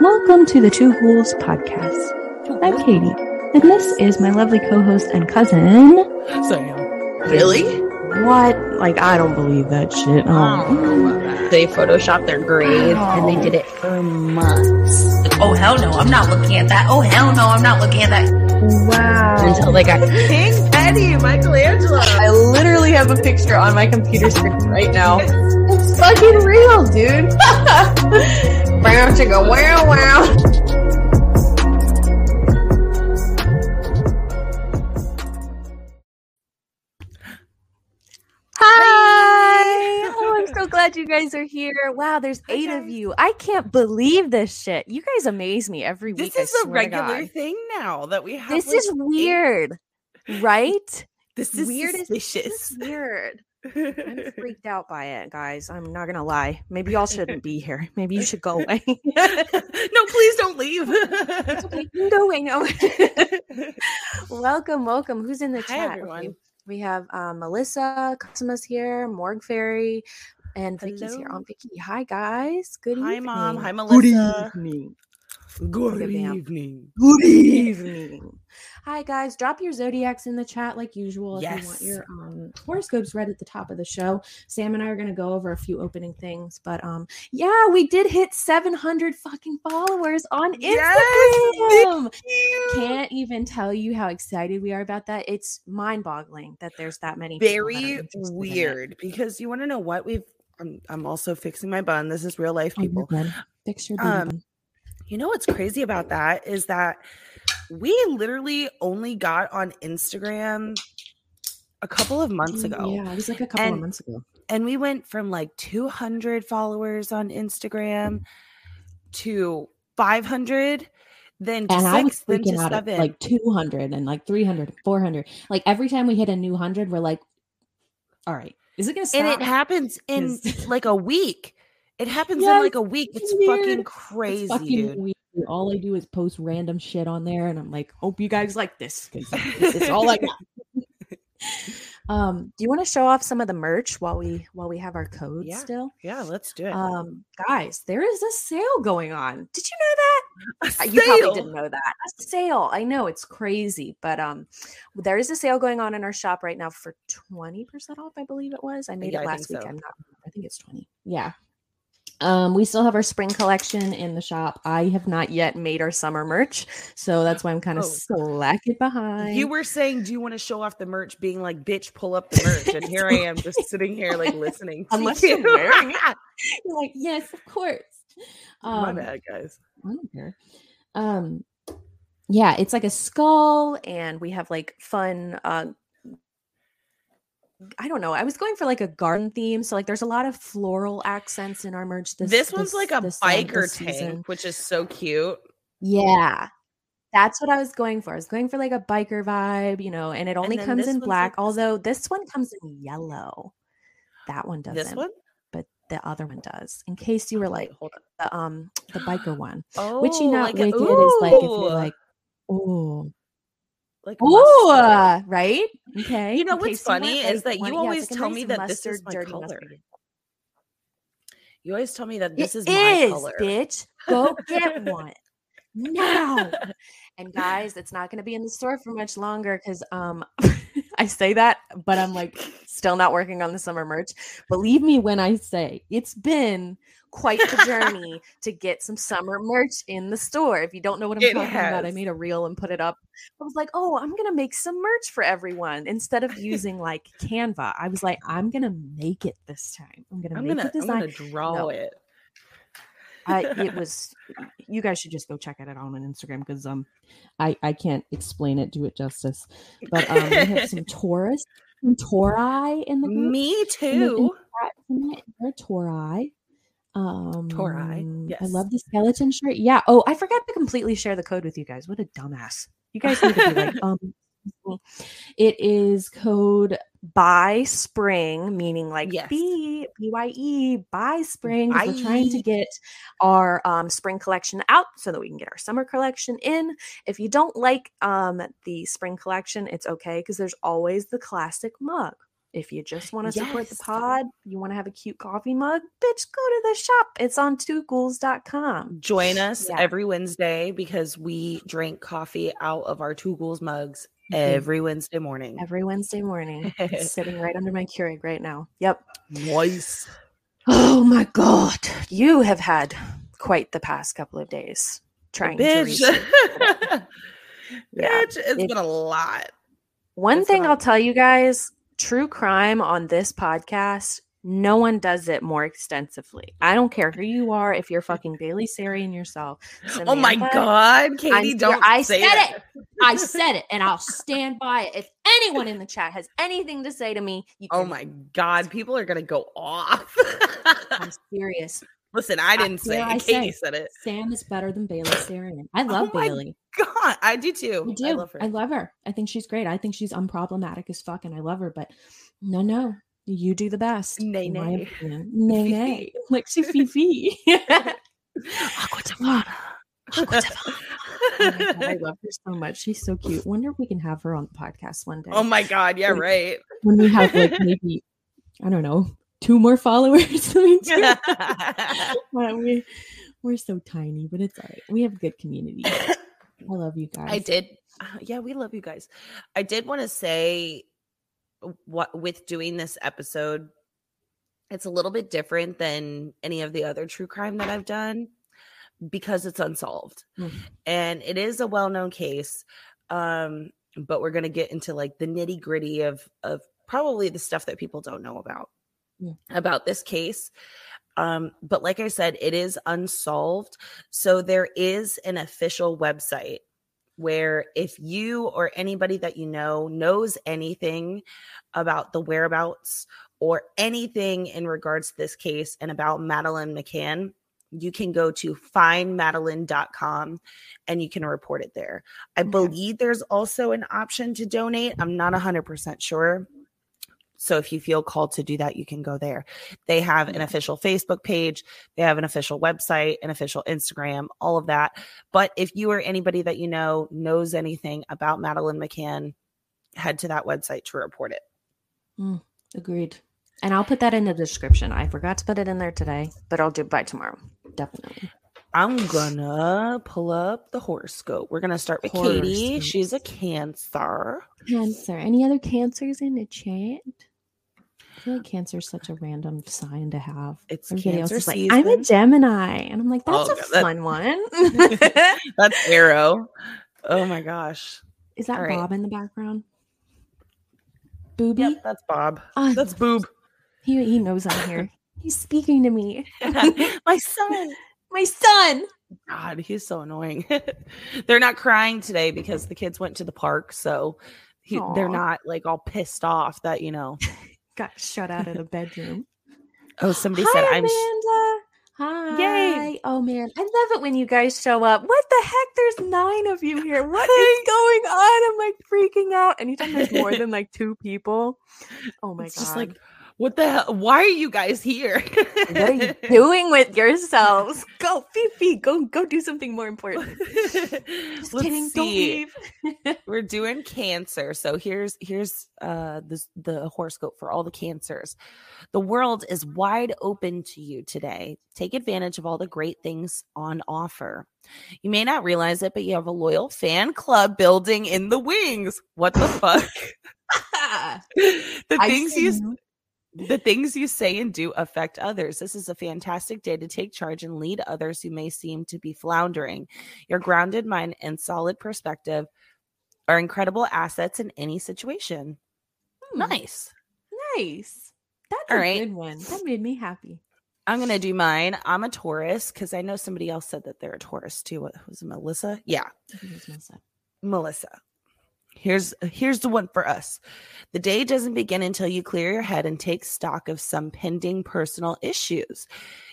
Welcome to the Two Ghouls podcast. I'm Katie, and this is my lovely co-host and cousin. Sam. Really? What? Like, I don't believe that shit. Oh, oh. They photoshopped their grave and they did it for months Oh hell no, I'm not looking at that. Oh hell no, I'm not looking at that. Wow. until they got King Petty, Michelangelo. I literally have a picture on my computer screen right now. It's fucking real, dude. wow, chicka, wow, wow. Hi! Oh, I'm so glad you guys are here. Wow, there's eight of you. I can't believe this shit. You guys amaze me every week. This is a regular thing now that we have. This like, is weird, right? This is weird suspicious. is weird. I'm freaked out by it, guys. I'm not gonna lie. Maybe y'all shouldn't be here. Maybe you should go away. no, please don't leave. okay, you can go away now. welcome, welcome. Who's in the Hi, chat? everyone. We have um, Melissa, Cosima's here, Morg Fairy, and Vicky's here. Hello. On Vicky. Hi guys. Good Hi, evening. mom. Hi, Melissa. Good evening. Good Look evening. Good evening. Hi guys, drop your zodiacs in the chat like usual if you want your um, horoscopes read at the top of the show. Sam and I are going to go over a few opening things, but um yeah, we did hit 700 fucking followers on Instagram. Yes, Can't even tell you how excited we are about that. It's mind-boggling that there's that many people that Very it. weird because you want to know what we've. I'm, I'm also fixing my bun. This is real life, Oh, people. good. Fix your booty Um, bun. You know what's crazy about that is that we literally only got on Instagram a couple of months mm, ago. Yeah, it was like a couple of months ago. And we went from like 200 followers on Instagram to 500, then to and I was six, then to freaking out at seven. like 200 and like 300 400 like every time we hit a new 100 we're like all right is it gonna stop and it happens in like a week. It happens Yes, in like a week. it's It's, weird. fucking It's crazy, fucking dude. weird. all i do is post random shit on there and i'm like hope you guys like this because this is all i got um do you want to show off some of the merch while we while we have our code Yeah. still Yeah, let's do it. um guys there is a sale going on did you know that Uh, you probably didn't know that a sale i know it's crazy but um there is a sale going on in our shop right now for 20% off i believe it was i made Yeah, it last week so. i'm not i think it's 20 yeah um we still have our spring collection in the shop i have not yet made our summer merch so that's why i'm kind of Oh. slacking behind You were saying, do you want to show off the merch? Being like, bitch, pull up the merch, and here I am, just sitting here, like listening. To Unless you. you're wearing it. You're like yes of course My um bad, guys. I don't care. Um, yeah, it's like a skull, and we have like fun. Uh, I don't know. I was going for like a garden theme, so like there's a lot of floral accents in our merch. This This, one's like a this, um, biker this tank, season. which is so cute. Yeah, that's what I was going for. I was going for like a biker vibe, you know, and it only then comes in black. like although this one comes in yellow. That one doesn't. This one, but the other one does. In case you were like hold on. the um the biker one. which you Not like Wicked is like if you're like, oh, like oh, right? Okay. You know what's case you weren't, funny is that you yeah, always like tell nice me that this is my dirty color. You always tell me that this It is my color. bitch. Go get one now. And guys, it's not going to be in the store for much longer because um, I say that, but I'm like still not working on the summer merch. Believe me when I say it's been quite the journey to get some summer merch in the store. If you don't know what I'm It talking about, I made a reel and put it up. I was like, oh, I'm gonna make some merch for everyone instead of using like Canva. I was like, I'm gonna make it this time. I'm gonna make gonna, the I'm gonna draw No. it. I, it was you guys should just go check it out on Instagram because um I I can't explain it do it justice but um we have some Taurus some Tori in the group Me in the- in too. They're Tauri um Tauri, I love the skeleton shirt yeah oh I forgot to completely share the code with you guys what a dumbass you guys need to be like um it is code by spring meaning like Yes. b b-y-e by spring 'cause we're trying to get our um, spring collection out so that we can get our summer collection in if you don't like um, the spring collection it's okay because there's always the classic mug If you just want to support the pod, you want to have a cute coffee mug, bitch, go to the shop. It's on twoghouls.com. Join us Yeah. every Wednesday because we drink coffee out of our Two Ghouls mugs. Mm-hmm. every Wednesday morning. Every Wednesday morning. It's sitting right under my Keurig right now. Yep. Nice. Oh my God. You have had quite the past couple of days trying to Bitch. Yeah. Bitch, it's It- been a lot. One That's thing I'll tell you guys true crime on this podcast, no one does it more extensively. I don't care who you are, if you're fucking Bailey Sarian yourself. oh my God, Katie, I'm don't I say said that. it. I said it and I'll stand by it. If anyone in the chat has anything to say to me, you Oh my God, people are gonna go off. I'm serious. Listen, I didn't say it. I Katie said it. Sam is better than Bailey Sarian. I oh love Oh my Bailey. God, I do too. I do. I love her. I love her. I think she's great. I think she's unproblematic as fuck, and I love her. But no, no, you do the best. Nay, nay. Nay, nay. Like she Fifi. Aqua Tavana. Aqua Oh God, I love her so much. She's so cute. Wonder if we can have her on the podcast one day. oh my God, yeah, right. when we have like maybe I don't know two more followers. we do. Well, we we're so tiny, but it's all right. We have a good community. I love you guys. I did. uh, yeah, we love you guys. I did want to say what with doing this episode, it's a little bit different than any of the other true crime that I've done because it's unsolved. Mm. And it is a well-known case. Um, but we're gonna get into like the nitty-gritty of of probably the stuff that people don't know about Mm. about this case. Um, but like I said, it is unsolved. So there is an official website where if you or anybody that you know knows anything about the whereabouts or anything in regards to this case and about Madeleine McCann, you can go to findmadeleine.com and you can report it there. I Okay. believe there's also an option to donate. I'm not 100% sure. So if you feel called to do that, you can go there. They have an mm. official Facebook page, they have an official website, an official Instagram, all of that. But if you or anybody that you know knows anything about Madeleine McCann, head to that website to report it. Mm, agreed. And I'll put that in the description. I forgot to put it in there today, but I'll do it by tomorrow. Definitely. I'm gonna pull up the horoscope. We're gonna start with Katie. She's a cancer. Cancer. Any other cancers in the chat? I feel like cancer is such a random sign to have. It's Everybody else cancer is like, season. I'm a Gemini. And I'm like, that's Oh, a that- fun one. That's arrow. Oh my gosh. Is that All right. Bob in the background? Booby? Yep, that's Bob. I That's boob. he, he knows I'm here. He's speaking to me. my son. My son. God, he's so annoying. they're not crying today because the kids went to the park, so he, they're not like all pissed off that you know. Got shut out of the bedroom. Oh, somebody Hi, said I'm. sh- Amanda. Hi. Yay. Oh man, I love it when you guys show up. What the heck? There's nine of you here. What is going on? I'm like freaking out. Anytime there's more than like two people. Oh my it's god. just like, what the hell? Why are you guys here? what are you doing with yourselves? Go, Fifi, go go do something more important. Just Let's kidding, don't see. leave. We're doing cancer. So here's here's uh this the horoscope for all the cancers. The world is wide open to you today. Take advantage of all the great things on offer. You may not realize it, but you have a loyal fan club building in the wings. What the fuck? the I things you. The things you say and do affect others. This is a fantastic day to take charge and lead others who may seem to be floundering. Your grounded mind and solid perspective are incredible assets in any situation. Hmm, Nice. Nice. That's All a right. good one. That made me happy. I'm gonna do mine. I'm a Taurus because I know somebody else said that they're a Taurus too. What was it, Melissa? Yeah, I think it's Melissa. Melissa. Here's here's the one for us. The day doesn't begin until you clear your head and take stock of some pending personal issues.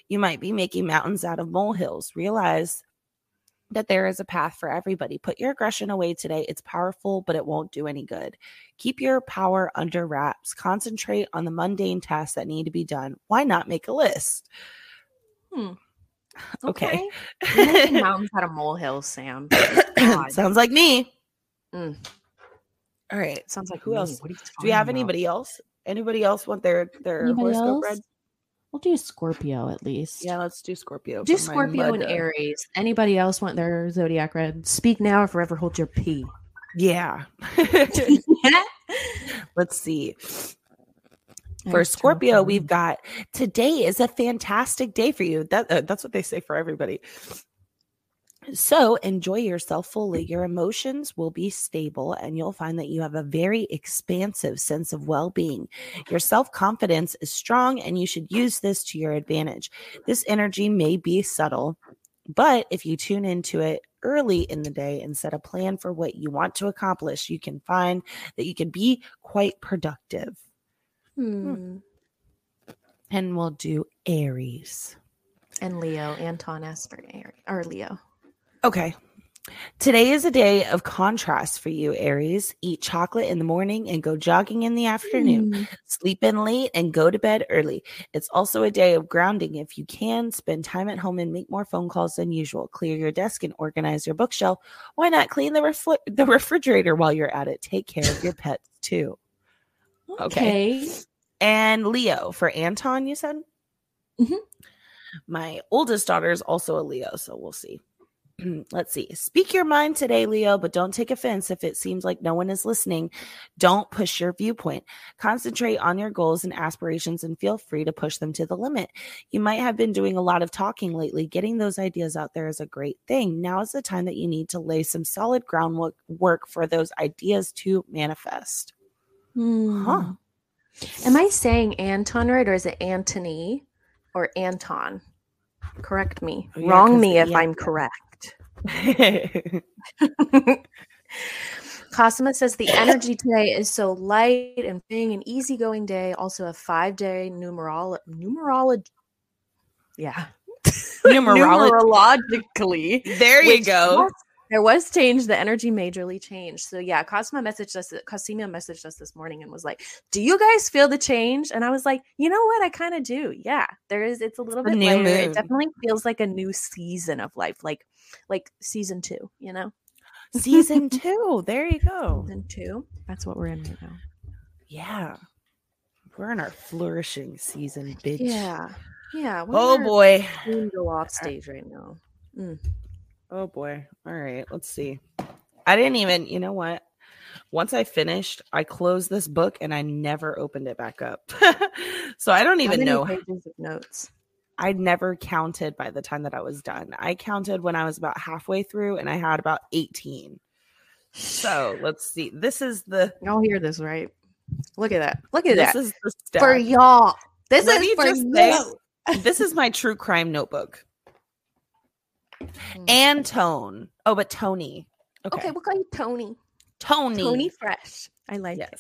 You might be making mountains out of molehills. Realize that there is a path for everybody. Put your aggression away today. It's powerful, but it won't do any good. Keep your power under wraps. Concentrate on the mundane tasks that need to be done. Why not make a list? Hmm. Okay. You're mountains out of molehills, Sam. Sounds like me. Mm. All right. Sounds like Who me. else? What are you Do we have about? anybody else? Anybody else want their their Anybody horoscope else? read? We'll do Scorpio at least. Yeah, let's do Scorpio. Do Scorpio and Aries. Anybody else want their zodiac read? Speak now or forever hold your pee. Yeah. let's see. For Scorpio, we've got today is a fantastic day for you. That uh, that's what they say for everybody. So enjoy yourself fully. Your emotions will be stable, and you'll find that you have a very expansive sense of well being. Your self confidence is strong, and you should use this to your advantage. This energy may be subtle, but if you tune into it early in the day and set a plan for what you want to accomplish, you can find that you can be quite productive. Hmm. And we'll do Aries. And Leo. Anton asked for Aries or Leo. Okay. Today is a day of contrast for you, Aries. Eat chocolate in the morning and go jogging in the afternoon. Hmm. Sleep in late and go to bed early. It's also a day of grounding. If you can, spend time at home and make more phone calls than usual. Clear your desk and organize your bookshelf. Why not clean the, refri- the refrigerator while you're at it? Take care of your pets too. Okay. Okay. And Leo for Anton, you said? Mhm. My oldest daughter is also a Leo, so we'll see. Let's see. Speak your mind today, Leo, but don't take offense if it seems like no one is listening. Don't push your viewpoint. Concentrate on your goals and aspirations and feel free to push them to the limit. You might have been doing a lot of talking lately. Getting those ideas out there is a great thing. Now is the time that you need to lay some solid groundwork work for those ideas to manifest. Hmm. Huh. Am I saying Anton right or is it Antony or Anton? Correct me. Oh, yeah, Wrong me if Ant- I'm correct. Cosima says the energy today is so light and being an easygoing day. Also a five day numerolo- numerology. Yeah. Numerolo- Numerologically. there you go. There was change. The energy majorly changed. So yeah, Cosima messaged us. Cosima messaged us this morning and was like, "Do you guys feel the change?" And I was like, "You know what? I kind of do. Yeah, there is. It's a little a bit new lighter. moon. It definitely feels like a new season of life, like like season two. You know, Season two. There you go. season two. That's what we're in right now. Yeah. We're in our flourishing season, bitch. Yeah, yeah. Oh boy. go off uh, stage right now. Mm. Oh boy. All right. Let's see. I didn't even, you know what? Once I finished, I closed this book and I never opened it back up. so I don't How even many know. pages of notes. I never counted by the time that I was done. I counted when I was about halfway through and I had about 18. So let's see. This is the Y'all hear this, right? Look at that. Look at this that. is the For y'all. This Let is for you. say- this is my true crime notebook. Mm. And Tone. Oh, but Tony. Okay. Okay, we'll call you Tony. Tony. Tony Fresh. I like it.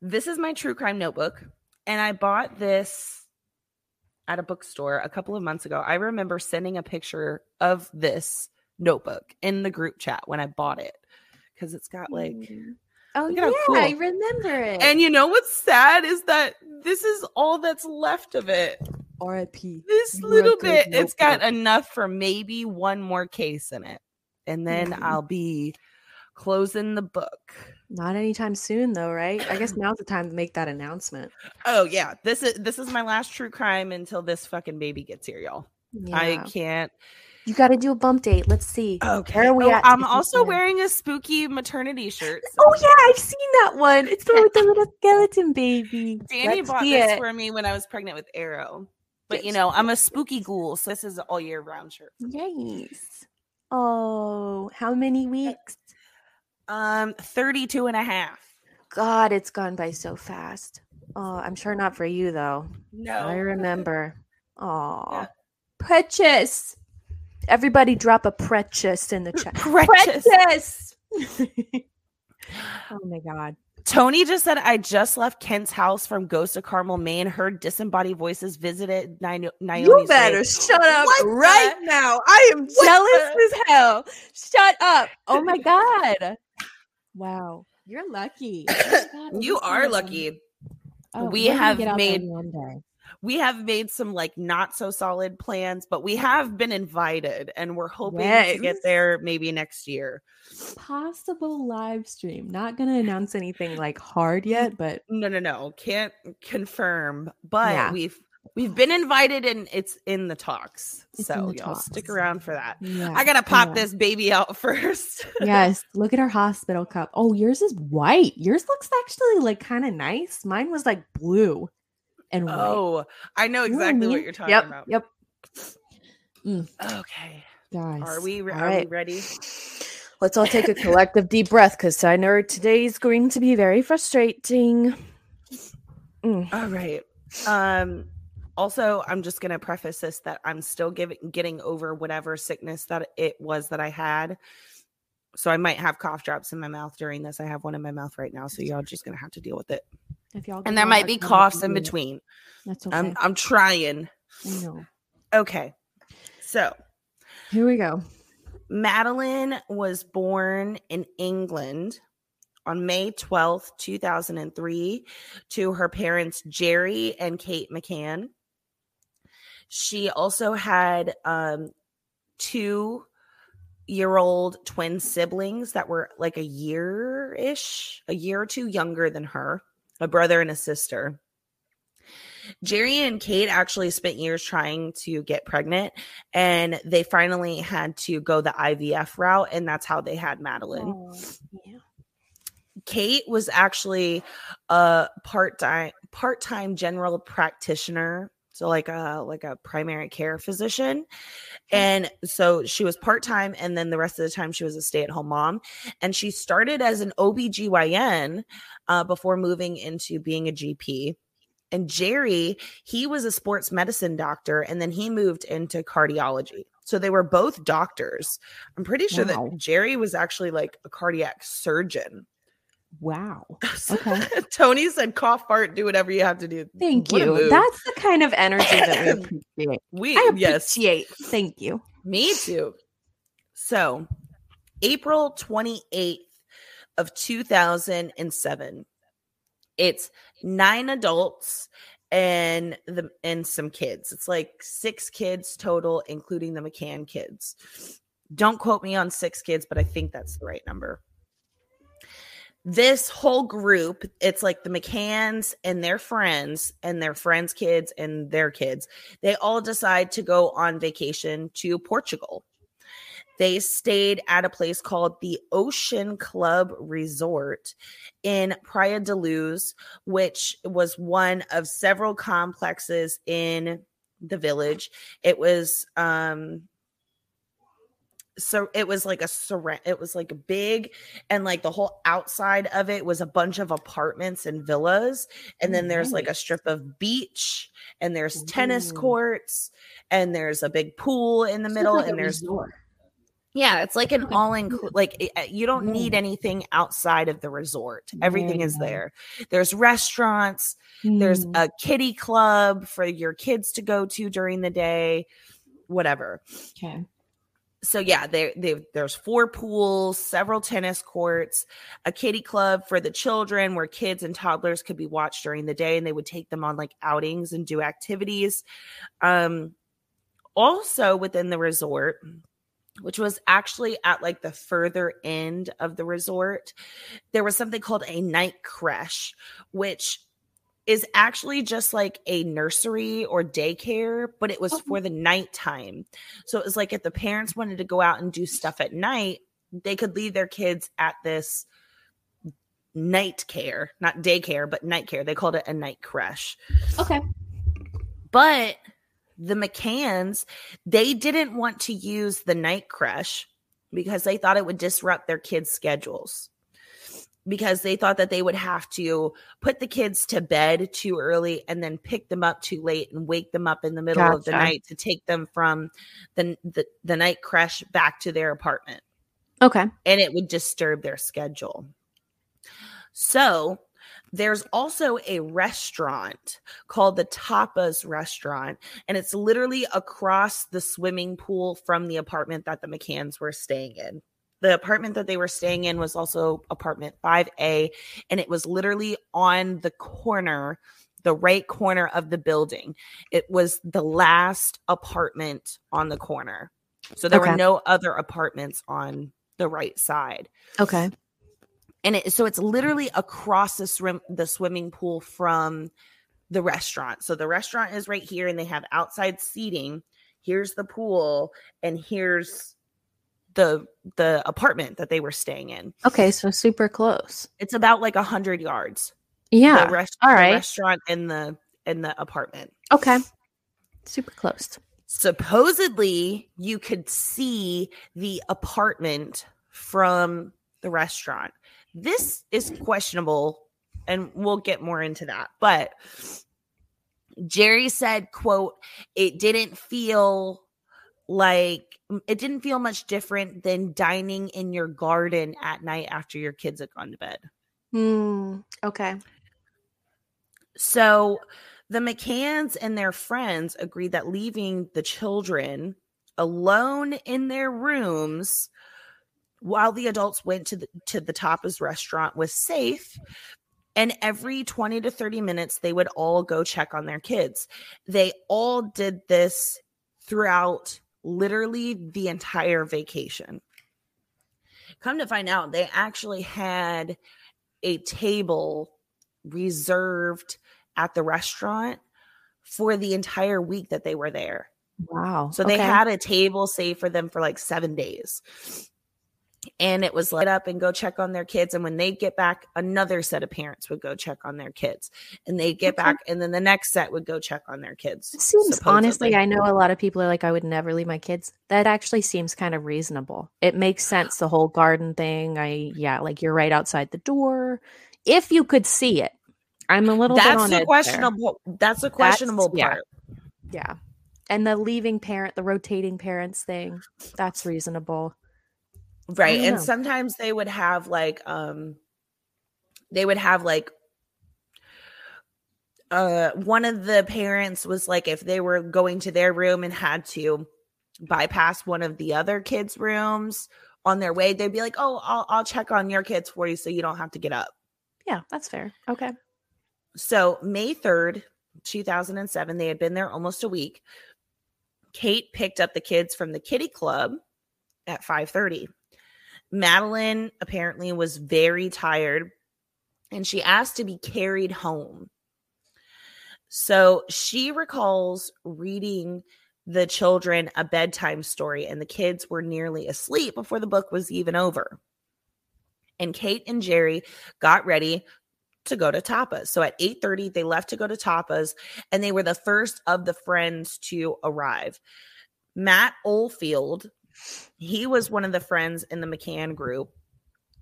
This is my true crime notebook. And I bought this at a bookstore a couple of months ago. I remember sending a picture of this notebook in the group chat when I bought it because it's got like. Mm. Oh yeah, at how I remember it. And you know what's sad is that this is all that's left of it. R.I.P. This little bit, it's got enough for maybe one more case in it. And then Mhm. I'll be closing the book. Not anytime soon, though, right? I guess now's the time to make that announcement. Oh yeah, this is this is my last true crime until this fucking baby gets here, y'all. I can't. you got to do a bump date. Let's see. Okay. Where are we Oh, at I'm also wearing a spooky maternity shirt. so- Oh yeah, I've seen that one. It's the with the little skeleton baby. Danny Let's bought this it. for me when I was pregnant with Arrow. But you know, I'm a spooky ghoul, so this is an all year round shirt. Nice. Oh, how many weeks? Um, 32 and a half. God, it's gone by so fast. Oh, I'm sure not for you though. No. I remember. Oh, Yeah. precious. Everybody drop a precious in the chat. Precious. Precious. oh my god. Tony just said, I just left Kent's house from Ghost of Carmel, Maine, heard disembodied voices, visited Ni- Naomi's You better grave." shut up What the- right now. I am jealous the- as hell. Shut up. Oh my god. Wow. You're lucky. Oh God, You are that. lucky. Oh, We have get out there made- one day. We have made some like not so solid plans, but we have been invited and we're hoping to get there maybe next year. Possible live stream. Not gonna announce anything like hard yet, but No, no, no. Can't confirm, but Yeah. we've we've been invited and it's in the talks. It's so the y'all stick around for that. yeah. I gotta pop yeah. this baby out first. yes. Look at our hospital cup. Oh, yours is white. Yours looks actually like kind of nice. Mine was like blue and white. oh, I know You know what I exactly what you're talking Yep. about. Yep. Okay. guys. Are we re- are we ready? Let's all take a collective deep breath because I know today's going to be very frustrating. Mm. All right. Um also I'm just going to preface this that I'm still giving getting over whatever sickness that it was that I had. So I might have cough drops in my mouth during this. I have one in my mouth right now, so y'all just going to have to deal with it. If y'all And there might be coughs in between. That's okay. I'm I'm trying. I know. Okay. So, Here we go. Madeleine was born in England on May 12th, 2003, to her parents, Gerry and Kate McCann. She also had um, two year old twin siblings that were like a year ish, a year or two younger than her, a brother and a sister. Gerry and Kate actually spent years trying to get pregnant and they finally had to go the IVF route and that's how they had Madeleine. Oh, yeah. Kate was actually a part-time part-time general practitioner, so like a like a primary care physician. And so she was part-time and then the rest of the time she was a stay-at-home mom and she started as an OBGYN uh, before moving into being a GP. And Gerry, he was a sports medicine doctor and then he moved into cardiology. So they were both doctors. I'm pretty sure Wow. that Gerry was actually like a cardiac surgeon. Wow. Okay. Tony said, "Cough, fart, do whatever you have to do." Thank What you. That's the kind of energy that we appreciate. we I yes, appreciate. Thank you. me too. So, April twenty eighth of two thousand and seven. It's nine adults and the and some kids. It's like six kids total, including the McCann kids. Don't quote me on six kids, but I think that's the right number. This whole group, it's like the McCanns and their friends and their friends' kids and their kids. They all decide to go on vacation to Portugal. They stayed at a place called the Ocean Club Resort in Praia da Luz, which was one of several complexes in the village. It was um so it was like a surround it was like big and like the whole outside of it was a bunch of apartments and villas and then there's like a strip of beach and there's tennis courts and there's a big pool in the middle and there's yeah, it's like an all include like uh, you don't need anything outside of the resort. Everything is there. There's restaurants, there's Mm, a kiddie club for your kids to go to during the day, whatever. okay. So yeah, there there's four pools, several tennis courts, a kiddie club for the children where kids and toddlers could be watched during the day and they would take them on like outings and do activities. Um also within the resort which was actually at like the further end of the resort, there was something called a night creche, which is actually just like a nursery or daycare, but it was Okay. for the nighttime. So it was like if the parents wanted to go out and do stuff at night, they could leave their kids at this night care, not daycare, but night care. They called it a night creche. Okay. But the McCanns, they didn't want to use the night creche because they thought it would disrupt their kids' schedules. Because they thought that they would have to put the kids to bed too early and then pick them up too late and wake them up in the middle of the night to take them from the, the, the night creche back to their apartment Okay. and it would disturb their schedule. So there's also a restaurant called the Tapas Restaurant, and it's literally across the swimming pool from the apartment that the McCanns were staying in. The apartment that they were staying in was also apartment 5A, and it was literally on the corner the right corner of the building. It was the last apartment on the corner. So there Okay. were no other apartments on the right side. Okay. And it, so it's literally across the swim the swimming pool from the restaurant. So the restaurant is right here and they have outside seating. Here's the pool and here's the the apartment that they were staying in. Okay. So super close. It's about like a hundred yards. Yeah. the, rest- all the restaurant and the in the apartment. Okay. Super close. Supposedly, you could see the apartment from the restaurant. This is questionable, and we'll get more into that. But Gerry said, "quote It didn't feel." Like it didn't feel much different than dining in your garden at night after your kids had gone to bed. Hmm. Okay. So the McCanns and their friends agreed that leaving the children alone in their rooms while the adults went to the to the Tapas restaurant was safe. And every 20 to 30 minutes, they would all go check on their kids. They all did this throughout literally the entire vacation. Come to find out, they actually had a table reserved at the restaurant for the entire week that they were there. Wow. So they Okay. had a table saved for them for like seven days. And it was light up and go check on their kids. And when they get back, another set of parents would go check on their kids. And they get Okay. back, and then the next set would go check on their kids. It seems honestly. I know a lot of people are like, I would never leave my kids. That actually seems kind of reasonable. It makes sense, the whole garden thing. I, yeah, like you're right outside the door. If you could see it, I'm a little bit That's on the edge there. questionable. That's the questionable yeah. part. Yeah. And the leaving parent, the rotating parents thing, that's reasonable. Right and know. sometimes they would have like um they would have like uh one of the parents was like if they were going to their room and had to bypass one of the other kids rooms on their way they'd be like oh I'll, I'll check on your kids for you so you don't have to get up Yeah, that's fair. Okay. so may 3rd 2007 they had been there almost a week kate picked up the kids from the kiddie club at 5:30 madeleine apparently was very tired and she asked to be carried home. So she recalls reading the children a bedtime story and the kids were nearly asleep before the book was even over. And kate and gerry got ready to go to tapas. So at 8.30 they left to go to tapas and they were the first of the friends to arrive. Matt oldfield he was one of the friends in the mccann group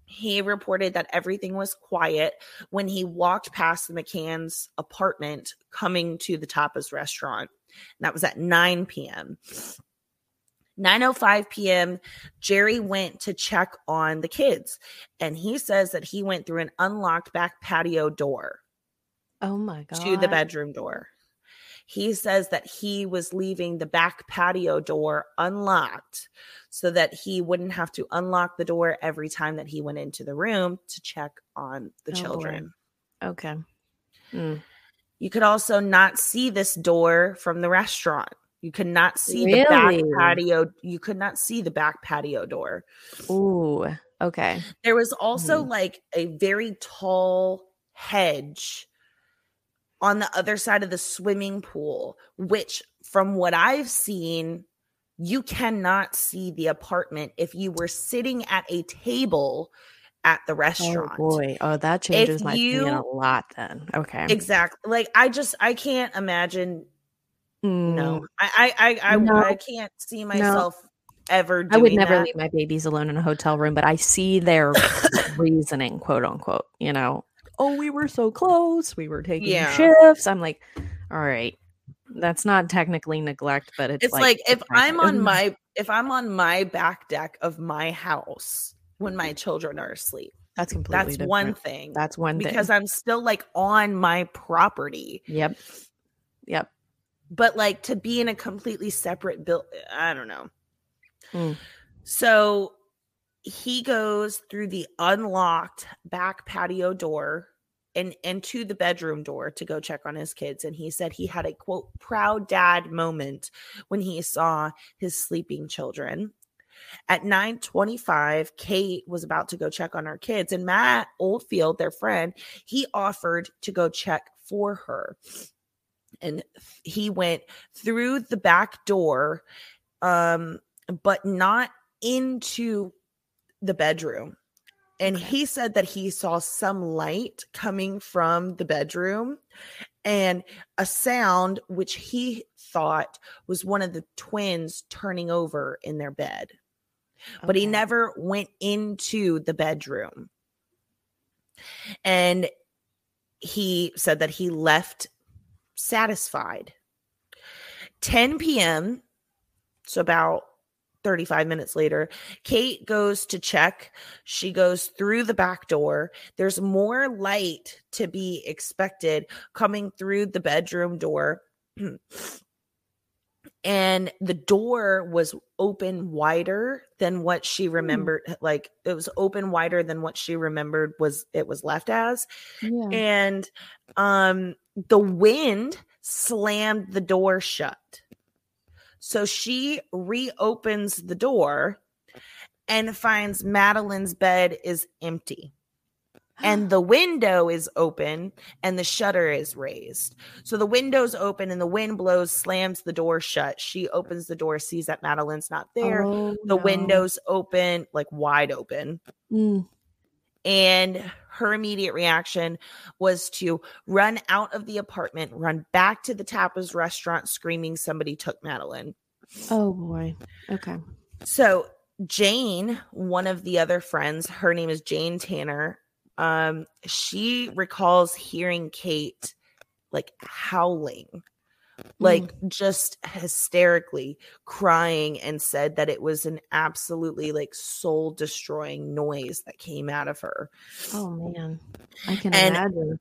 he reported that everything was quiet when he walked past the mccann's apartment coming to the tapas restaurant and that was at 9 p.m 9:05 p.m. Gerry went to check on the kids and he says that he went through an unlocked back patio door Oh my god. to the bedroom door. He says that he was leaving the back patio door unlocked so that he wouldn't have to unlock the door every time that he went into the room to check on the Oh, boy. children. Okay. Mm. You could also not see this door from the restaurant. You could not see the back patio. You could not see the back patio door. Ooh. Okay. There was also Mhm. like a very tall hedge on the other side of the swimming pool, which, from what I've seen, you cannot see the apartment if you were sitting at a table at the restaurant. Oh boy. Oh, that changes my opinion a lot then. Okay. Exactly. Like I just I can't imagine. No, Mm, I I I I, No. I can't see myself ever. Doing I would never that. leave my babies alone in a hotel room, but I see their reasoning, quote unquote, you know. Oh, we were so close. We were taking Yeah. shifts. I'm like, all right. That's not technically neglect, but it's, It's like, if okay. I'm on my if I'm on my back deck of my house when my children are asleep, that's completely that's one thing. That's one because thing. I'm still like on my property. Yep. Yep. But like to be in a completely separate build, I don't know. Mm. So he goes through the unlocked back patio door and and to the bedroom door to go check on his kids and he said he had a quote proud dad moment when he saw his sleeping children. At 9:25 Kate was about to go check on her kids and Matt Oldfield their friend he offered to go check for her. And he went through the back door um but not into the bedroom. And he said that he saw some light coming from the bedroom and a sound which he thought was one of the twins turning over in their bed. But he never went into the bedroom. And he said that he left satisfied. 10 p.m so about 35 minutes later, Kate goes to check. She goes through the back door. There's more light to be expected coming through the bedroom door. and the door was open wider than what she remembered like it was open wider than what she remembered was it was left as Yeah. and um the wind slammed the door shut so she reopens the door and finds madeleine's bed is empty. And the window is open and the shutter is raised. So the window's open and the wind blows slams the door shut. She opens the door sees that madeleine's not there. Oh, the no. window's open like wide open. Mm. And her immediate reaction was to run out of the apartment, run back to the Tapas restaurant, screaming, Somebody took Madeleine. Oh boy. Okay. So, Jane, one of the other friends, her name is Jane Tanner. Um, she recalls hearing Kate like howling, like just hysterically crying, and said that it was an absolutely like soul destroying noise that came out of her. Oh man. I can And- imagine.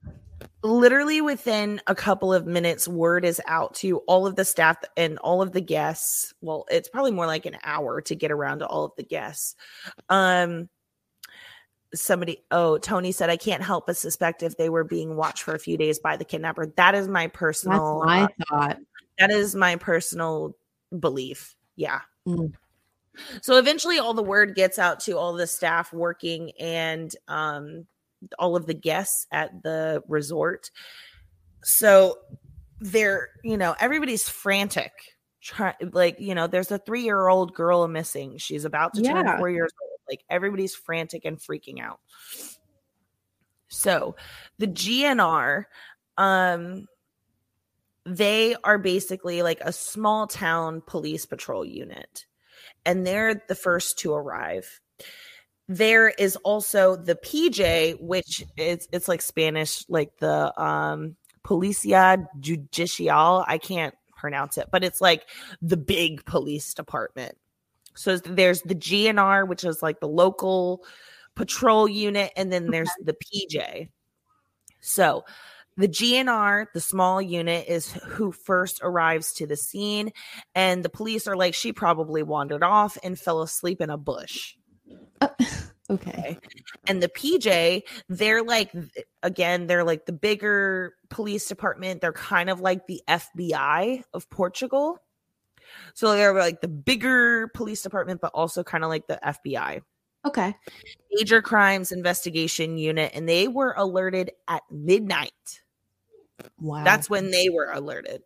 literally within a couple of minutes word is out to all of the staff and all of the guests well it's probably more like an hour to get around to all of the guests um somebody oh tony said i can't help but suspect if they were being watched for a few days by the kidnapper. That is my That's personal my uh, thought. that is my personal belief. Yeah. Mm. so eventually all the word gets out to all the staff working and um all of the guests at the resort. So they're you know everybody's frantic try, like you know there's a three-year-old girl missing. She's about to turn four years old like everybody's frantic and freaking out. So the gnr um they are basically like a small town police patrol unit and they're the first to arrive. There is also the pj which is it's like spanish like the um policia judicial. I can't pronounce it but it's like the big police department so there's the gnr which is like the local patrol unit and then there's the pj so the GNR, the small unit, is who first arrives to the scene, and the police are like, she probably wandered off and fell asleep in a bush. Uh, okay. And the PJ, they're like, again, they're like the bigger police department. They're kind of like the FBI of Portugal. So they're like the bigger police department, but also kind of like the FBI Okay. major crimes investigation unit, and they were alerted at midnight. Wow. That's when they were alerted.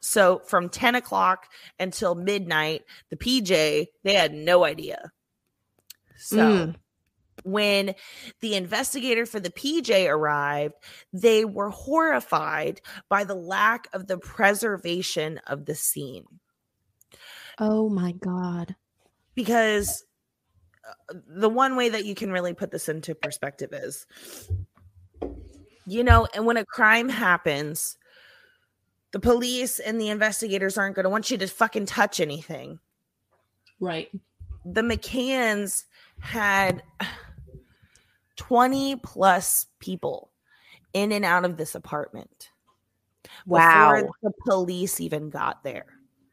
So from 10 o'clock until midnight, the PJ, they had no idea. So Mm. when the investigator for the PJ arrived, they were horrified by the lack of the preservation of the scene Oh my god. because uh, the one way that you can really put this into perspective is you know and when a crime happens the police and the investigators aren't going to want you to fucking touch anything Right. the mccanns had 20 plus people in and out of this apartment Wow. before the police even got there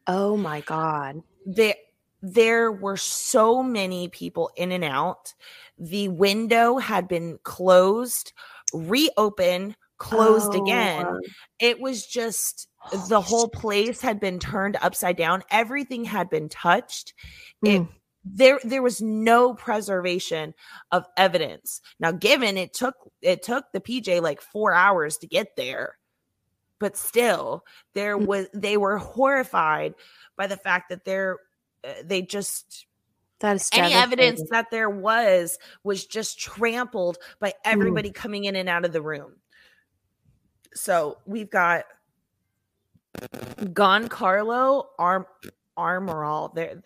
Oh my god. there there were so many people in and out the window had been closed reopened, closed Oh, again. It was just Holy the whole place had been turned upside down. Everything had been touched. It Mm. there there was no preservation of evidence. Now, given it took it took the PJ like four hours to get there, but still there Mm. was they were horrified by the fact that there uh, they just that is any evidence that there was was just trampled by Mm. everybody coming in and out of the room. So we've got Gonçalo Arm Armoral there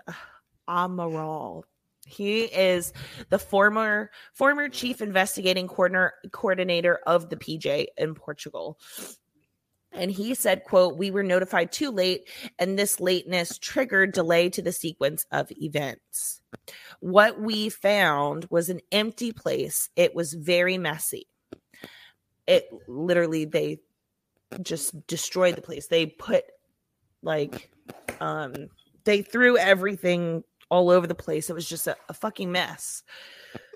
Amaral. He is the former former chief investigating coordinator coordinator of the PJ in Portugal. And he said, quote, we were notified too late, and this lateness triggered delay to the sequence of events. What we found was an empty place. It was very messy. It literally they just destroyed the place. They put like um they threw everything all over the place. It was just a, a fucking mess.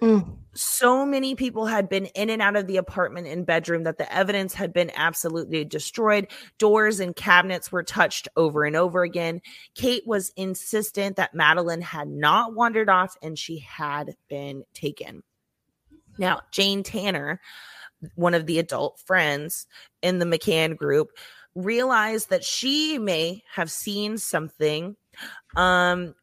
Mm. So many people had been in and out of the apartment and bedroom that the evidence had been absolutely destroyed. Doors and cabinets were touched over and over again. Kate was insistent that Madeleine had not wandered off and she had been taken. Now, Jane Tanner, one of the adult friends in the McCann group, realized that she may have seen something um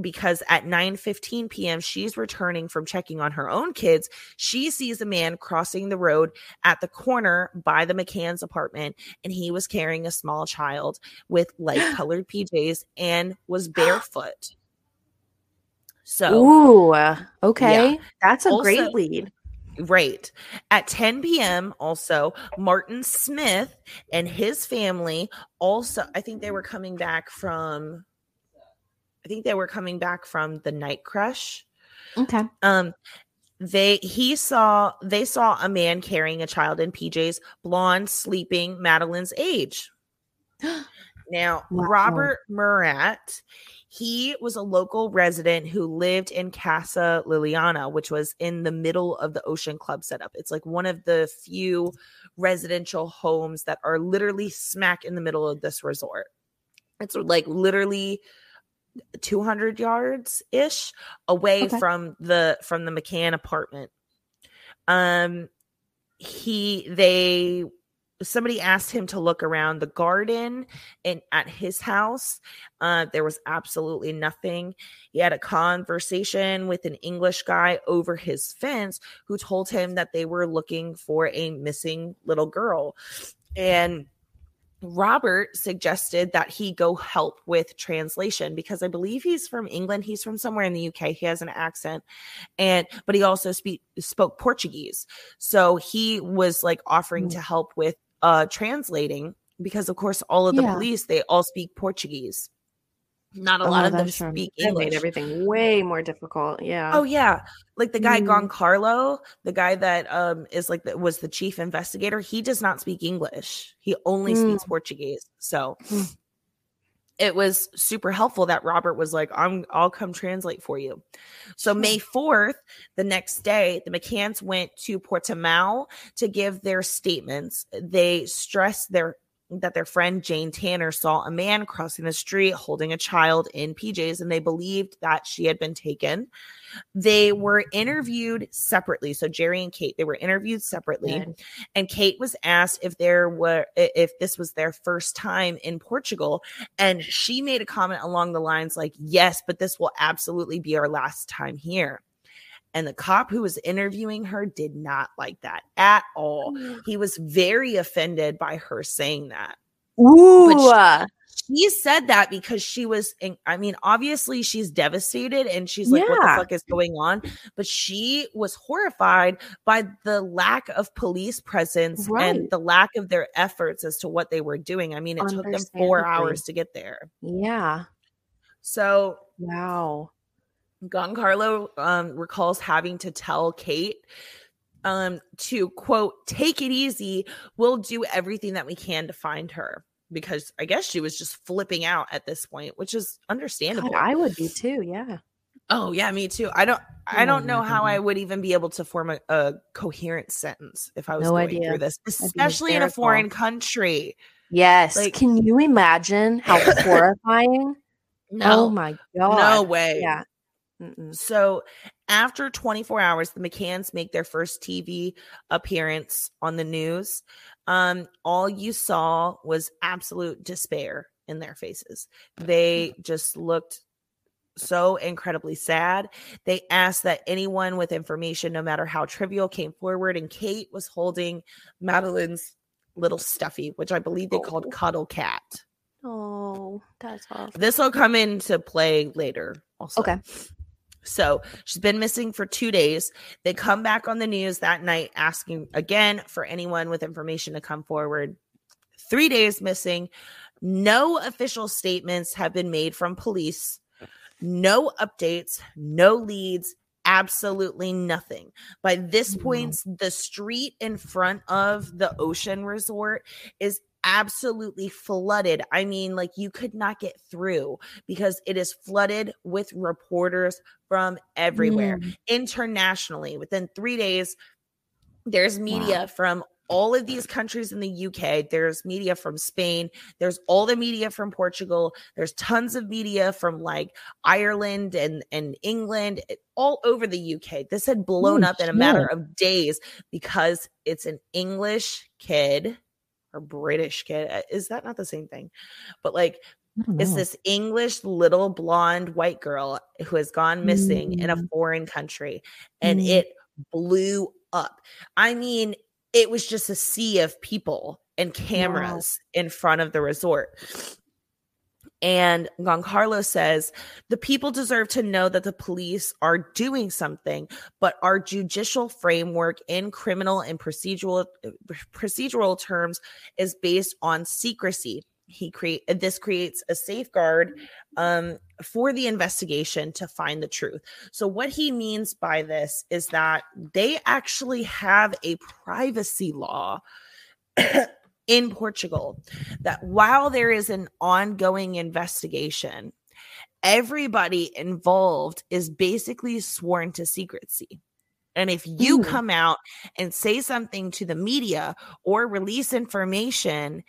because at 9:15 p.m. she's returning from checking on her own kids. She sees a man crossing the road at the corner by the McCann's apartment and he was carrying a small child with light colored PJs and was barefoot. So, Ooh, uh, okay. That's a Also- great lead. Right. At 10 p.m., also, Martin Smith and his family also, I think they were coming back from, I think they were coming back from the night creche. Okay. Um, they he saw they saw a man carrying a child in PJs, blonde, sleeping, Madeleine's age. Now, Wow. Robert Murat, he was a local resident who lived in Casa Liliana, which was in the middle of the Ocean Club setup. It's like one of the few residential homes that are literally smack in the middle of this resort. It's like literally 200 yards ish away Okay. from the from the McCann apartment. Um he they somebody asked him to look around the garden and at his house uh there was absolutely nothing he had a conversation with an english guy over his fence who told him that they were looking for a missing little girl and Robert suggested that he go help with translation because I believe he's from England. He's from somewhere in the UK. He has an accent, and but he also speak spoke Portuguese. So he was like offering Mm. to help with uh translating because of course all of the Yeah. police they all speak Portuguese. Not a Oh, lot of them is true. speak That English. made everything way more difficult. Yeah. Oh yeah, like the guy Mm. Gonçalo, the guy that um is like the, was the chief investigator. He does not speak English. He only speaks Portuguese. So Mm. it was super helpful that Robert was like, "I'm I'll come translate for you." So May fourth, the next day, the McCanns went to Portimao to give their statements. They stressed their that their friend Jane Tanner saw a man crossing the street holding a child in PJs and they believed that she had been taken. They were interviewed separately. So Gerry and Kate, they were interviewed separately. Good. And Kate was asked if there were if this was their first time in Portugal and she made a comment along the lines like, "Yes, but this will absolutely be our last time here." And the cop who was interviewing her did not like that at all. He was very offended by her saying that. Ooh. she- uh, She said that because she was, in, I mean, obviously she's devastated and she's like, what the fuck is going on? But she was horrified by the lack of police presence Right. and the lack of their efforts as to what they were doing. I mean, it took them four hours to get there. yeah. So Wow. Gonçalo um, recalls having to tell Kate um, to quote, take it easy. We'll do everything that we can to find her. Because I guess she was just flipping out at this point, which is God, understandable. I would be too. Yeah. oh, yeah, me too. I don't I don't Oh know how I would even be able to form a, a coherent sentence if I was No going idea. through this, especially in a foreign country. Yes. Like- Can you imagine how horrifying? Oh my god. no way. Yeah. Mm-mm. So after 24 hours, the McCanns make their first TV appearance on the news. Um, all you saw was absolute despair in their faces. They just looked so incredibly sad. They asked that anyone with information, no matter how trivial, came forward, and Kate was holding Madeleine's little stuffy, which I believe they called Oh. Cuddle Cat. Oh, that's awful. This will come into play later. Also, Okay. So she's been missing for two days. They come back on the news that night asking again for anyone with information to come forward. Three days missing. No official statements have been made from police. No updates, no leads, absolutely nothing. By this mm. point, the street in front of the ocean resort is absolutely flooded. I mean, like you could not get through because it is flooded with reporters from everywhere Mm. internationally. Within three days, there's media from all of these countries in the UK. There's media from Spain. There's all the media from Portugal. There's tons of media from like Ireland and, and England, all over the UK. This had blown Oh, up in a matter of days because it's an English kid or British kid. Uh, Is that not the same thing? But like it's this English little blonde white girl who has gone missing in a Mm. foreign country and Mm. it blew up. I mean, it was just a sea of people and cameras in front of the resort. And Gonçalo says the people deserve to know that the police are doing something, but our judicial framework in criminal and procedural procedural terms is based on secrecy. He create this creates a safeguard um, for the investigation to find the truth. So what he means by this is that they actually have a privacy law in Portugal that while there is an ongoing investigation, everybody involved is basically sworn to secrecy. And if you Mm. come out and say something to the media or release information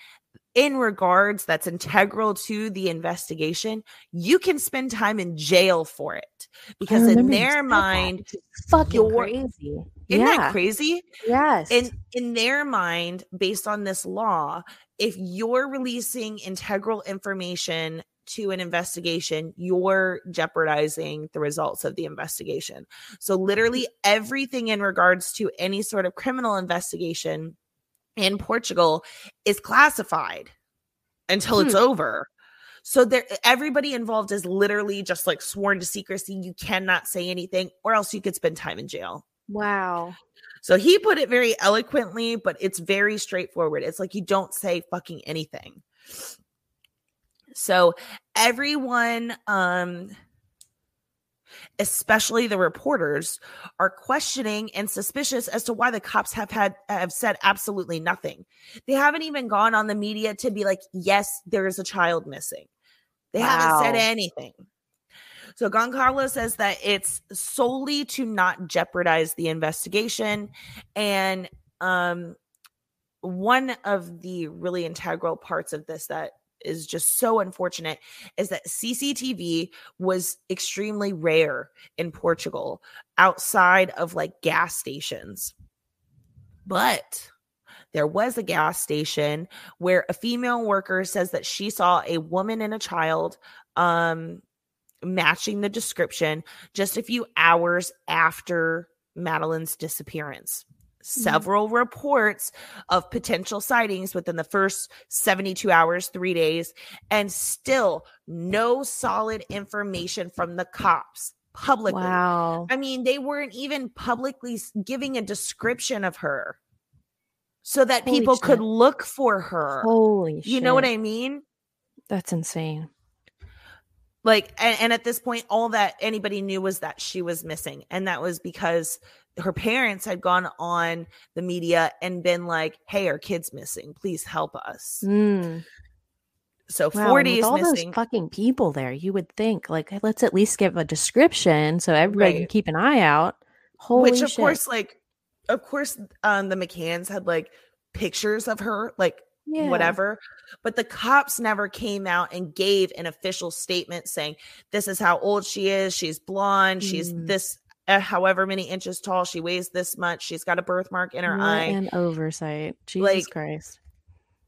in regards that's integral to the investigation, you can spend time in jail for it. Because in their mind, Fucking You're- crazy. isn't yeah. that crazy? Yes. in in their mind based on this law if you're releasing integral information to an investigation you're jeopardizing the results of the investigation so literally everything in regards to any sort of criminal investigation in Portugal is classified until it's over so there everybody involved is literally just like sworn to secrecy you cannot say anything or else you could spend time in jail wow. so he put it very eloquently, but it's very straightforward. It's like you don't say fucking anything. So everyone, um, especially the reporters, are questioning and suspicious as to why the cops have had have said absolutely nothing. They haven't even gone on the media to be like, yes, there is a child missing. They haven't said anything. So Gonçalo says that it's solely to not jeopardize the investigation. And um, one of the really integral parts of this that is just so unfortunate is that CCTV was extremely rare in Portugal outside of like gas stations. But there was a gas station where a female worker says that she saw a woman and a child um matching the description just a few hours after Madeleine's disappearance. Mm-hmm. Several reports of potential sightings within the first 72 hours, three days, and still no solid information from the cops publicly. Wow. I mean, they weren't even publicly giving a description of her so that Holy people could look for her. Holy you know what. I mean? That's insane. Like and, and at this point all that anybody knew was that she was missing and that was because her parents had gone on the media and been like hey our kid's missing please help us Mm. So Wow, four and with days all missing. those fucking people there, you would think like let's at least give a description so everybody can keep an eye out. Holy which of shit. course like of course um the McCanns had like pictures of her like yeah. whatever but the cops never came out and gave an official statement saying this is how old she is she's blonde she's Mm. this uh, however many inches tall she weighs this much she's got a birthmark in her What eye an oversight. Jesus Like, Christ.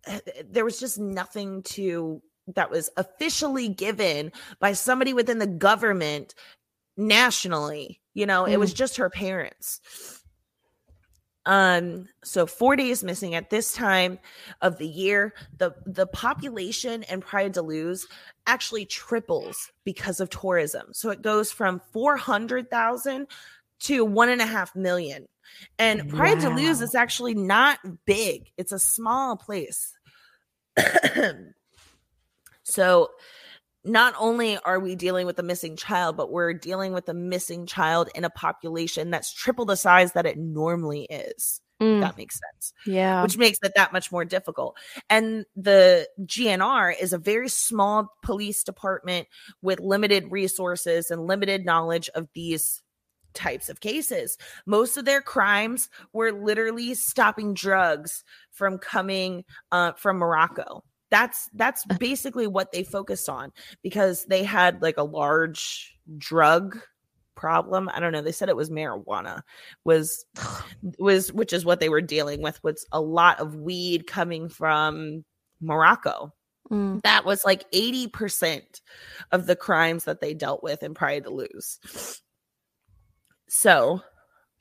uh, there was just nothing to that was officially given by somebody within the government nationally you know it was just her parents um so 4 days missing at this time of the year. The the population in Praia da Luz actually triples because of tourism. So it goes from 400,000 to one and a half million. And Praia da Luz is actually not big. It's a small place. So not only are we dealing with a missing child, but we're dealing with a missing child in a population that's triple the size that it normally is. Mm, That makes sense, yeah. which makes it that much more difficult. And the GNR is a very small police department with limited resources and limited knowledge of these types of cases. Most of their crimes were literally stopping drugs from coming uh, from Morocco. That's that's basically what they focused on because they had like a large drug problem. I don't know. They said it was marijuana was was which is what they were dealing with was a lot of weed coming from Morocco. Mm, That was like 80% of the crimes that they dealt with in Praia da Luz. So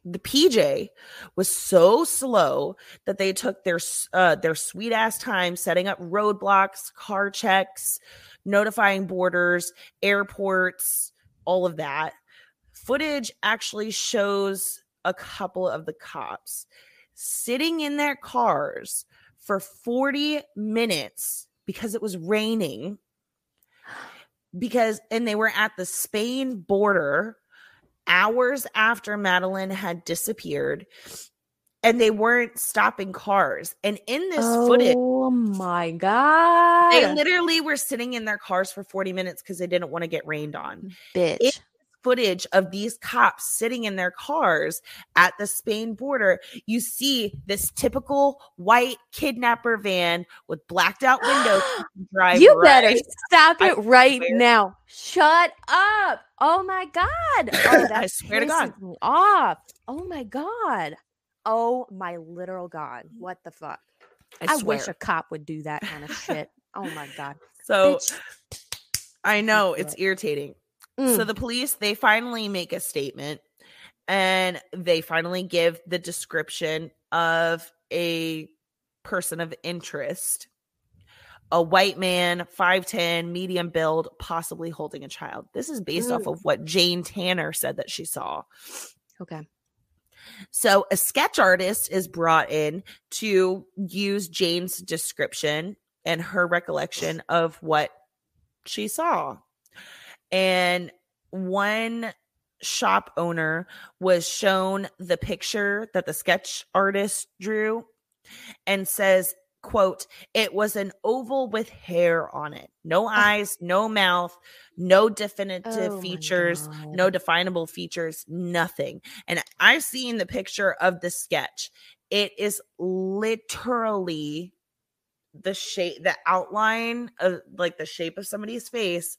the PJ was so slow that they took their uh, their sweet ass time setting up roadblocks, car checks, notifying borders, airports, all of that. Footage actually shows a couple of the cops sitting in their cars for 40 minutes because it was raining because and they were at the Spain border hours after Madeleine had disappeared and they weren't stopping cars and in this footage Oh my god. they literally were sitting in their cars for 40 minutes because they didn't want to get rained on bitch. it- footage of these cops sitting in their cars at the Spain border, you see this typical white kidnapper van with blacked out windows drive. you better right- stop I it right swear. now. Shut up. Oh my god. Oh, that I swear to God. me off. Oh my god. Oh my literal god. What the fuck? I, I, wish a cop would do that kind of shit. Oh my god. so Bitch. I know it's irritating. Mm. So the police they finally make a statement and they finally give the description of a person of interest. A white man, 5'10, medium build, possibly holding a child. This is based off Mm. of what Jane Tanner said that she saw. okay. So a sketch artist is brought in to use Jane's description and her recollection of what she saw. And one shop owner was shown the picture that the sketch artist drew and says quote it was an oval with hair on it. No oh. eyes no mouth no definitive Oh features no definable features nothing. And i've seen the picture of the sketch. It is literally the shape the outline of like the shape of somebody's face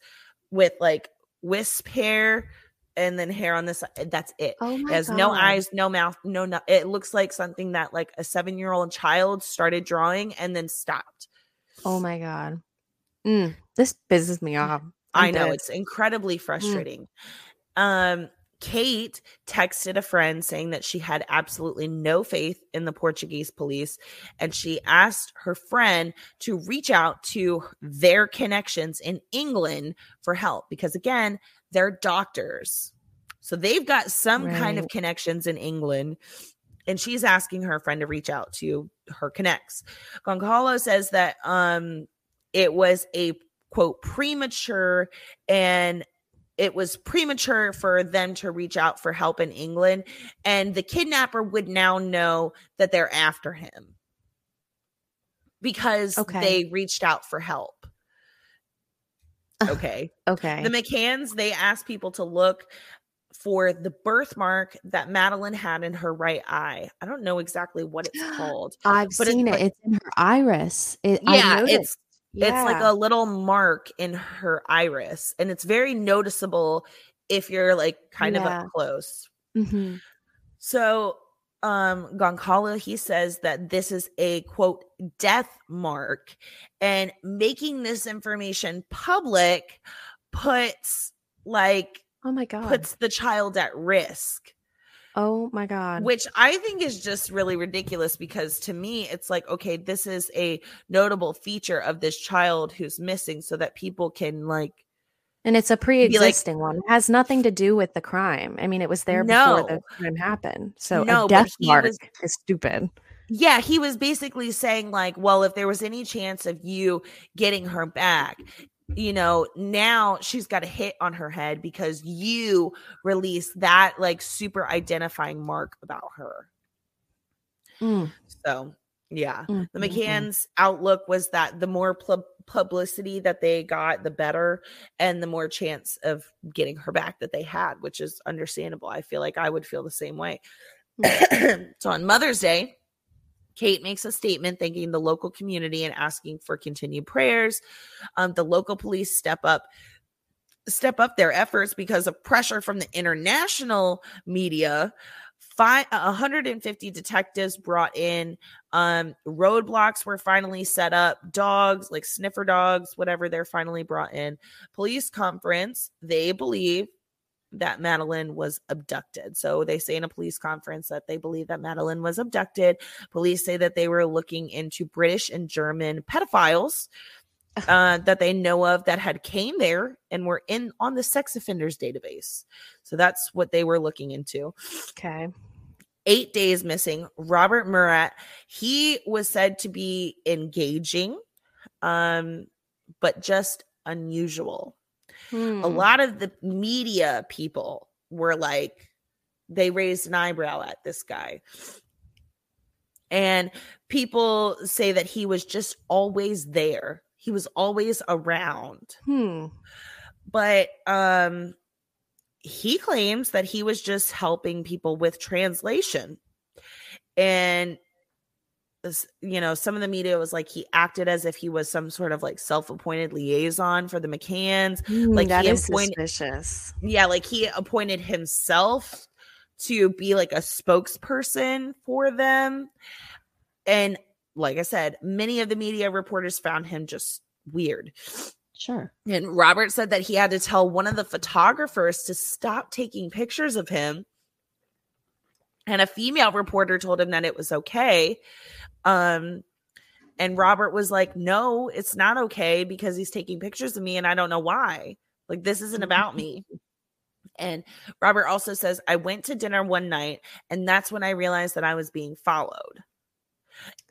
with like wisp hair and then hair on this that's it Oh it has god. no eyes no mouth no no it looks like something that like a seven year old child started drawing and then stopped Oh my god. Mm, this pisses me off. i I'm know dead. it's incredibly frustrating um kate texted a friend saying that she had absolutely no faith in the portuguese police and she asked her friend to reach out to their connections in england for help because again they're doctors so they've got some kind of connections in england and she's asking her friend to reach out to her connects. Gonçalo says that um it was a quote premature and it was premature for them to reach out for help in England and the kidnapper would now know that they're after him because Okay. they reached out for help. Okay. Okay. The McCanns, they asked people to look for the birthmark that Madeleine had in her right eye. I don't know exactly what it's called. I've but it's seen it. It's in her iris. It, I Yeah, noticed. It's it's like a little mark in her iris, and it's very noticeable if you're like kind of up close. Mhm. So um Gonçalo he says that this is a quote death mark and making this information public puts like Oh my god. puts the child at risk oh my god. which I think is just really ridiculous because to me it's like okay this is a notable feature of this child who's missing so that people can like and it's a pre-existing one. It has nothing to do with the crime. I mean, it was there before the crime happened. So No, a death mark was- is stupid. Yeah, he was basically saying, like, well, if there was any chance of you getting her back, you know, now she's got a hit on her head because you released that, like, super identifying mark about her. Mm, So, yeah. mm, The mm, mm. McCann's outlook was that the more pub- publicity that they got, the better, and the more chance of getting her back that they had, which is understandable. I feel like I would feel the same way. so on Mother's Day, Kate makes a statement thanking the local community and asking for continued prayers. Um, the local police step up step up their efforts because of pressure from the international media. Five, 150 detectives brought in. Um, roadblocks were finally set up. Dogs, like sniffer dogs, whatever, they're finally brought in. Police conference. They believe that Madeleine was abducted. So they say in a police conference that they believe that Madeleine was abducted. Police say that they were looking into British and German pedophiles uh, that they know of that had came there and were in on the sex offenders database. So that's what they were looking into. Okay. Eight days missing. Robert Murat, he was said to be engaging, um, but just unusual a Hmm. lot of the media people were like they raised an eyebrow at this guy and people say that he was just always there he was always around Hmm. but um he claims that he was just helping people with translation and you know some of the media was like he acted as if he was some sort of like self-appointed liaison for the mccanns. Hmm, Like, that he is appointed- suspicious. yeah like he appointed himself to be like a spokesperson for them. And like i said many of the media reporters found him just weird. Sure. and robert said that he had to tell one of the photographers to stop taking pictures of him. And a female reporter told him that it was okay um and robert was like no it's not okay because he's taking pictures of me and i don't know why. Like this isn't about me. And robert also says i went to dinner one night and that's when i realized that i was being followed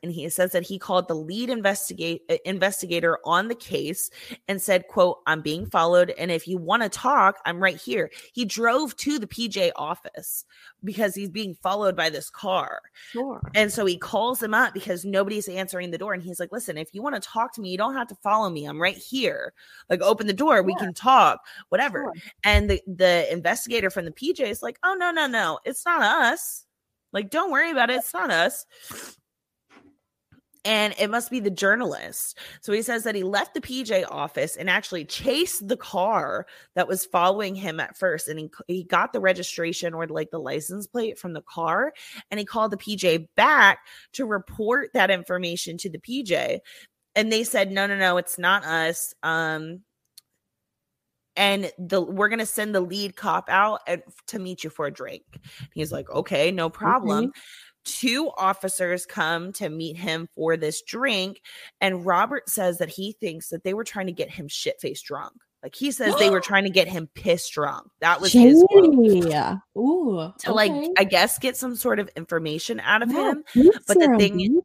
and he says that he called the lead investigate uh, investigator on the case and said quote i'm being followed and if you want to talk i'm right here he drove to the pj office because he's being followed by this car Sure. and so he calls him up because nobody's answering the door. And he's like, listen, if you want to talk to me, you don't have to follow me. I'm right here. Like, open the door. We can talk, whatever. Sure. And the, the investigator from the PJ is like, oh, no, no, no. It's not us. Like, don't worry about it. It's not us. And it must be the journalist. So he says that he left the PJ office and actually chased the car that was following him at first. And he, he got the registration or like the license plate from the car. And he called the PJ back to report that information to the PJ. And they said, no, no, no, it's not us. Um, and the we're gonna send the lead cop out and, to meet you for a drink. He's like, okay, no problem. Two officers come to meet him for this drink, and Robert says that he thinks that they were trying to get him shit faced drunk. Like he says they were trying to get him pissed drunk. That was his quote. Shady. Ooh. to like. I guess get some sort of information out of Yeah, him. but the thing-.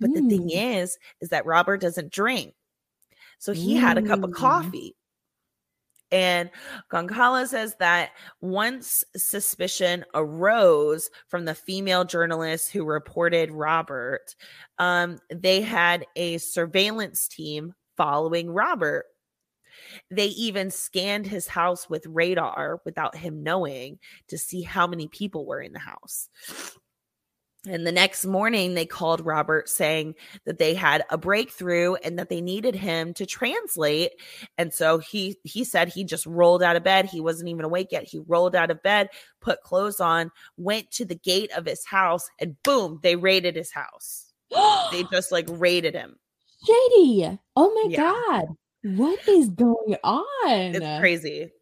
But the thing Mm. is, is that Robert doesn't drink. So he had a cup of Mm. coffee. And Gonçalo says that once suspicion arose from the female journalist who reported Robert, um, they had a surveillance team following Robert. They even scanned his house with radar without him knowing to see how many people were in the house. And the next morning, they called Robert saying that they had a breakthrough and that they needed him to translate. And so he he said he just rolled out of bed. He wasn't even awake yet. He rolled out of bed, put clothes on, went to the gate of his house, and boom, they raided his house. they just like raided him. Shady. Oh my Yeah. God. What is going on? It's crazy.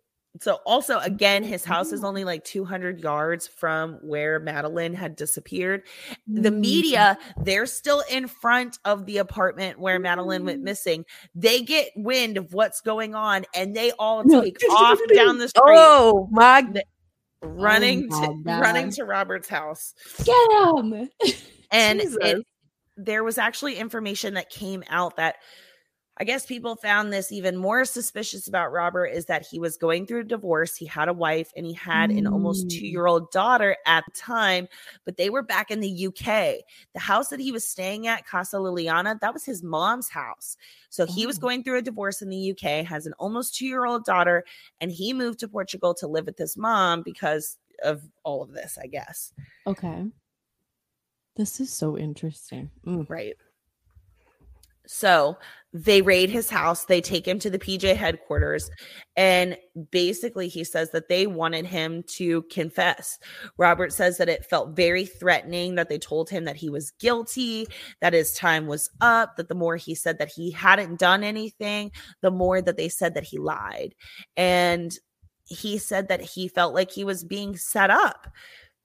So also again, his house is only like 200 yards from where Madeleine had disappeared. The Mm. media, they're still in front of the apartment where Madeleine went missing. They get wind of what's going on and they all take off down the street Oh my running Oh to my running to Robert's house. Get him. And it, there was actually information that came out that I guess people found this even more suspicious about Robert is that he was going through a divorce. He had a wife and he had an almost Mm. two year old daughter at the time, but they were back in the UK. The house that he was staying at, Casa Liliana, that was his mom's house. So he was Oh. going through a divorce in the UK, has an almost two year old daughter, and he moved to Portugal to live with his mom because of all of this, I guess. okay. This is so interesting. Mm. Right. So they raid his house. They take him to the PJ headquarters. And basically, he says that they wanted him to confess. Robert says that it felt very threatening that they told him that he was guilty, that his time was up, that the more he said that he hadn't done anything, the more that they said that he lied. And he said that he felt like he was being set up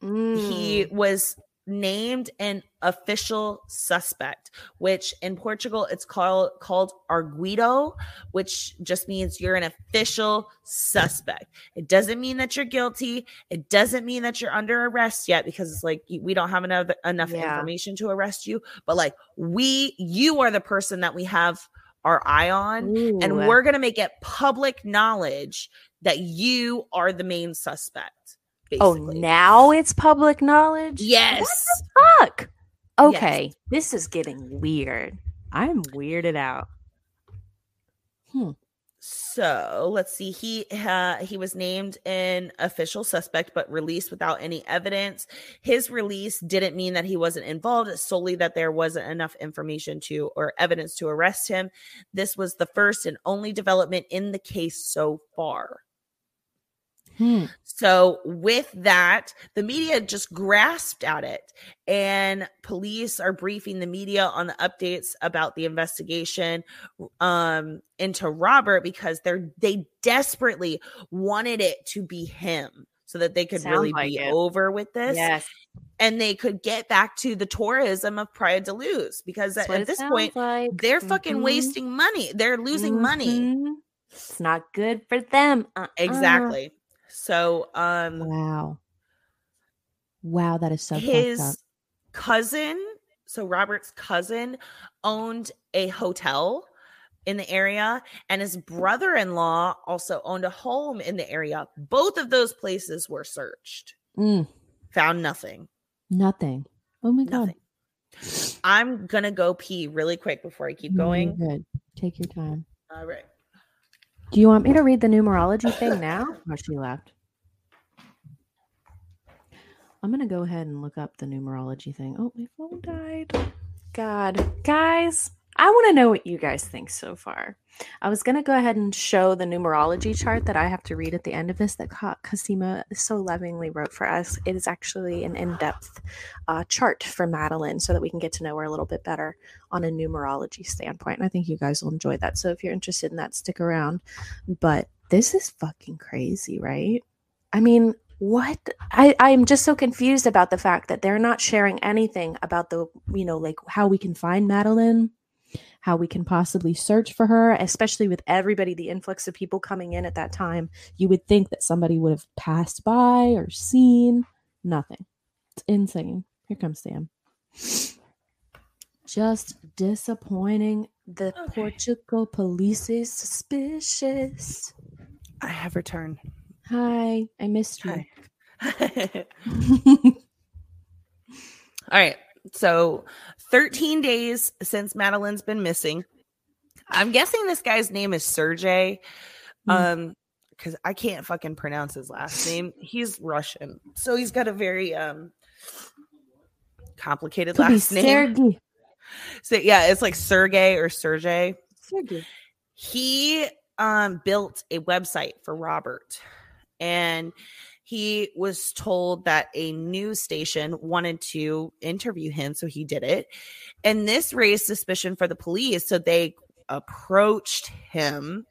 he Mm. was named an official suspect which in portugal it's called called arguido which just means you're an official suspect. It doesn't mean that you're guilty. It doesn't mean that you're under arrest yet because it's like we don't have enough enough Yeah. information to arrest you. But like we you are the person that we have our eye on and we're going to make it public knowledge that you are the main suspect Oh, now it's public knowledge. Yes. What the fuck. Okay, this is getting weird. I'm weirded out. Hmm. So let's see. He uh, he was named an official suspect, but released without any evidence. His release didn't mean that he wasn't involved; it's solely that there wasn't enough information to or evidence to arrest him. This was the first and only development in the case so far. Hmm. So, with that, the media just grasped at it, and police are briefing the media on the updates about the investigation um, into Robert because they're they desperately wanted it to be him so that they could Sounds really like be it. over with this Yes, and they could get back to the tourism of Praia da Luz because that's at, what at it this point like. they're fucking Mhm. wasting money. They're losing money. Mhm. It's not good for them. Uh-uh. Exactly. So, um, Wow. Wow, that is so his cousin so robert's cousin owned a hotel in the area and his brother-in-law also owned a home in the area both of those places were searched Mm, found nothing nothing. Oh my god. i'm gonna go pee really quick before i keep you're going Good. Take your time. all right Do you want me to read the numerology thing now? Oh, she left. I'm gonna go ahead and look up the numerology thing. Oh, my phone died. God, guys, I want to know what you guys think so far. I was gonna go ahead and show the numerology chart that I have to read at the end of this that Ka- Kasima so lovingly wrote for us. It is actually an in-depth uh, chart for Madeleine, so that we can get to know her a little bit better on a numerology standpoint. And I think you guys will enjoy that. So if you're interested in that, stick around. But this is fucking crazy, right? I mean, what? I, I'm just so confused about the fact that they're not sharing anything about the, you know, like how we can find Madeleine, how we can possibly search for her, especially with everybody, the influx of people coming in at that time. You would think that somebody would have passed by or seen nothing. It's insane. Here comes Sam. Just disappointing. The Okay. Portugal police is suspicious. i have returned Hi, I missed you. Hi. All right. So 13 days since Madeleine's been missing. I'm guessing this guy's name is Sergey. Hmm. Um, because I can't fucking pronounce his last name. He's Russian, so he's got a very um complicated Could last name. Sergey. So yeah, it's like Sergey or Sergey. Sergey. He um built a website for Robert, and he was told that a news station wanted to interview him, so he did it. And this raised suspicion for the police, so they approached him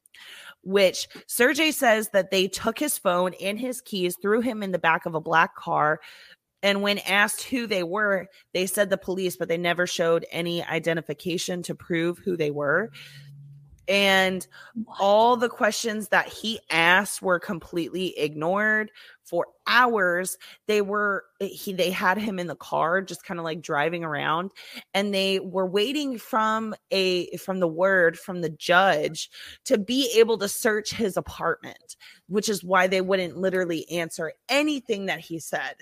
which Sergey says that they took his phone and his keys, threw him in the back of a black car. And when asked who they were, they said the police, but they never showed any identification to prove who they were. And all the questions that he asked were completely ignored for hours they were eh, he they had him in the car just kind of like driving around and they were waiting from a from the word from the judge to be able to search his apartment which is why they wouldn't literally answer anything that he said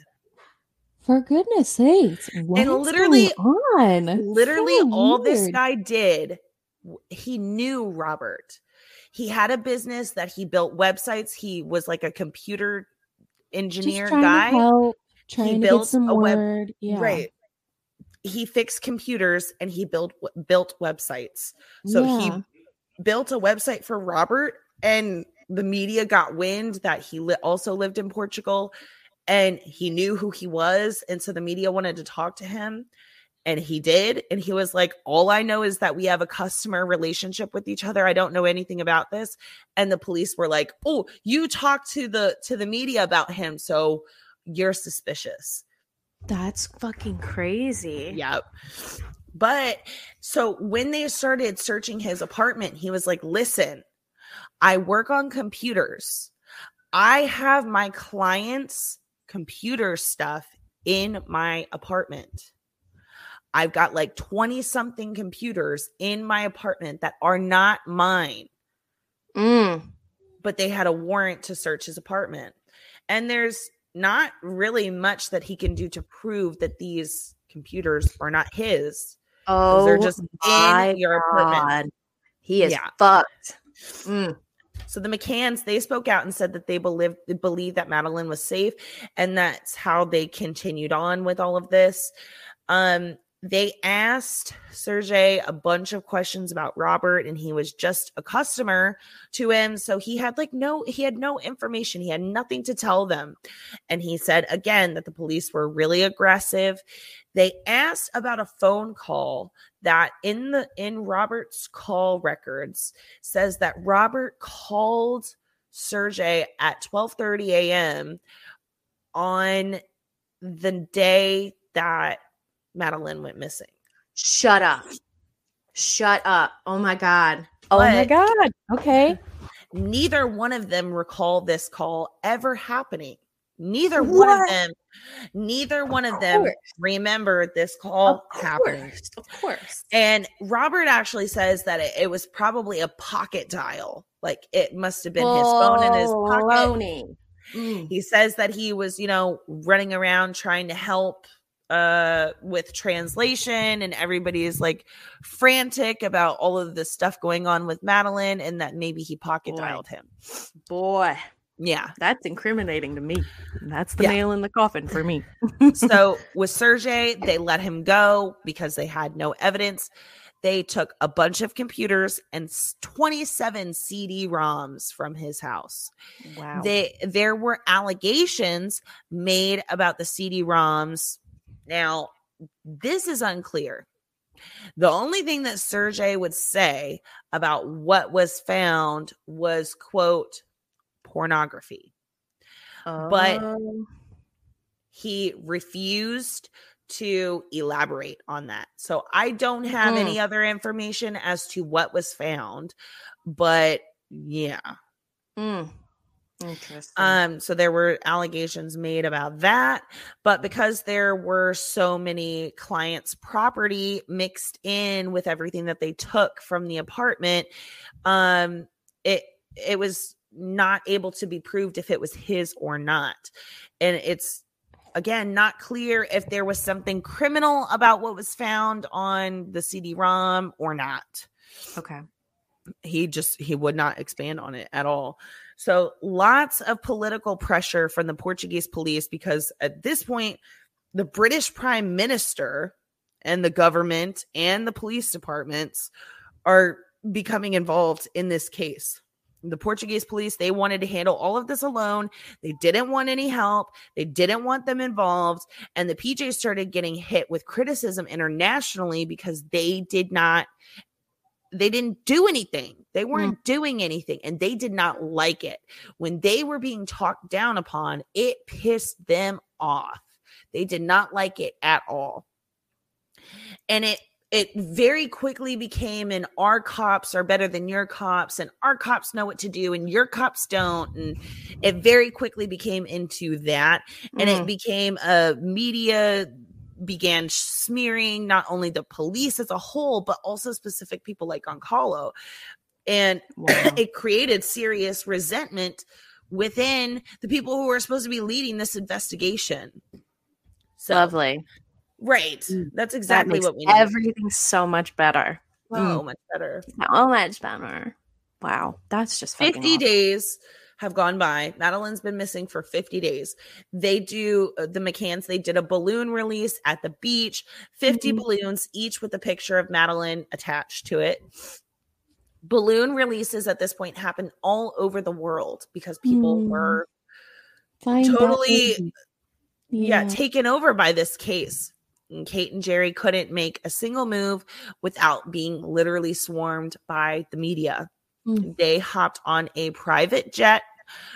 For goodness sakes. And literally- on? literally So all this guy did he knew robert he had a business that he built websites he was like a computer engineer guy help, trying to built a web- word. yeah. right he fixed computers and he built built websites so Yeah. he built a website for robert and the media got wind that he li- also lived in portugal and he knew who he was and so the media wanted to talk to him and he did and he was like all i know is that we have a customer relationship with each other i don't know anything about this and the police were like oh you talked to the to the media about him so you're suspicious That's fucking crazy. Yep. But so when they started searching his apartment, he was like, listen, I work on computers. I have my clients' computer stuff in my apartment. I've got like 20 something computers in my apartment that are not mine, Mm. but they had a warrant to search his apartment. And there's not really much that he can do to prove that these computers are not his. Oh, they're just in your apartment. God. He is Yeah. fucked. Mm. So the McCanns they spoke out and said that they believe believe that Madeleine was safe, and that's how they continued on with all of this. Um, they asked Sergey a bunch of questions about Robert, and he was just a customer to him, so he had like no he had no information, he had nothing to tell them, and he said again that the police were really aggressive. They asked about a phone call that in the in Robert's call records says that Robert called Sergey at 12:30 a.m. on the day that Madeleine went missing. Shut up. Shut up. Oh my God. Oh my god. Okay. Neither one of them recall this call ever happening. Neither one of them, neither one of them course. remember this call Of happening. course. Of course. And Robert actually says that it, it was probably a pocket dial. Like it must have been his phone in his pocket. He says that he was, you know, running around trying to help uh with translation and everybody is like frantic about all of this stuff going on with Madeleine and that maybe he pocket dialed him. Boy, Yeah. that's incriminating to me. That's the Yeah. nail in the coffin for me. So with Sergey, they let him go because they had no evidence. They took a bunch of computers and 27 CD-ROMs from his house. wow. they there were allegations made about the CD-ROMs. Now, this is unclear. The only thing that Sergey would say about what was found was quote pornography. but- Oh. He refused to elaborate on that. So I don't have any other information as to what was found, but yeah. Mm. Interesting. Um, so there were allegations made about that, but because there were so many clients' property mixed in with everything that they took from the apartment, um, it it was not able to be proved if it was his or not. And it's again not clear if there was something criminal about what was found on the CD-ROM or not. okay. He just he would not expand on it at all. So lots of political pressure from the portuguese police because at this point the british prime minister and the government and the police departments are becoming involved in this case. The portuguese police they wanted to handle all of this alone. They didn't want any help. They didn't want them involved. And the pj started getting hit with criticism internationally because they did not they didn't do anything. They weren't mm. doing anything and they did not like it. When they were being talked down upon, it pissed them off. They did not like it at all. And it it very quickly became an our cops are better than your cops and our cops know what to do and your cops don't and it very quickly became into that and mm. it became a media began smearing not only the police as a whole, but also specific people like Gonçalo. And wow. it created serious resentment within the people who were supposed to be leading this investigation. So, Lovely. Right. Mm. That's exactly that what we need. Everything's so much better. So mm. much better. So much better. Wow. That's just 50 awesome. days have gone by. Madeleine's been missing for 50 days. They do uh, the McCanns, they did a balloon release at the beach, 50 mm-hmm. balloons, each with a picture of Madeleine attached to it. Balloon releases at this point happen all over the world because people mm. were Find totally yeah. yeah, taken over by this case. And Kate and Gerry couldn't make a single move without being literally swarmed by the media. Mm. They hopped on a private jet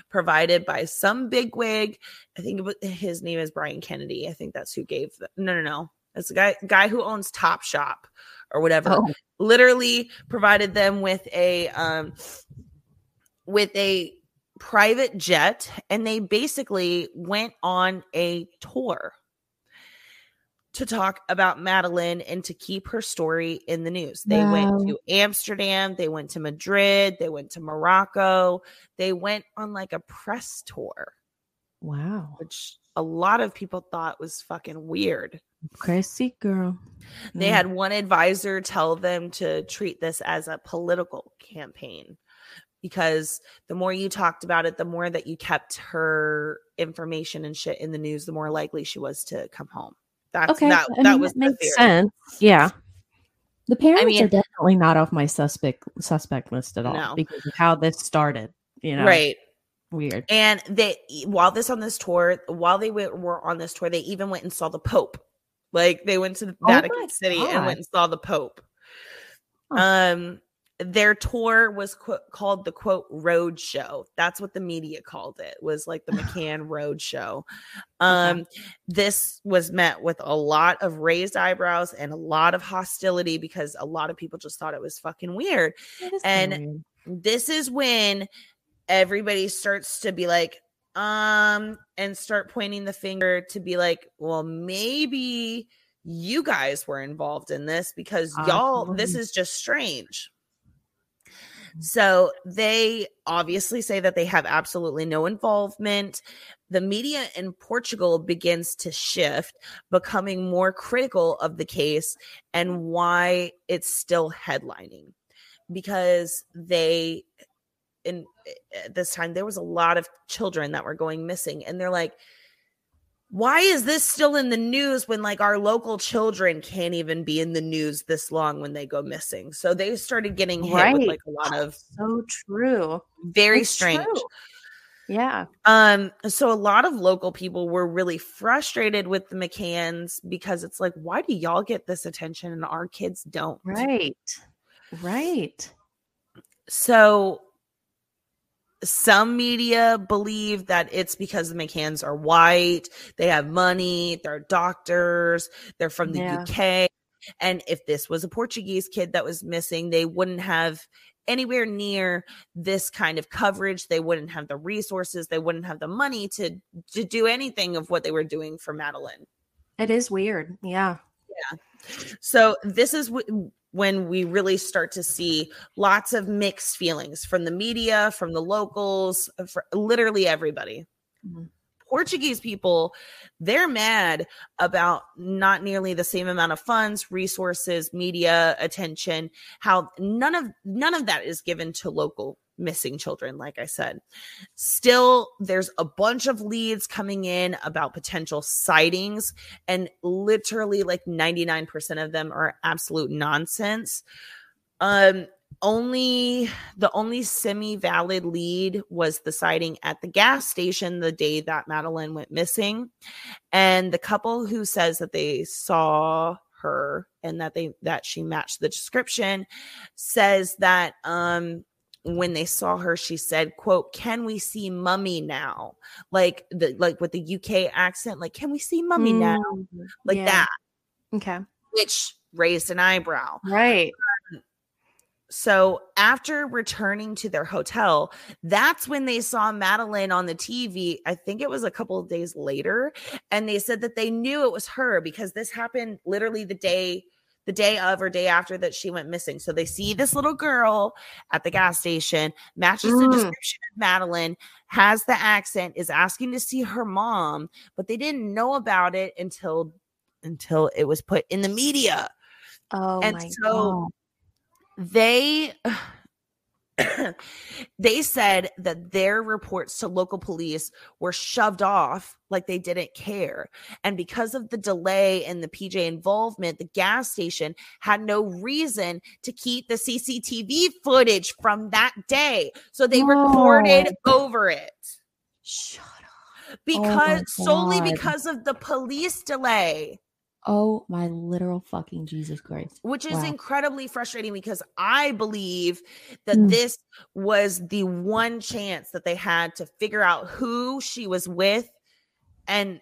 provided by some bigwig. I think his name is Brian Kennedy. I think that's who gave the, no, no, no. It's the guy guy who owns Top Shop or whatever. Oh. Literally provided them with a um with a private jet and they basically went on a tour to talk about Madeleine and to keep her story in the news. They wow. went to Amsterdam, they went to Madrid, they went to Morocco, they went on like a press tour. Wow. Which a lot of people thought was fucking weird. Crazy girl. They mm. had one advisor tell them to treat this as a political campaign because the more you talked about it, the more that you kept her information and shit in the news, the more likely she was to come home. That's okay. that, I that mean, was that makes sense. Yeah. The parents I mean, are definitely not off my suspect suspect list at all no. because of how this started. You know, right? Weird. And they, while this on this tour, while they were on this tour, they even went and saw the Pope. Like they went to the oh Vatican City God. and went and saw the Pope. Huh. Um, their tour was qu- called the quote road show. That's what the media called it was like the mccann road show. Um okay. this was met with a lot of raised eyebrows and a lot of hostility because a lot of people just thought it was fucking weird. And weird. this is when everybody starts to be like um and start pointing the finger to be like well maybe you guys were involved in this because y'all this is just strange so they obviously say that they have absolutely no involvement. The media in Portugal begins to shift, becoming more critical of the case and why it's still headlining because they in at this time there was a lot of children that were going missing and they're like why is this still in the news when like our local children can't even be in the news this long when they go missing? So they started getting hit right. with like a lot of so true. Very it's strange. True. yeah. Um so a lot of local people were really frustrated with the mccanns because it's like why do y'all get this attention and our kids don't? Right. Right. So some media believe that it's because the McCanns are white, they have money, they're doctors, they're from the yeah. UK. And if this was a Portuguese kid that was missing, they wouldn't have anywhere near this kind of coverage. They wouldn't have the resources, they wouldn't have the money to to do anything of what they were doing for Madeleine. It is weird. Yeah. Yeah. So this is what when we really start to see lots of mixed feelings from the media, from the locals, for literally everybody. Mm-hmm. Portuguese people, they're mad about not nearly the same amount of funds, resources, media attention, how none of none of that is given to local missing children like I said. Still there's a bunch of leads coming in about potential sightings and literally like 99% of them are absolute nonsense. Um only the only semi-valid lead was the sighting at the gas station the day that Madeleine went missing and the couple who says that they saw her and that they that she matched the description says that um when they saw her she said quote can we see mummy now like the like with the uk accent like can we see mummy now Mm, like yeah. that Okay. which raised an eyebrow Right. So after returning to their hotel, that's when they saw Madeleine on the TV. I think it was a couple of days later, and they said that they knew it was her because this happened literally the day the day of or day after that she went missing. So they see this little girl at the gas station, matches the Mm. description of Madeleine, has the accent, is asking to see her mom, but they didn't know about it until until it was put in the media Oh and so god. they they said that their reports to local police were shoved off like they didn't care. And because of the delay and the pj involvement the gas station had no reason to keep the cctv footage from that day. So they recorded over it. Shut up. because oh solely because of the police delay Oh my literal fucking Jesus Christ. which is Wow. incredibly frustrating because I believe that Mm. this was the one chance that they had to figure out who she was with and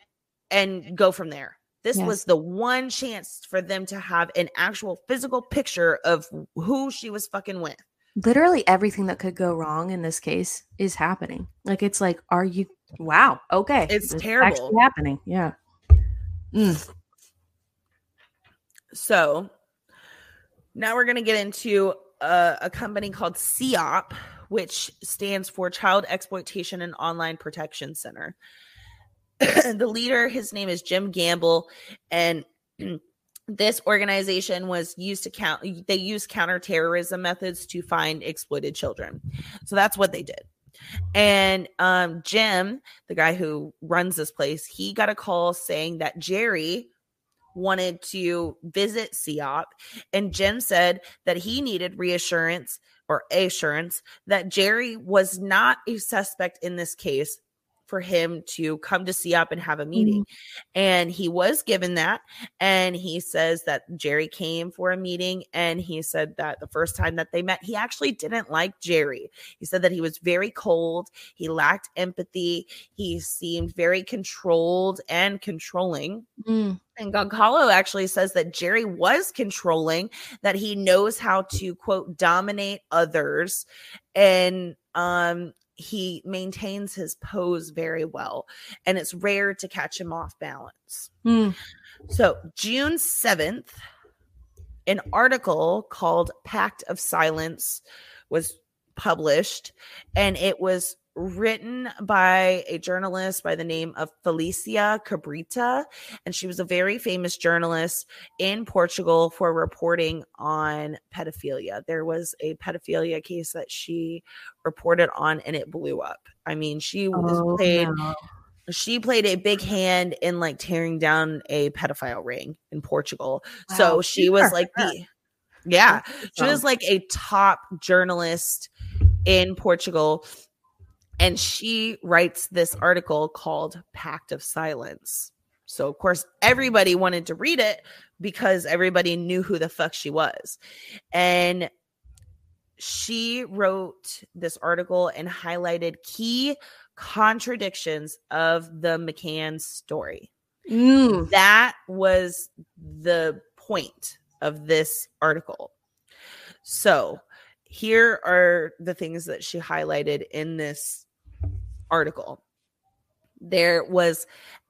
and go from there. This Yes. was the one chance for them to have an actual physical picture of who she was fucking with. Literally everything that could go wrong in this case is happening. Like it's like, are you wow, okay. It's is terrible. actually happening. Yeah. Mm. So now we're going to get into a, a company called CEOP, which stands for Child Exploitation and Online Protection Center. the leader, his name is Jim Gamble, and this organization was used to count they use counterterrorism methods to find exploited children. So that's what they did. And um Jim, the guy who runs this place, he got a call saying that Gerry wanted to visit CEOP, and Jim said that he needed reassurance or assurance that Gerry was not a suspect in this case for him to come to CEOP and have a meeting. And he was given that. And he says that Gerry came for a meeting and he said that the first time that they met, he actually didn't like Gerry. He said that he was very cold, he lacked empathy, he seemed very controlled and controlling. Mm. And Gonçalo actually says that Gerry was controlling, that he knows how to quote dominate others, and um he maintains his pose very well, and it's rare to catch him off balance. Mm. So June 7th, an article called Pact of Silence was published, and it was written by a journalist by the name of Felicia Cabrita. And she was a very famous journalist in Portugal for reporting on pedophilia. There was a pedophilia case that she reported on and it blew up. I mean, she was Oh, played no. she played a big hand in like tearing down a pedophile ring in Portugal. Wow, So she was like the yeah, she was like a top journalist in Portugal and she writes this article called Pact of Silence. So of course everybody wanted to read it because everybody knew who the fuck she was. And she wrote this article and highlighted key contradictions of the McCann story. Mm. That was the point of this article. So, here are the things that she highlighted in this article. There was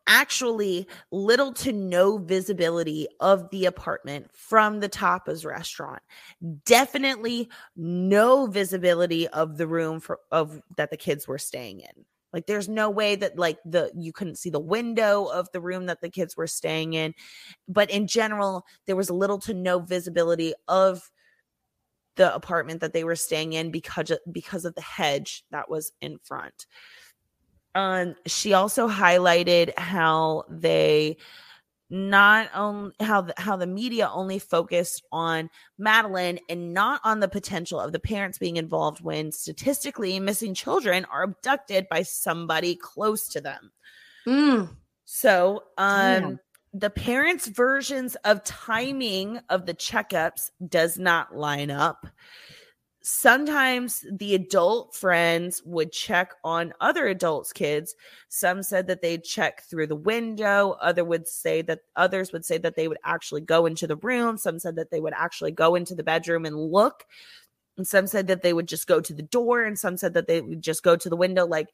actually little to no visibility of the apartment from the tapas restaurant definitely no visibility of the room for of that the kids were staying in Like there's no way that like the you couldn't see the window of the room that the kids were staying in. But in general, there was little to no visibility of the apartment that they were staying in because of, because of the hedge that was in front. Um, she also highlighted how they not only how the, how the media only focused on Madeleine and not on the potential of the parents being involved when statistically missing children are abducted by somebody close to them. Mm. So, um Damn. the parents' versions of timing of the checkups does not line up. Sometimes the adult friends would check on other adults' kids. Some said that they'd check through the window. Other would say that others would say that they would actually go into the room. Some said that they would actually go into the bedroom and look. And some said that they would just go to the door. And some said that they would just go to the window. Like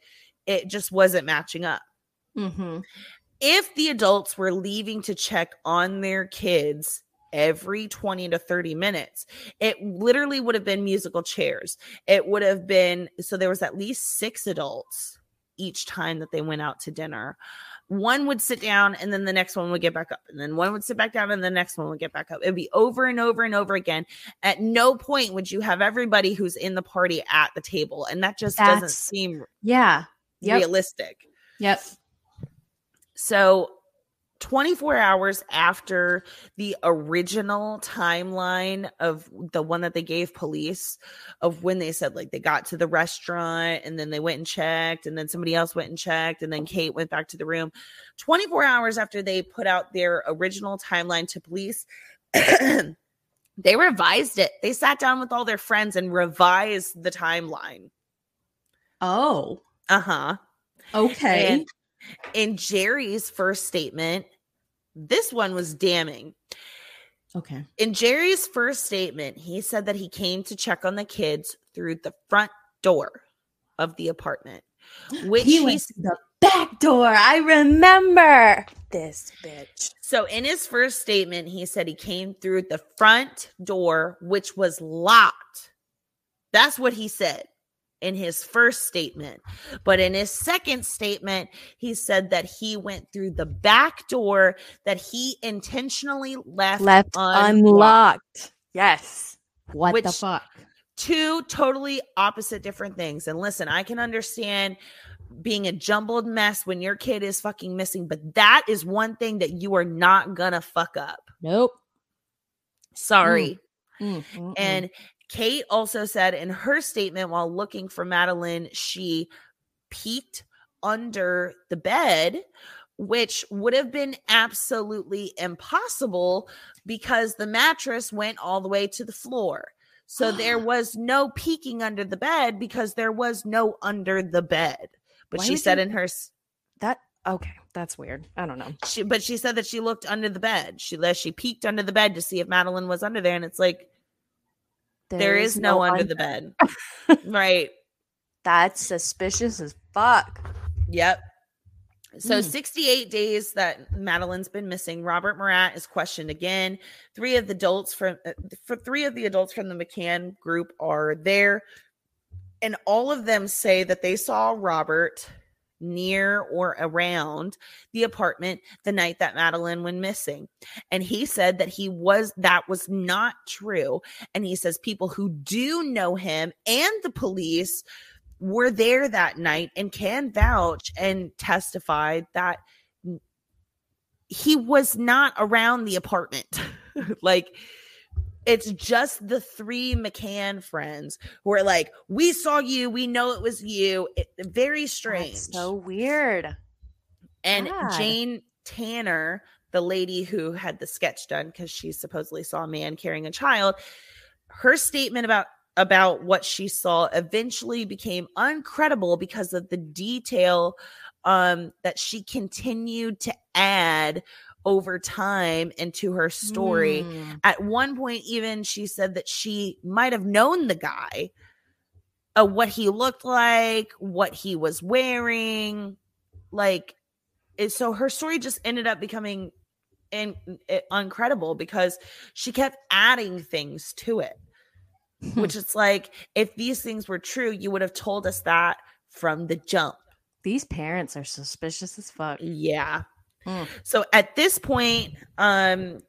it just wasn't matching up Mm-hmm. if the adults were leaving to check on their kids every 20 to 30 minutes it literally would have been musical chairs it would have been so there was at least six adults each time that they went out to dinner one would sit down and then the next one would get back up and then one would sit back down and the next one would get back up it'd be over and over and over again at no point would you have everybody who's in the party at the table and that just doesn't seem Yeah. Yep. realistic Yep. So 24 hours after the original timeline of the one that they gave police of when they said like they got to the restaurant and then they went and checked and then somebody else went and checked and then Kate went back to the room 24 hours after they put out their original timeline to police they revised it they sat down with all their friends and revised the timeline Oh. uh-huh Okay. And in Gerry's first statement, this one was damning. okay. In Gerry's first statement, he said that he came to check on the kids through the front door of the apartment, which he went to the back door. I remember this bitch. so in his first statement, he said he came through the front door, which was locked. That's what he said in his first statement. But in his second statement, he said that he went through the back door that he intentionally left, Left unlocked. unlocked. Yes. What the fuck? Two totally opposite different things. And listen, I can understand being a jumbled mess when your kid is fucking missing, but that is one thing that you are not gonna fuck up. Nope. Sorry. Mm, mm, mm. And Kate also said in her statement while looking for Madeleine, she peeked under the bed, which would have been absolutely impossible because the mattress went all the way to the floor. So there was no peeking under the bed because there was no under the bed. But Why she said you- in her that okay, that's weird. I don't know. she but she said that she looked under the bed. She she peeked under the bed to see if Madeleine was under there and it's like there is, no, under the bed. right. That's suspicious as fuck. Yep. So Mm. 68 days that Madeleine's been missing. Robert Murat is questioned again. Three of the adults from uh, for three of the adults from the McCann group are there, and all of them say that they saw Robert near or around the apartment the night that Madeleine went missing. And he said that he was that was not true. And he says people who do know him and the police were there that night and can vouch and testify that he was not around the apartment. like it's just the three McCann friends who are like, we saw you, we know it was you. It, very strange. That's so weird. and God. Jane Tanner, the lady who had the sketch done because she supposedly saw a man carrying a child, her statement about about what she saw eventually became uncredible because of the detail um that she continued to add over time into her story Mm. at one point even she said that she might have known the guy uh, what he looked like what he was wearing like it, so her story just ended up becoming in, it, uncredible because she kept adding things to it which is like if these things were true you would have told us that from the jump These parents are suspicious as fuck. Yeah. Mm. So at this point, um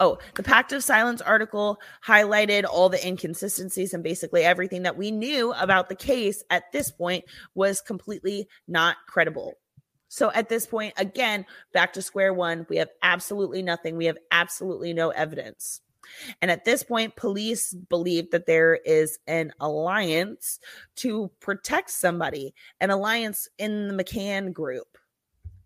oh, the Pact of Silence article highlighted all the inconsistencies and basically everything that we knew about the case at this point was completely not credible. So at this point, again, back to square one, we have absolutely nothing. We have absolutely no evidence. And at this point, police believe that there is an alliance to protect somebody, an alliance in the McCann group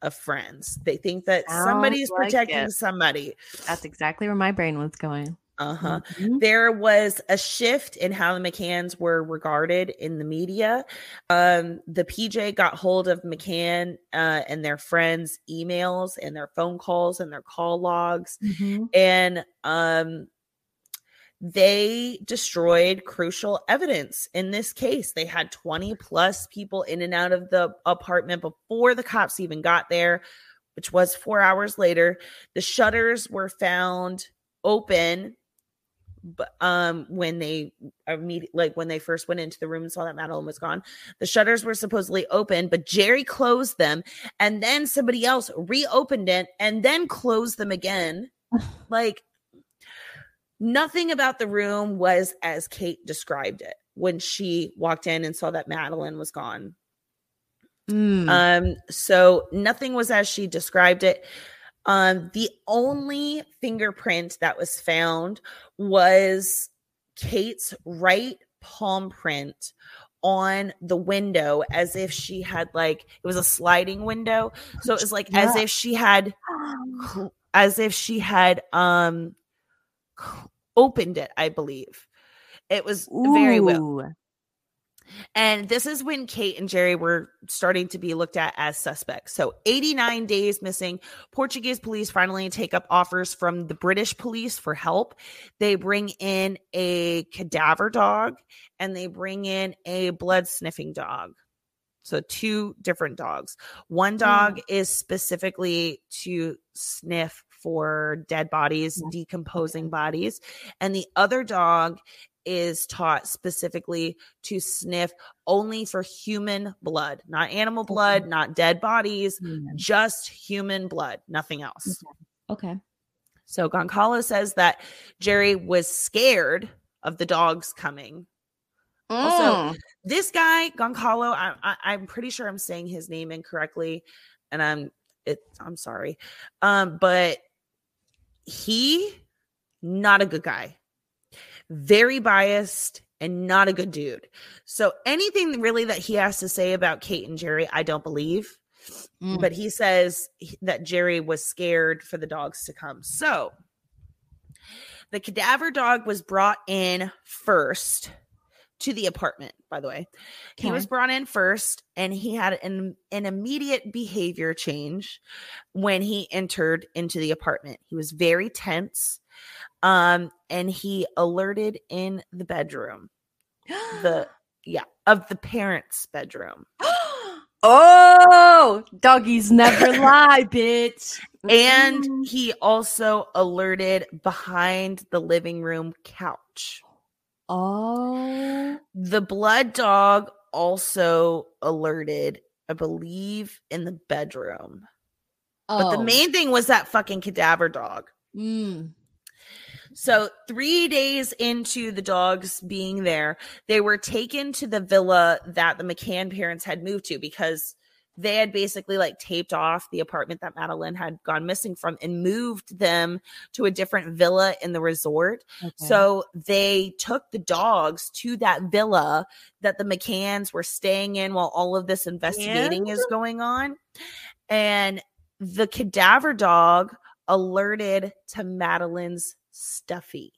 of friends. They think that Sounds somebody's like protecting somebody. That's exactly where my brain was going. Uh huh. Mhm. There was a shift in how the McCanns were regarded in the media. Um, the PJ got hold of McCann uh, and their friends' emails and their phone calls and their call logs, Mhm. and um, they destroyed crucial evidence in this case. They had 20 plus people in and out of the apartment before the cops even got there, which was four hours later. The shutters were found open but um when they immediately like when they first went into the room and saw that Madeleine was gone, the shutters were supposedly open, but Gerry closed them and then somebody else reopened it and then closed them again. like nothing about the room was as Kate described it when she walked in and saw that Madeleine was gone. Mm. Um, so nothing was as she described it. Um, the only fingerprint that was found was Kate's right palm print on the window as if she had like it was a sliding window so it was like as if she had as if she had um opened it i believe it was very well and this is when Kate and Gerry were starting to be looked at as suspects. So 89 days missing. Portuguese police finally take up offers from the British police for help. They bring in a cadaver dog and they bring in a blood sniffing dog. So two different dogs. One dog hmm. is specifically to sniff for dead bodies, decomposing bodies, and the other dog is taught specifically to sniff only for human blood, not animal blood, not dead bodies, Yeah. just human blood, nothing else. Okay. So Gonçalo says that Gerry was scared of the dogs coming. Also, Mm. This guy, Gonçalo, I, I, I'm pretty sure I'm saying his name incorrectly, and I'm it. I'm sorry, um, but he not a good guy, very biased and not a good dude. So anything really that he has to say about Kate and Gerry, I don't believe. Mm. But he says that Gerry was scared for the dogs to come. So the cadaver dog was brought in first to the apartment, by the way. He was brought in first and he had an, an immediate behavior change when he entered into the apartment. He was very tense um and he alerted in the bedroom the yeah of the parents bedroom oh, doggies never lie, bitch. and he also alerted behind the living room couch Oh. the blood dog also alerted i believe in the bedroom Oh. but the Oh. main thing was that fucking cadaver dog Mm. So, three days into the dogs being there, they were taken to the villa that the McCann parents had moved to because they had basically like taped off the apartment that Madeleine had gone missing from and moved them to a different villa in the resort. Okay. So, they took the dogs to that villa that the McCanns were staying in while all of this investigating is going on. And the cadaver dog alerted to Madeleine's stuffy,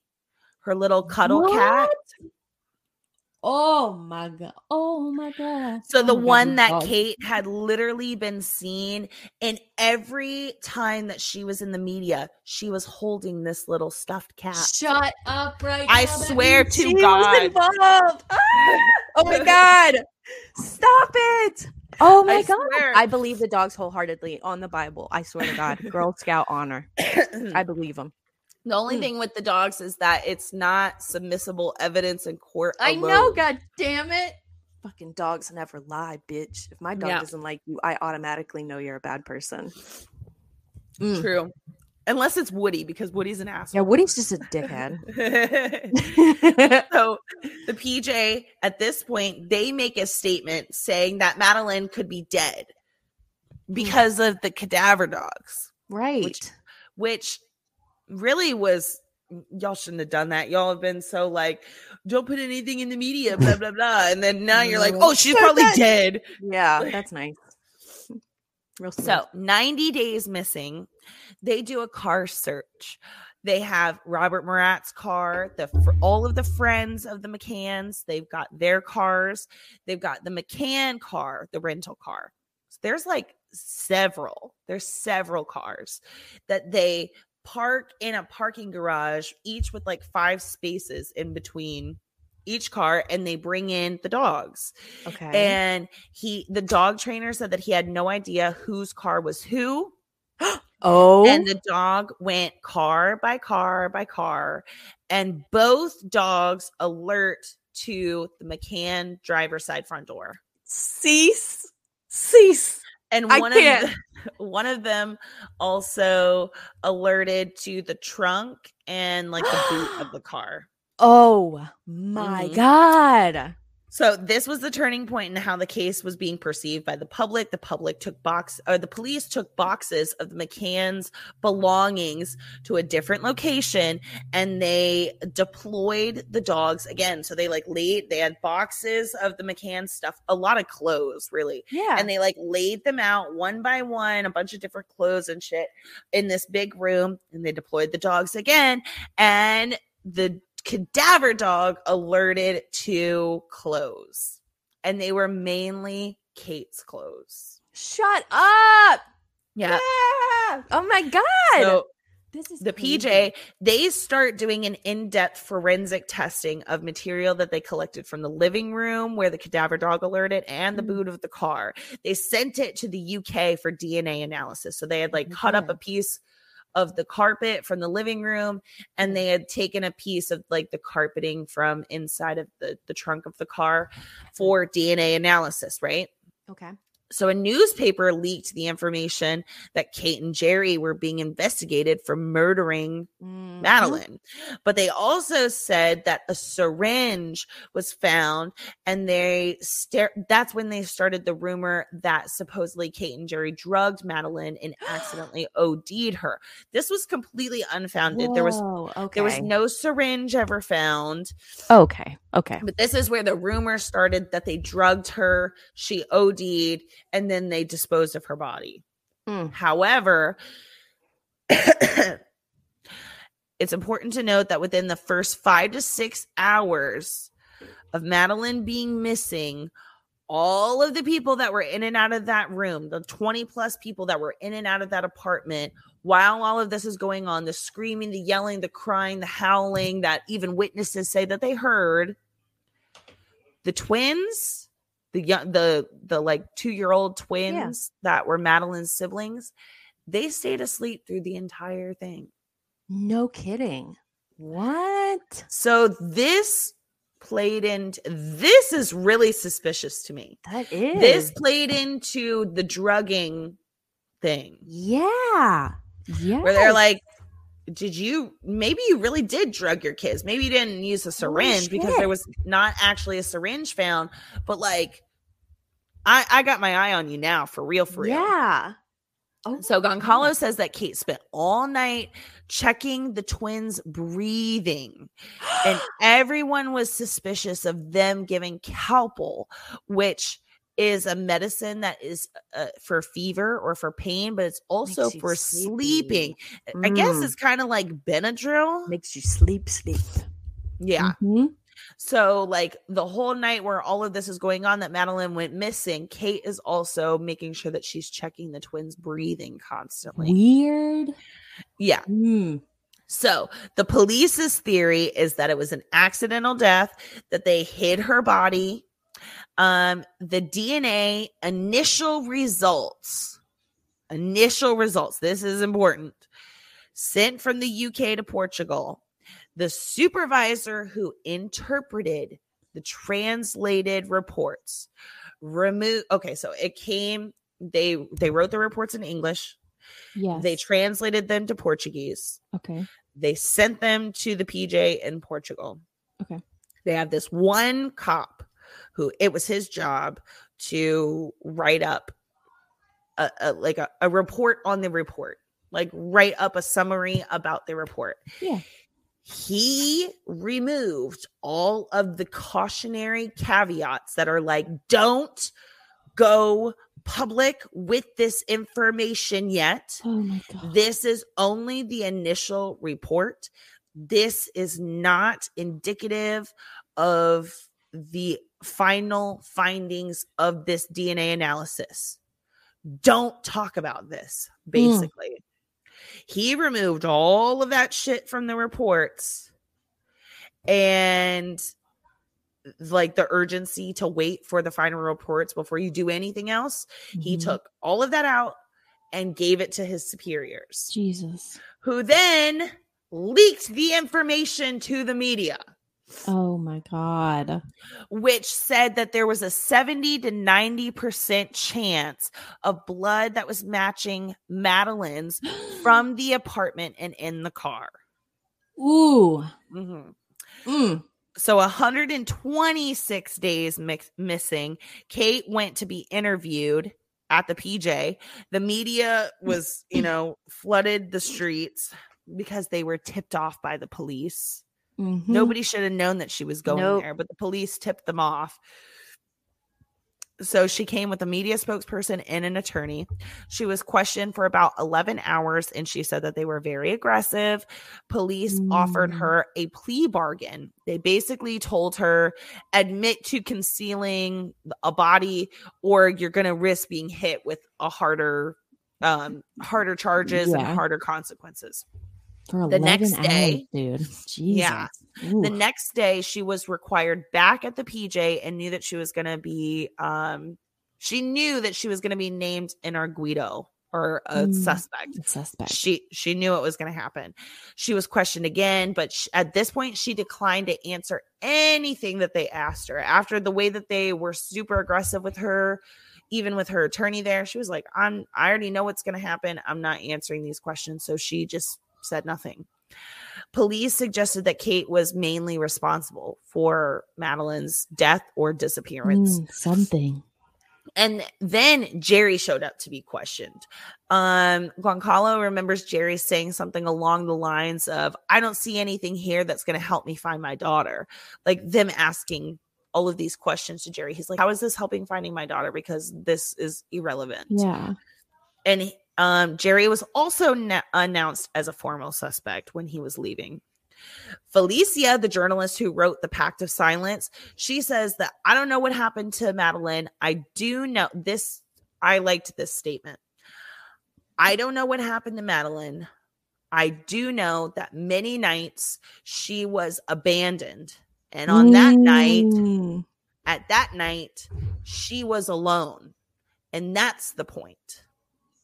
her little cuddle cat. Oh my god. Oh my god. So Oh the my God, one these that dogs. Kate had literally been seen in every time that she was in the media, she was holding this little stuffed cat. Shut up right I now. That swear means to She was God. involved. Ah! Oh my god. Stop it. Oh my I god. swear. I believe the dogs wholeheartedly on the Bible. I swear to God. Girl Scout honor. I believe them. The only Mm. thing with the dogs is that it's not submissible evidence in court. I alone. know, god damn it. Fucking dogs never lie, bitch. If my dog Yeah. doesn't like you, I automatically know you're a bad person. Mm. True. Unless it's Woody, because Woody's an asshole. Yeah. Woody's just a dickhead. so the PJ at this point, they make a statement saying that Madeleine could be dead because of the cadaver dogs. right. which really was y'all shouldn't have done that. Y'all have been so like, don't put anything in the media, blah blah blah. And then now you're like, mm-hmm. oh, she's probably dead. yeah, that's nice. Real smooth. So 90 days missing. They do a car search. They have Robert Murat's car, the all of the friends of the McCanns. They've got their cars. They've got the McCann car, the rental car. So there's like several. There's several cars that they park in a parking garage, each with like five spaces in between each car, and they bring in the dogs. okay. And he, the dog trainer said that he had no idea whose car was who. oh, And the dog went car by car by car. And both dogs alert to the McCann driver's side front door. cease, cease. And one of the, one of them also alerted to the trunk and like the boot of the car. Oh my Mhm. god. So this was the turning point in how the case was being perceived by the public. The public took box or the police took boxes of the McCann's belongings to a different location and they deployed the dogs again. So they like laid they had boxes of the McCann stuff, a lot of clothes really. Yeah. And they like laid them out one by one, a bunch of different clothes and shit in this big room. And they deployed the dogs again. And the cadaver dog alerted to clothes. And they were mainly Kate's clothes. Shut up. Yeah. Ah! Oh my god. So This is the crazy. PJ, they start doing an in-depth forensic testing of material that they collected from the living room where the cadaver dog alerted and the Mm. boot of the car. They sent it to the UK for DNA analysis. So they had like cut up a piece of the carpet from the living room and they had taken a piece of like the carpeting from inside of the the trunk of the car for DNA analysis, right? Okay. So a newspaper leaked the information that Kate and Gerry were being investigated for murdering Mhm. Madeleine. But they also said that a syringe was found and they that's when they started the rumor that supposedly Kate and Gerry drugged Madeleine and accidentally OD'd her. This was completely unfounded. There was okay. there was no syringe ever found. Okay. Okay. But this is where the rumor started that they drugged her, she OD'd, and then they disposed of her body. Mm. However, it's important to note that within the first five to six hours of Madeleine being missing, all of the people that were in and out of that room, the 20 plus people that were in and out of that apartment, while all of this is going on, the screaming, the yelling, the crying, the howling that even witnesses say that they heard, the twins, the young, the the like two year old twins that were Madeleine's siblings, they stayed asleep through the entire thing. No kidding. What? So this played into this is really suspicious to me. That is. This played into the drugging thing Yeah. Yeah. where they're like, did you maybe you really did drug your kids? Maybe you didn't use a syringe because there was not actually a syringe found, but like I I got my eye on you now for real for real. Yeah. Oh, So Gonçalo says that Kate spent all night checking the twins' breathing, and everyone was suspicious of them giving Calpol, which is a medicine that is uh, for fever or for pain, but it's also for sleeping. I guess Mm. it's kind of like Benadryl. makes you sleep, sleep. Yeah. Mhm. So, like the whole night where all of this is going on, that Madeleine went missing, Kate is also making sure that she's checking the twins' breathing constantly. Weird. Yeah. Mm. So the police's theory is that it was an accidental death, that they hid her body. Um, the DNA initial results, initial results, this is important, sent from the UK to Portugal. The supervisor who interpreted the translated reports remove okay so it came they they wrote the reports in english yeah they translated them to portuguese okay. they sent them to the pj in portugal Okay. they have this one cop who it was his job to write up a, a like a, a report on the report like write up a summary about the report Yeah. he removed all of the cautionary caveats that are like don't go public with this information yet Oh my god. this is only the initial report. This is not indicative of the final findings of this DNA analysis. Don't talk about this, basically. He removed all of that shit from the reports and like the urgency to wait for the final reports before you do anything else. He Mhm. took all of that out and gave it to his superiors, Jesus. who then leaked the information to the media, Oh my god. which said that there was a 70 to 90% chance of blood that was matching Madeleine's from the apartment and in the car. Ooh. Mhm. Mm. So 126 days mix- missing. Kate went to be interviewed at the PJ. The media was, you know, flooded the streets because they were tipped off by the police. Mhm. Nobody should have known that she was going Nope. there, but the police tipped them off. So she came with a media spokesperson and an attorney. She was questioned for about 11 hours and she said that they were very aggressive. Police offered Mm. her a plea bargain. They basically told her admit to concealing a body or you're going to risk being hit with a harder um harder charges and harder consequences. For the 11 next hours, day- dude. Jesus. Yeah. The next day, she was required back at the PJ and knew that she was going to be, um, she knew that she was going to be named an arguido or a Mm. suspect. suspect. She she knew it was going to happen. She was questioned again, but sh at this point, she declined to answer anything that they asked her. After the way that they were super aggressive with her, even with her attorney there, she was like, "I'm I already know what's going to happen. I'm not answering these questions." So she just said nothing. Police suggested that Kate was mainly responsible for Madeleine's death or disappearance. Mm, something. And then Gerry showed up to be questioned. Um, Gonçalo remembers Gerry saying something along the lines of, I don't see anything here that's going to help me find my daughter. Like them asking all of these questions to Gerry. He's like, How is this helping finding my daughter? Because this is irrelevant. Yeah. And um, Gerry was also na- announced as a formal suspect when he was leaving. Felicia, the journalist who wrote The Pact of Silence, she says that I don't know what happened to Madeleine. I do know this. I liked this statement. I don't know what happened to Madeleine. I do know that many nights she was abandoned. And on that night, Mm. at that night, she was alone. And that's the point.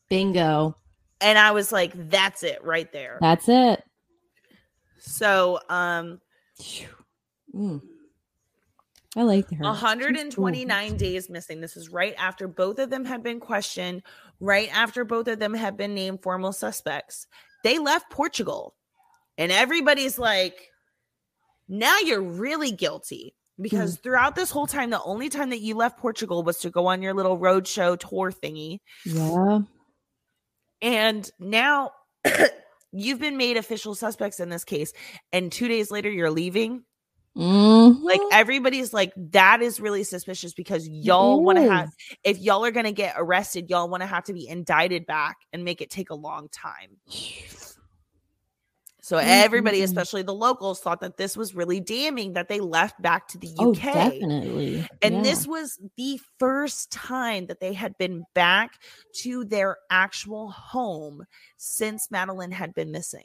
Bingo. And I was like, that's it right there. That's it. So, um, Mm. I like her. She's cool. 129 days missing. This is right after both of them had been questioned, right after both of them had been named formal suspects. They left Portugal. And everybody's like, now you're really guilty. Because throughout this whole time, the only time that you left Portugal was to go on your little roadshow tour thingy. Yeah. And now you've been made official suspects in this case. And two days later, you're leaving. Mhm. Like everybody's like, that is really suspicious because y'all want to have, if y'all are going to get arrested, y'all want to have to be indicted back and make it take a long time. So everybody, Mhm. especially the locals, thought that this was really damning that they left back to the Oh, UK. definitely. And Yeah. this was the first time that they had been back to their actual home since Madeleine had been missing.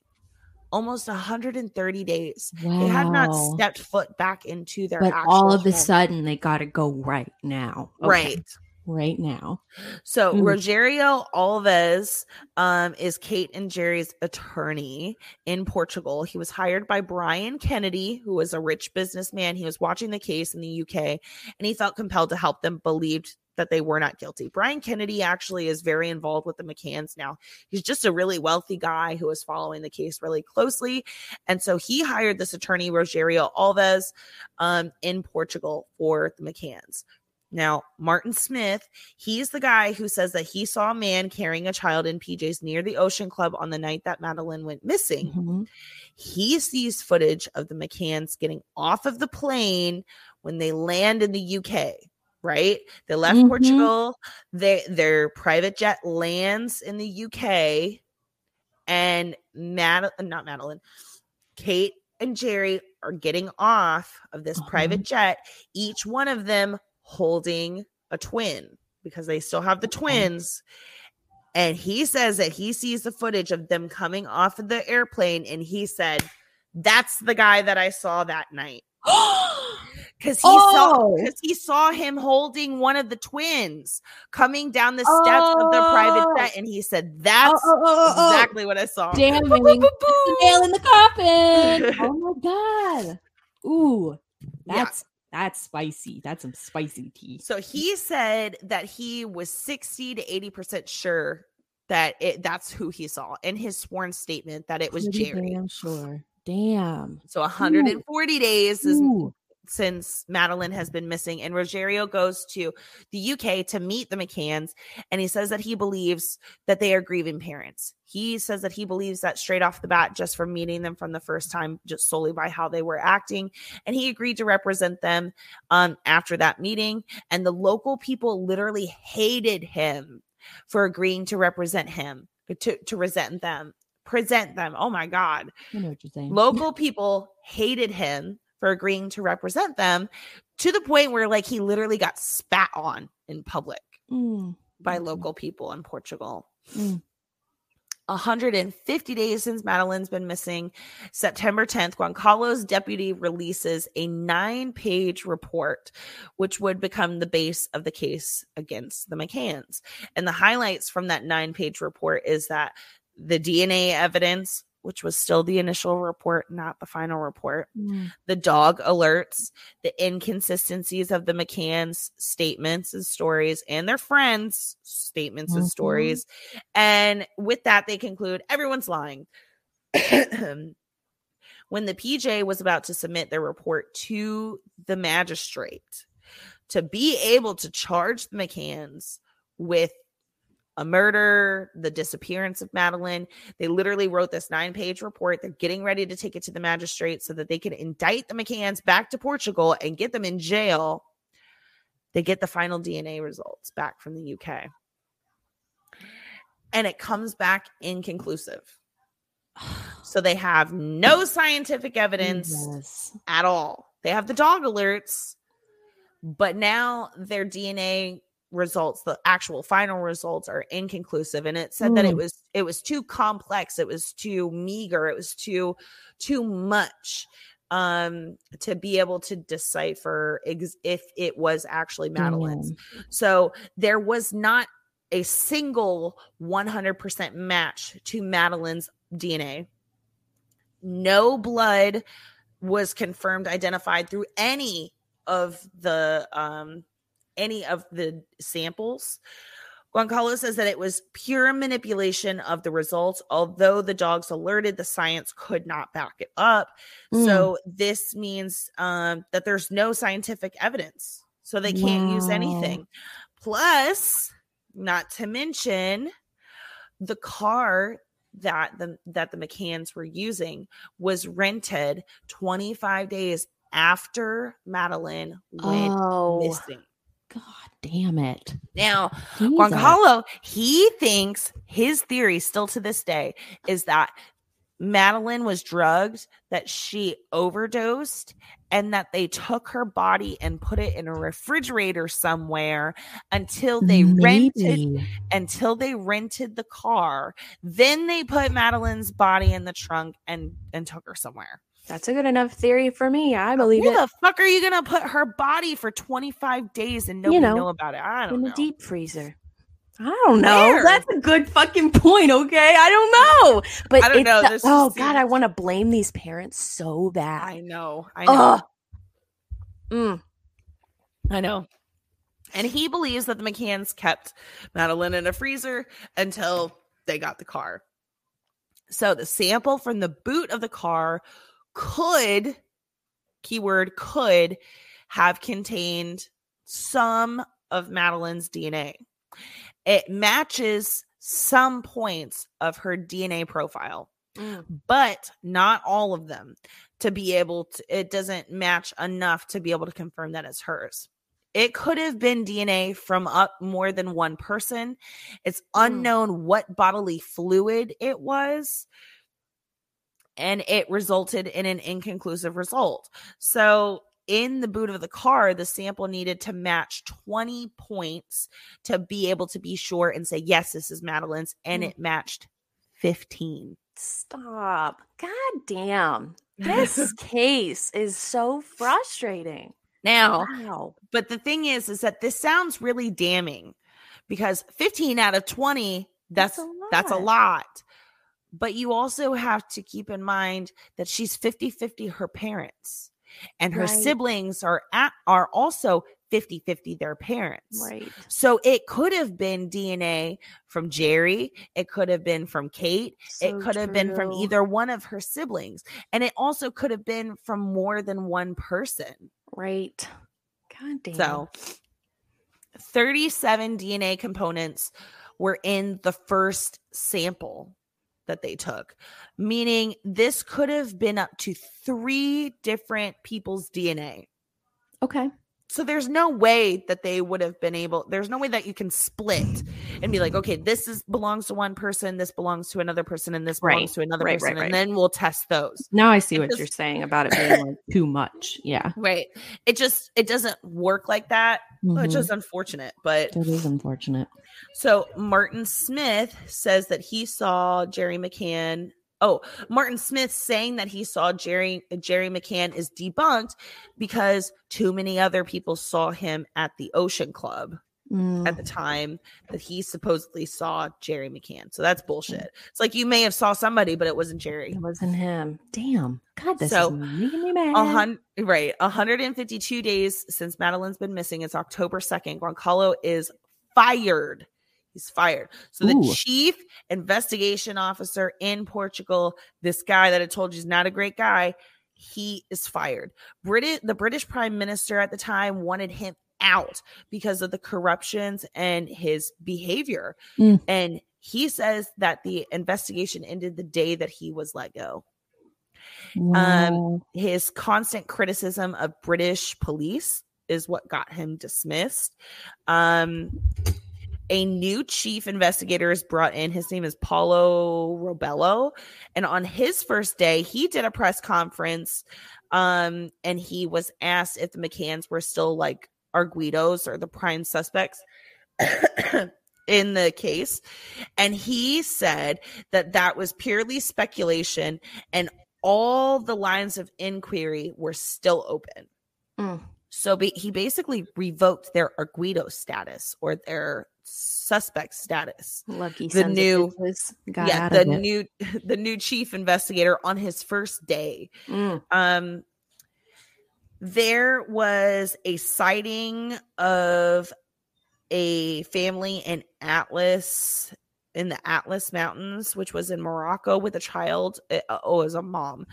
Almost 130 days. wow. They had not stepped foot back into their But all of a sudden, they got to go right now. Okay. Right. Right now. So Mm. Rogerio Alves um, is Kate and Gerry's attorney in Portugal. He was hired by Brian Kennedy, who was a rich businessman. He was watching the case in the UK, and he felt compelled to help them. Believed that they were not guilty. Brian Kennedy actually is very involved with the McCanns now. He's just a really wealthy guy who is following the case really closely, and so he hired this attorney Rogerio Alves um, in Portugal for the McCanns. Now, Martin Smith, he's the guy who says that he saw a man carrying a child in PJs near the Ocean Club on the night that Madeleine went missing. Mhm. He sees footage of the McCanns getting off of the plane when they land in the UK, right? They left Mhm. Portugal, they, their private jet lands in the UK, and Mad- not Madeleine, Kate and Gerry are getting off of this Uh-huh. private jet, each one of them holding a twin because they still have the oh, twins. And he says that he sees the footage of them coming off of the airplane, and he said, That's the guy that I saw that night. Because he saw Oh! because he saw him holding one of the twins coming down the steps of the private Oh. jet, and he said, That's Oh, oh, oh, oh, oh. exactly what I saw. Damn, Boop, boop, boop, it's the nail in the coffin. oh my god. Ooh, Yeah. that's that's spicy. That's some spicy tea. So he said that he was 60 to 80% sure that it that's who he saw in his sworn statement that it was Pretty Gerry. Damn sure. Damn. So 140 days is Ooh. Since Madeleine has been missing, and Rogerio goes to the UK to meet the McCanns, and he says that he believes that they are grieving parents. He says that he believes that straight off the bat, just from meeting them from the first time, just solely by how they were acting, and he agreed to represent them um, after that meeting. And the local people literally hated him for agreeing to represent him, to to resent them, present them. Oh my God! I know what you're saying. local people hated him for agreeing to represent them to the point where like he literally got spat on in public Mm, by Mm. local people in Portugal. Mm. 150 days since Madeleine's been missing. September 10th, Gonçalo's deputy releases a nine page report, which would become the base of the case against the McCanns. And the highlights from that nine page report is that the DNA evidence, which was still the initial report, not the final report, mm. the dog alerts, the inconsistencies of the McCann's statements and stories, and their friends' statements and Mhm. stories. And with that, they conclude everyone's lying. when the PJ was about to submit their report to the magistrate to be able to charge the McCanns with a murder, the disappearance of Madeleine. They literally wrote this nine page report. They're getting ready to take it to the magistrate so that they can indict the McCanns back to Portugal and get them in jail. They get the final DNA results back from the UK. And it comes back inconclusive. So they have no scientific evidence Yes. at all. They have the dog alerts, but now their DNA results, the actual final results are inconclusive. And it said that it Mm. was it was too complex, it was too meager, it was too too much um to be able to decipher ex- if it was actually Madeleine's. Damn. So there was not a single 100% match to Madeleine's DNA. No blood was confirmed identified through any of the um any of the samples. Gonçalo says that it was pure manipulation of the results, although the dogs alerted, the science could not back it up. So this means um, that there's no scientific evidence, so they can't use anything. Plus, not to mention, the car that the that the McCanns were using was rented 25 days after Madeleine went Oh, missing. God damn it. Now, Jesus. Gonçalo, he thinks his theory still to this day is that Madeleine was drugged, that she overdosed, and that they took her body and put it in a refrigerator somewhere until they rented until they rented the car. Then they put Madeleine's body in the trunk and and took her somewhere. That's a good enough theory for me. I believe Where it. the fuck are you gonna put her body for 25 days and nobody know, know, about it? I don't know. in know. the deep freezer. I don't know. Where? That's a good fucking point. Okay, I don't know. But I don't know. the- oh just god, I want to blame these parents so bad. I know. I know. Ugh. Mm. I know. And he believes that the McCanns kept Madeleine in a freezer until they got the car. So the sample from the boot of the car could, keyword could, have contained some of Madeleine's DNA. It matches some points of her DNA profile Mm. but not all of them to be able to it doesn't match enough to be able to confirm that it's hers it could have been dna from up more than one person it's Mm. unknown what bodily fluid it was and it resulted in an inconclusive result so in the boot of the car the sample needed to match 20 points to be able to be sure and say yes this is madeleine's and Mm. it matched 15 Stop. God damn. This case is so frustrating. now Wow. But the thing is, is that this sounds really damning because 15 out of 20, that's That's a that's a lot. But you also have to keep in mind that she's 50-50 her parents. And her Right. siblings are at, are also 50-50 their parents. Right. So it could have been DNA from Gerry, it could have been from Kate, So it could have been from either one of her siblings, and it also could have been from more than one person. Right. God damn. So 37 DNA components were in the first sample that they took, meaning this could have been up to three different people's DNA. okay. So there's no way that they would have been able, there's no way that you can split and be like, okay, this is belongs to one person, this belongs to another person, and this Right, belongs to another right, person, right. and then we'll test those. Now I see It what just- you're saying about it being like too much. Yeah. Right. It just it doesn't work like that, which Mhm. is unfortunate. But it is unfortunate. So Martin Smith says that he saw Gerry McCann. Oh, Martin Smith saying that he saw Gerry Gerry McCann is debunked because too many other people saw him at the Ocean Club Mm. at the time that he supposedly saw Gerry McCann. So that's bullshit. It's like you may have saw somebody, but it wasn't Gerry. It wasn't him. Damn. God, this So, is making me mad. Right, 152 days since Madeleine's been missing. It's October 2nd. Gonçalo is fired. He's fired. So the Ooh. chief investigation officer in Portugal, this guy that I told you is not a great guy, he is fired. British, the British prime minister at the time wanted him out because of the corruptions and his behavior. Mm. And he says that the investigation ended the day that he was let go Wow. his constant criticism of British police is what got him dismissed. Um, a new chief investigator is brought in. His name is Paulo Rebelo. And on his first day, he did a press conference um, and he was asked if the McCanns were still like Arguidos or the prime suspects. in the case and he said that that was purely speculation and all the lines of inquiry were still open. Mm. So be, he basically revoked their arguido status or their suspect status. Lucky the new- got yeah, the it. new the new chief investigator on his first day. Mm. Um there was a sighting of a family in Atlas in the Atlas Mountains, which was in Morocco with a child. uh, oh, as a mom.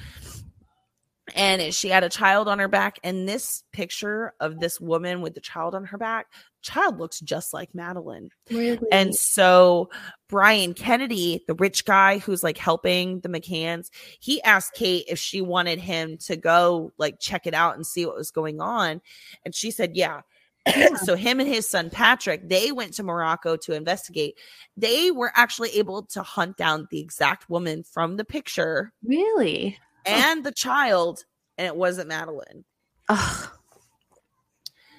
And she had a child on her back. And this picture of this woman with the child on her back, child looks just like Madeleine. Really? And so Brian Kennedy, the rich guy who's like helping the McCanns, he asked Kate if she wanted him to go like check it out and see what was going on. And she said, yeah. so him and his son Patrick, they went to Morocco to investigate. They were actually able to hunt down the exact woman from the picture really? And the child, and it wasn't Madeleine. Ugh.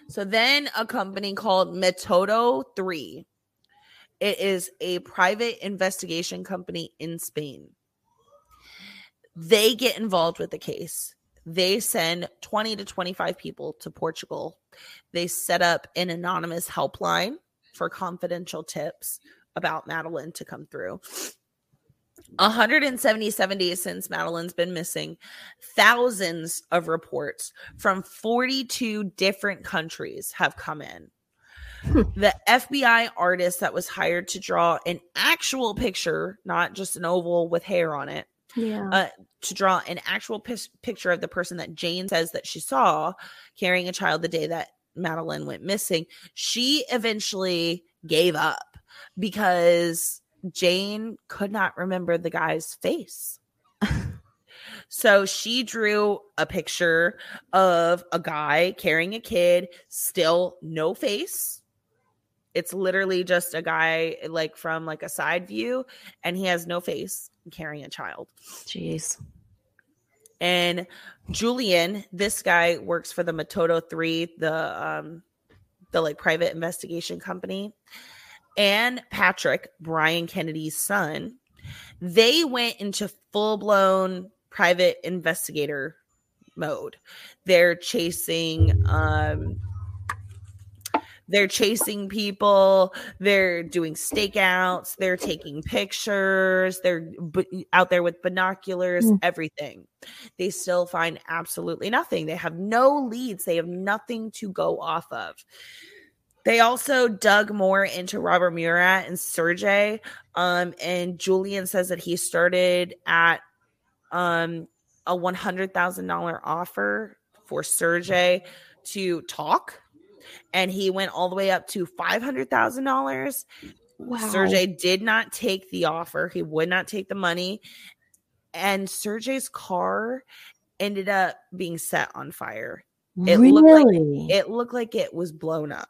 So then a company called Metodo 3. It is a private investigation company in Spain. They get involved with the case. They send 20 to 25 people to Portugal. They set up an anonymous helpline for confidential tips about Madeleine to come through. 177 days since Madeleine's been missing, thousands of reports from 42 different countries have come in. the FBI artist that was hired to draw an actual picture, not just an oval with hair on it, Yeah. uh, to draw an actual pis- picture of the person that Jane says that she saw carrying a child the day that Madeleine went missing, she eventually gave up because Jane could not remember the guy's face. so she drew a picture of a guy carrying a kid, still no face. It's literally just a guy like from like a side view and he has no face carrying a child. Jeez. And Julian, this guy works for the Metodo 3, the um the like private investigation company. And Patrick, Brian Kennedy's son, they went into full-blown private investigator mode. They're chasing um they're chasing people. They're doing stakeouts. They're taking pictures. They're b- out there with binoculars Mm. everything. They still find absolutely nothing. They have no leads. They have nothing to go off of they also dug more into Robert Murat and Sergey. Um, and Julian says that he started at um, a $100,000 offer for Sergey to talk. And he went all the way up to $500,000. Wow. Sergey did not take the offer. He would not take the money. And Sergey's car ended up being set on fire. it really? looked like- It looked like it was blown up.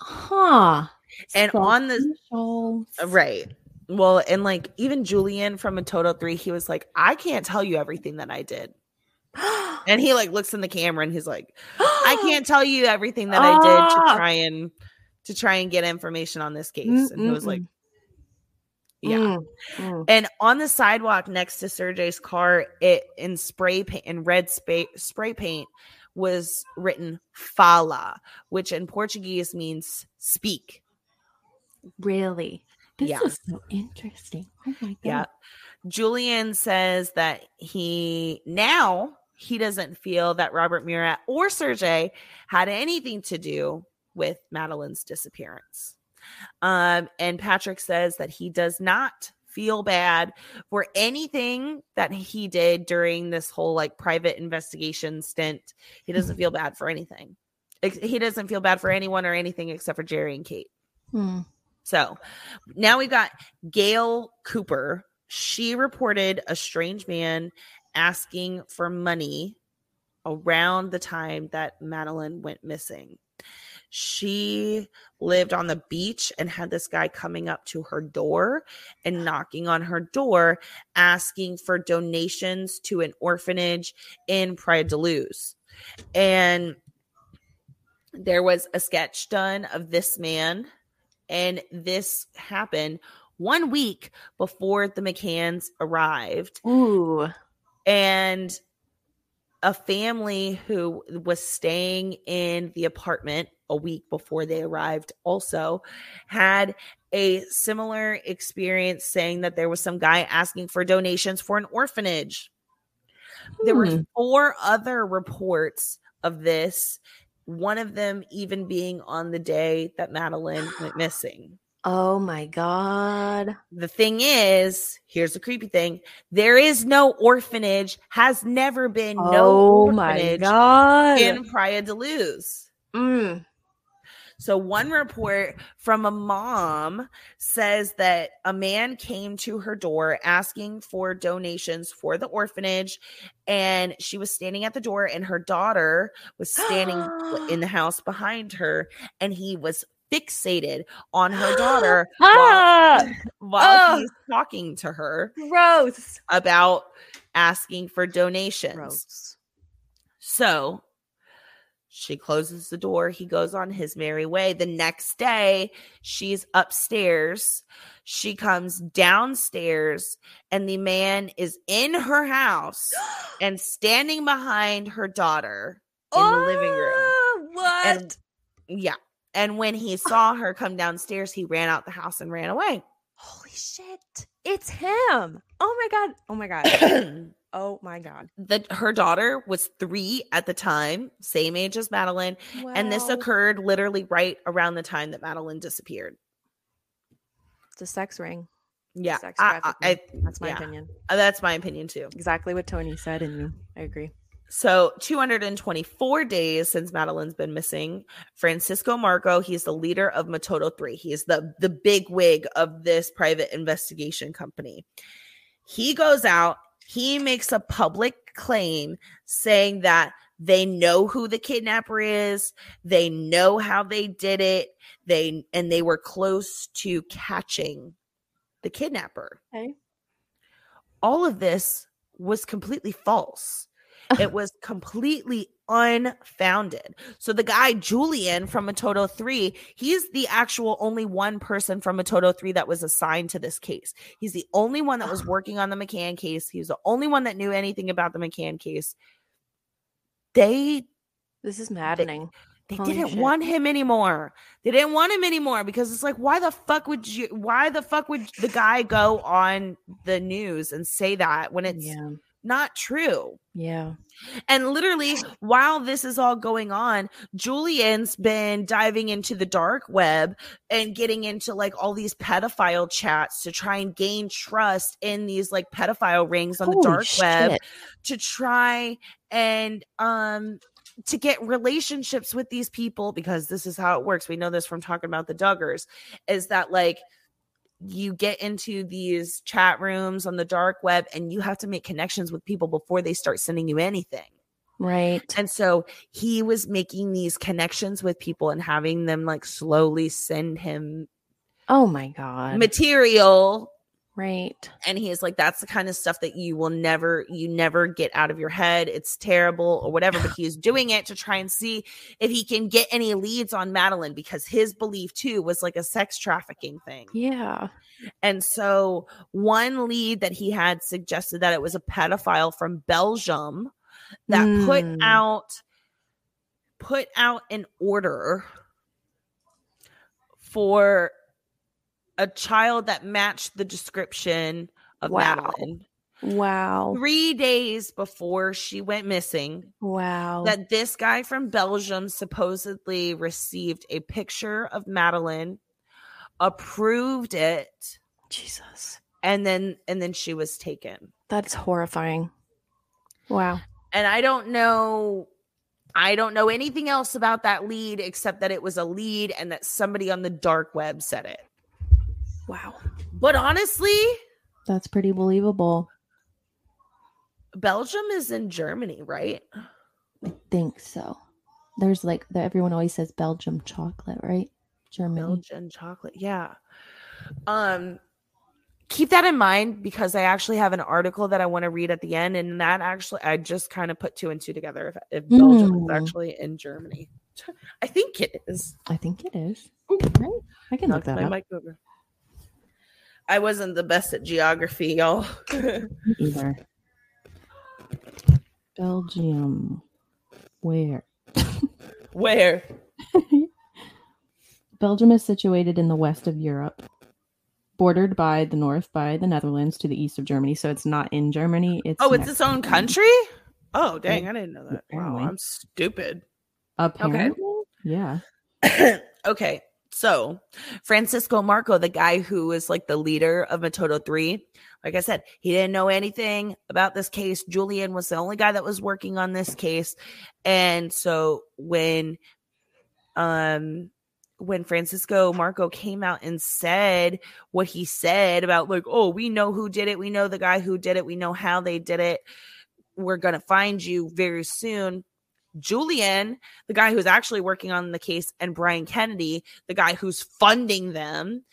Huh. And on the Special- right. Well, and like even Julian from Metodo 3, he was like, I can't tell you everything that I did. And he like looks in the camera and he's like, I can't tell you everything that I did to Ah. try and to try and get information on this case. And it was like, Yeah. Mm, mm. And on the sidewalk next to Sergey's car, it in spray paint in red spray spray paint was written fala, which in Portuguese means speak. Really? This Yeah. is so interesting. Oh my god. Yeah. Julian says that he now he doesn't feel that Robert Murat or Sergey had anything to do with Madeleine's disappearance. Um, and Patrick says that he does not feel bad for anything that he did during this whole like private investigation stint. He doesn't feel bad for anything. He doesn't feel bad for anyone or anything except for Gerry and Kate. Hmm. So now we've got Gail Cooper. She reported a strange man asking for money around the time that Madeleine went missing. She lived on the beach and had this guy coming up to her door and knocking on her door asking for donations to an orphanage in Praia da Luz. And there was a sketch done of this man and this happened one week before the McCanns arrived. Ooh. And a family who was staying in the apartment a week before they arrived also had a similar experience saying that there was some guy asking for donations for an orphanage. There were Hmm. four other reports of this, one of them even being on the day that Madeleine went missing. Oh my God. The thing is, here's the creepy thing there is no orphanage, has never been no oh my orphanage God. in Praia da Luz. Mm. So, one report from a mom says that a man came to her door asking for donations for the orphanage, and she was standing at the door, and her daughter was standing in the house behind her, and he was fixated on her daughter while, Ah, while Ugh. he's talking to her gross. about asking for donations. Gross. So She closes the door. He goes on his merry way. The next day, she's upstairs. She comes downstairs, and the man is in her house and standing behind her daughter in the living room. Oh, What? And yeah. And when he saw her come downstairs, he ran out the house and ran away. Holy shit. It's him. Oh my god. Oh my god. Oh my god. the her daughter was three at the time, same age as Madeleine, and this occurred literally right around the time that Madeleine disappeared. It's a sex ring. Yeah, Sex I- I-. That's my yeah. opinion. Uh, that's my opinion too. Exactly what Tony said, and you. I agree. So, 224 days since Madeleine's been missing. Francisco Marco, he's the leader of Metodo 3. He is the the big wig of this private investigation company. He goes out, he makes a public claim saying that they know who the kidnapper is, they know how they did it, they and they were close to catching the kidnapper Okay. all of this was completely false. It was completely unfounded. So the guy Julian from Metodo 3, he's the actual only one person from Metodo 3 that was assigned to this case. He's the only one that was ah. working on the McCann case. He's the only one that knew anything about the McCann case. They This is maddening. they Holy didn't shit. want him anymore. They didn't want him anymore because it's like, why the fuck would you? Why the fuck would the guy go on the news and say that when it's yeah. Not true? Yeah. And literally, while this is all going on, Julian's been diving into the dark web and getting into like all these pedophile chats to try and gain trust in these like pedophile rings on the Holy dark web to try and um to get relationships with these people because this is how it works. We know this from talking about the Duggars is that like you get into these chat rooms on the dark web and you have to make connections with people before they start sending you anything. Right. And so he was making these connections with people and having them like slowly send him Oh my god. material right. and he is like that's the kind of stuff that you will never you never get out of your head it's terrible or whatever but he is doing it to try and see if he can get any leads on madeleine because his belief too was like a sex trafficking thing Yeah. and so one lead that he had suggested that it was a pedophile from belgium that put Mm. out put out an order for a child that matched the description of Wow. Madeleine Wow. three days before she went missing. Wow. That this guy from Belgium supposedly received a picture of Madeleine, approved it, Jesus. and then and then she was taken. That's horrifying. Wow. And I don't know I don't know anything else about that lead except that it was a lead and that somebody on the dark web said it. Wow. But honestly, That's pretty believable. Belgium is in Germany, right? I think so. There's like everyone always says Belgium chocolate, right? Germany. Belgian chocolate. Yeah. Um keep that in mind because I actually have an article that I want to read at the end and that actually I just kind of put two and two together if, if Belgium is Mm. actually in Germany. I think it is. I think it is. Right? I can look that my up. mic over. I wasn't the best at geography, y'all. Either. Belgium. Where? Where? Belgium is situated in the west of Europe, bordered by the north by the Netherlands to the east of Germany. So it's not in Germany. It's Oh, it's its own to- country? Oh, dang, I didn't know that. Wow, I'm stupid. Apparently, yeah. okay. So, Francisco Marco, the guy who is like the leader of Metodo 3, like I said, he didn't know anything about this case. Julian was the only guy that was working on this case. And so when um when Francisco Marco came out and said what he said about like, oh, we know who did it, we know the guy who did it, we know how they did it. We're gonna find you very soon. Julian, the guy who's actually working on the case, and Brian Kennedy, the guy who's funding them,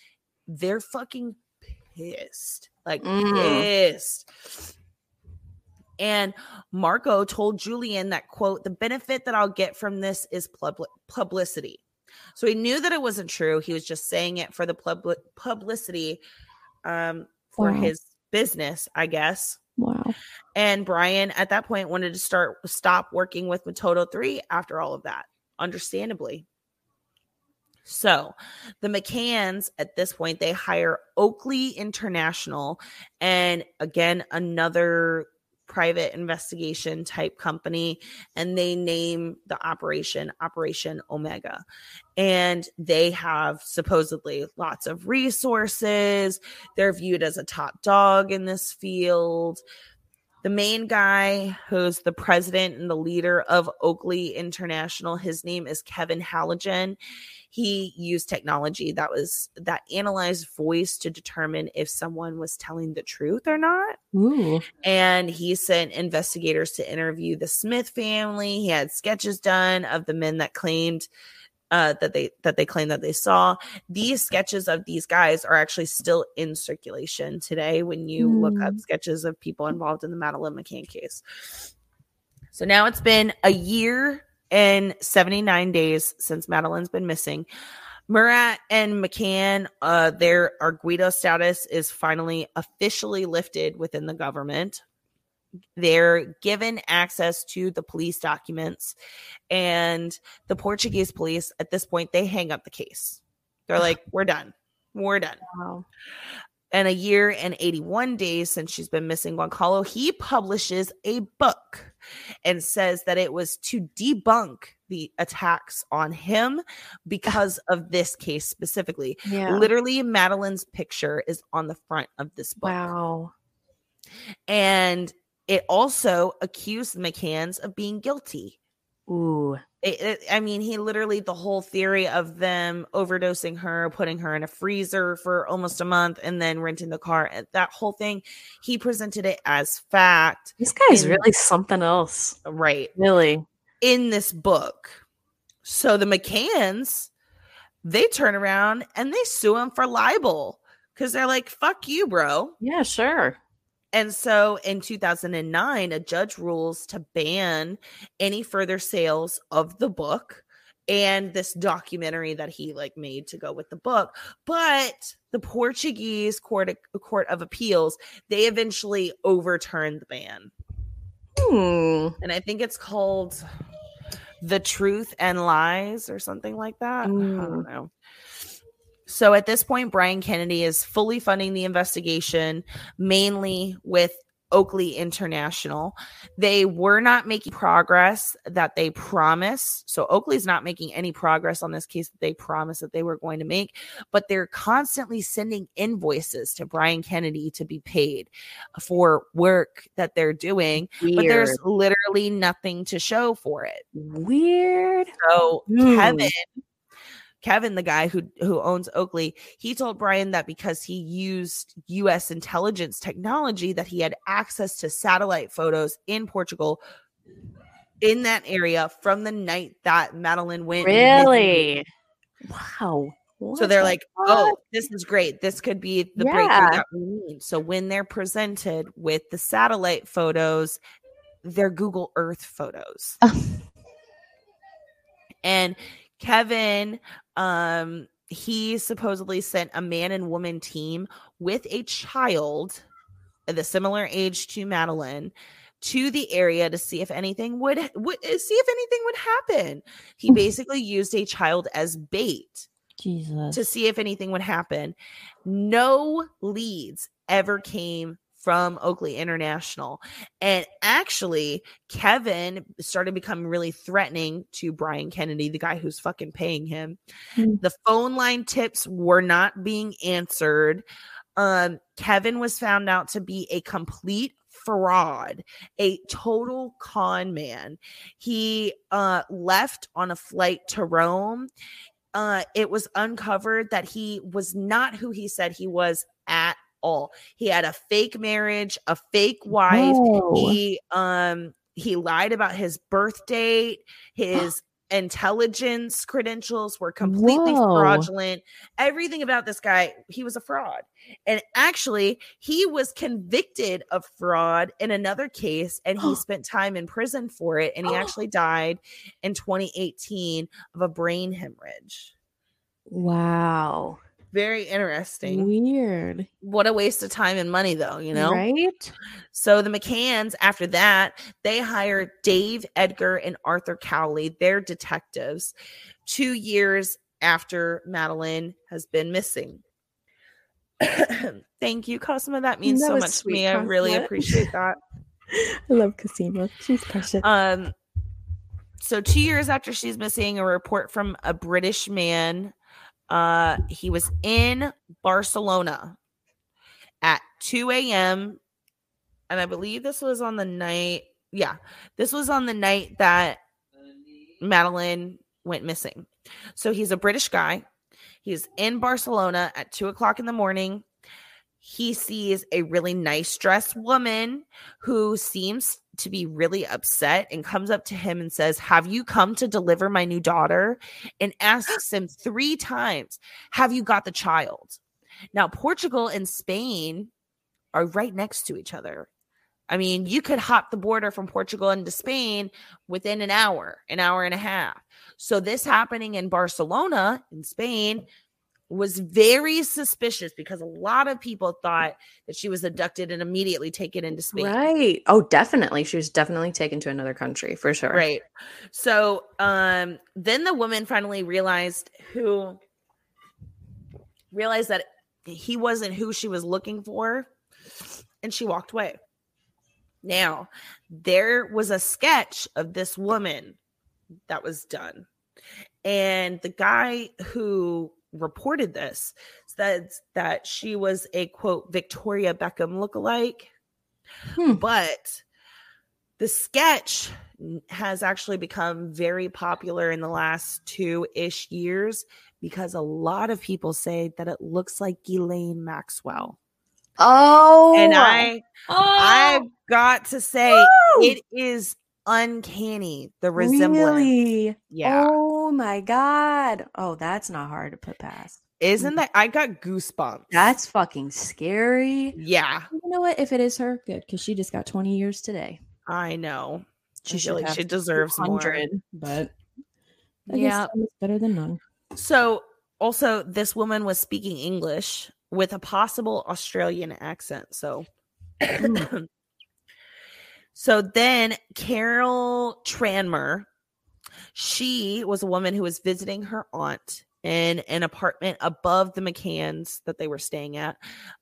they're fucking pissed. Like Mm. pissed. And Marco told Julian that, quote, the benefit that I'll get from this is pub- publicity. So he knew that it wasn't true. He was just saying it for the pub- publicity um, for Wow. his business, I guess. Wow. And Brian at that point wanted to start stop working with Metodo 3 after all of that, understandably. So the McCanns at this point they hire Oakley International and again another private investigation type company and they name the operation Operation Omega. And they have supposedly lots of resources. They're viewed as a top dog in this field the main guy who's the president and the leader of Oakley International, his name is Kevin Halligan. He used technology that was that analyzed voice to determine if someone was telling the truth or not. Ooh. And he sent investigators to interview the Smith family. He had sketches done of the men that claimed uh, that they that they claim that they saw. These sketches of these guys are actually still in circulation today. When you look up Hmm. sketches of people involved in the Madeleine McCann case, so now it's been a year and seventy nine days since Madeleine's been missing. Murat and McCann, uh, their Arguido status is finally officially lifted within the government. They're given access to the police documents, and the Portuguese police at this point they hang up the case. They're like, "We're done. We're done." Wow. And a year and 81 days since she's been missing, Gonçalo, he publishes a book and says that it was to debunk the attacks on him because of this case specifically. Yeah. Literally, Madeleine's picture is on the front of this book. Wow. And it also accused the McCanns of being guilty. Ooh. It, it- I mean, he literally the whole theory of them overdosing her, putting her in a freezer for almost a month, and then renting the car. That whole thing, he presented it as fact, This guy's In- really something else. right? Really. In this book. So the McCanns, they turn around and they sue him for libel because they're like, "Fuck you, bro." Yeah, sure. And so in 2009, a judge rules to ban any further sales of the book and this documentary that he like made to go with the book. But the Portuguese court court of appeals, they eventually overturned the ban. Hmm. And I think it's called The Truth and Lies or something like that. I don't know. So at this point, Brian Kennedy is fully funding the investigation, mainly with Oakley International. They were not making progress that they promised. So Oakley's not making any progress on this case that they promised that they were going to make, but they're constantly sending invoices to Brian Kennedy to be paid for work that they're doing, Weird. but there's literally nothing to show for it. weird. So Hmm. Kevin, Kevin, the guy who who owns Oakley, he told Brian that because he used U.S. intelligence technology, that he had access to satellite photos in Portugal, in that area from the night that Madeleine went. Really? Wow. So they're the like, oh, fuck? "Oh, this is great. This could be the breakthrough that we need." So when they're presented with the satellite photos, they're Google Earth photos. and Kevin um he supposedly sent a man and woman team with a child of the similar age to Madeleine to the area to see if anything would, would uh, see if anything would happen. He mm. basically used a child as bait Jesus. to see if anything would happen. No leads ever came from Oakley International. And actually, Kevin started becoming really threatening to Brian Kennedy, the guy who's fucking paying him. Hmm. The phone line tips were not being answered. Um, Kevin was found out to be a complete fraud, a total con man. He uh left on a flight to Rome uh, it was uncovered that he was not who he said he was at all. He had a fake marriage, a fake wife. Oh. He um he lied about his birth date, his intelligence credentials were completely Whoa. fraudulent. Everything about this guy, he was a fraud. And actually, he was convicted of fraud in another case and he spent time in prison for it. And he actually died in 2018 of a brain hemorrhage. Wow. Very interesting. Weird. What a waste of time and money, though, you know? Right? So the McCanns, after that, they hired Dave Edgar and Arthur Cowley, their detectives, two years after Madeleine has been missing. Thank you, Cosima. That means That so much to sweet, me. I really appreciate that. I love Cosima. She's precious. Um, so two years after she's missing, a report from a British man. Uh, he was in Barcelona at 2 a.m. And I believe this was on the night. Yeah, this was on the night that Madeleine went missing. So he's a British guy. He's in Barcelona at two o'clock in the morning. He sees a really nice dressed woman who seems to be really upset and comes up to him and says, Have you come to deliver my new daughter? And asks him three times, Have you got the child? Now, Portugal and Spain are right next to each other. I mean, you could hop the border from Portugal into Spain within an hour, an hour and a half. So, this happening in Barcelona, in Spain, was very suspicious because a lot of people thought that she was abducted and immediately taken into Spain. Right. Oh, definitely. She was definitely taken to another country for sure. Right. So um then the woman finally realized who realized that he wasn't who she was looking for and she walked away. Now, there was a sketch of this woman that was done. And the guy who reported this said that she was a quote Victoria Beckham lookalike. Hmm. But the sketch has actually become very popular in the last two ish years because a lot of people say that it looks like Ghislaine Maxwell. Oh, And I I've Oh, got to say it is uncanny the resemblance. Really? Yeah. Oh Oh my god. Oh, that's not hard to put past. Isn't mm. that I got goosebumps. That's fucking scary. yeah, you know what? If it is her, good, because she just got 20 years today. I know. She I should like she deserves more. 100, but I Yeah. better than none. So also this woman was speaking English with a possible Australian accent. So mm. so then Carol Tranmer, she was a woman who was visiting her aunt in an apartment above the McCanns that they were staying at.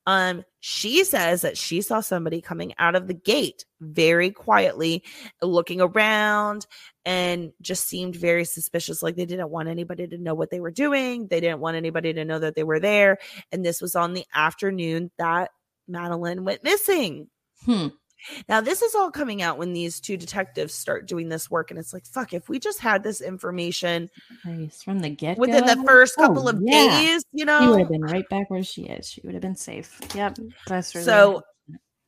Um, she says that she saw somebody coming out of the gate very quietly, looking around, and just seemed very suspicious. Like they didn't want anybody to know what they were doing. They didn't want anybody to know that they were there. And this was on the afternoon that Madeleine went missing. Hmm. Now, this is all coming out when these two detectives start doing this work. And it's like, fuck, if we just had this information. From the get within the first couple of days, you know, she would have been right back where she is. She Would have been safe. Yep. That's really So,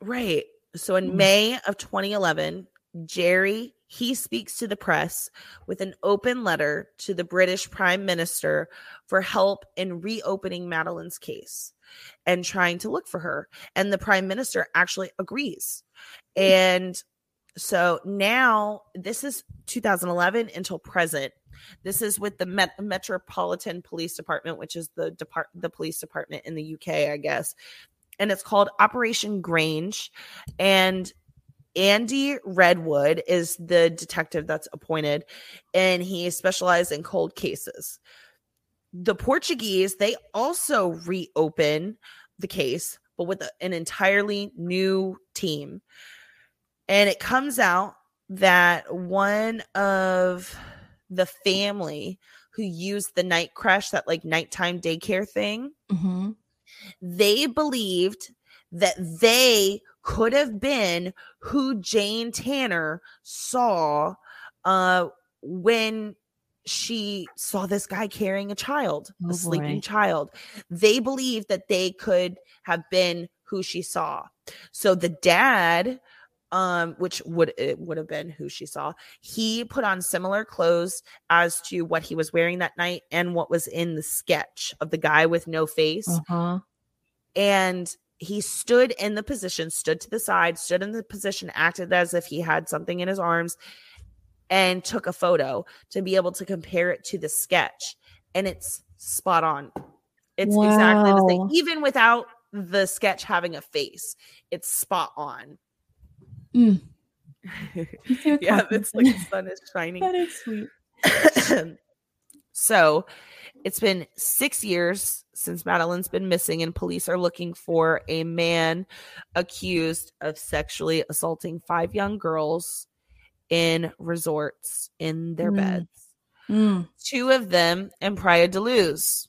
right. So in Mm. May of 2011, Gerry he speaks to the press with an open letter to the British Prime Minister for help in reopening Madeleine's case and trying to look for her. And the Prime Minister actually agrees. And so now this is 2011 until present. This is with the Met- Metropolitan Police Department, which is the depart the police department in the UK, I guess. And it's called Operation Grange. And Andy Redwood is the detective that's appointed, and he specializes in cold cases. The Portuguese, they also reopen the case, but with a- an entirely new team. And it comes out that one of the family who used the night creche, that like nighttime daycare thing, hmm they believed that they could have been who Jane Tanner saw uh when she saw this guy carrying a child, Oh, a sleeping boy. child. They believed that they could have been who she saw. So the dad um which would it would have been who she saw. He put on similar clothes as to what he was wearing that night and what was in the sketch of the guy with no face. Uh-huh. and he stood in the position stood to the side stood in the position acted as if he had something in his arms and took a photo to be able to compare it to the sketch. And it's spot on. It's exactly the same. Even without the sketch having a face it's spot on Mm. Yeah it's like the sun is shining that is sweet. so it's been six years since Madeleine's been missing, and police are looking for a man accused of sexually assaulting five young girls in resorts in their Mm. beds. Mm. Two of them in Praia da Luz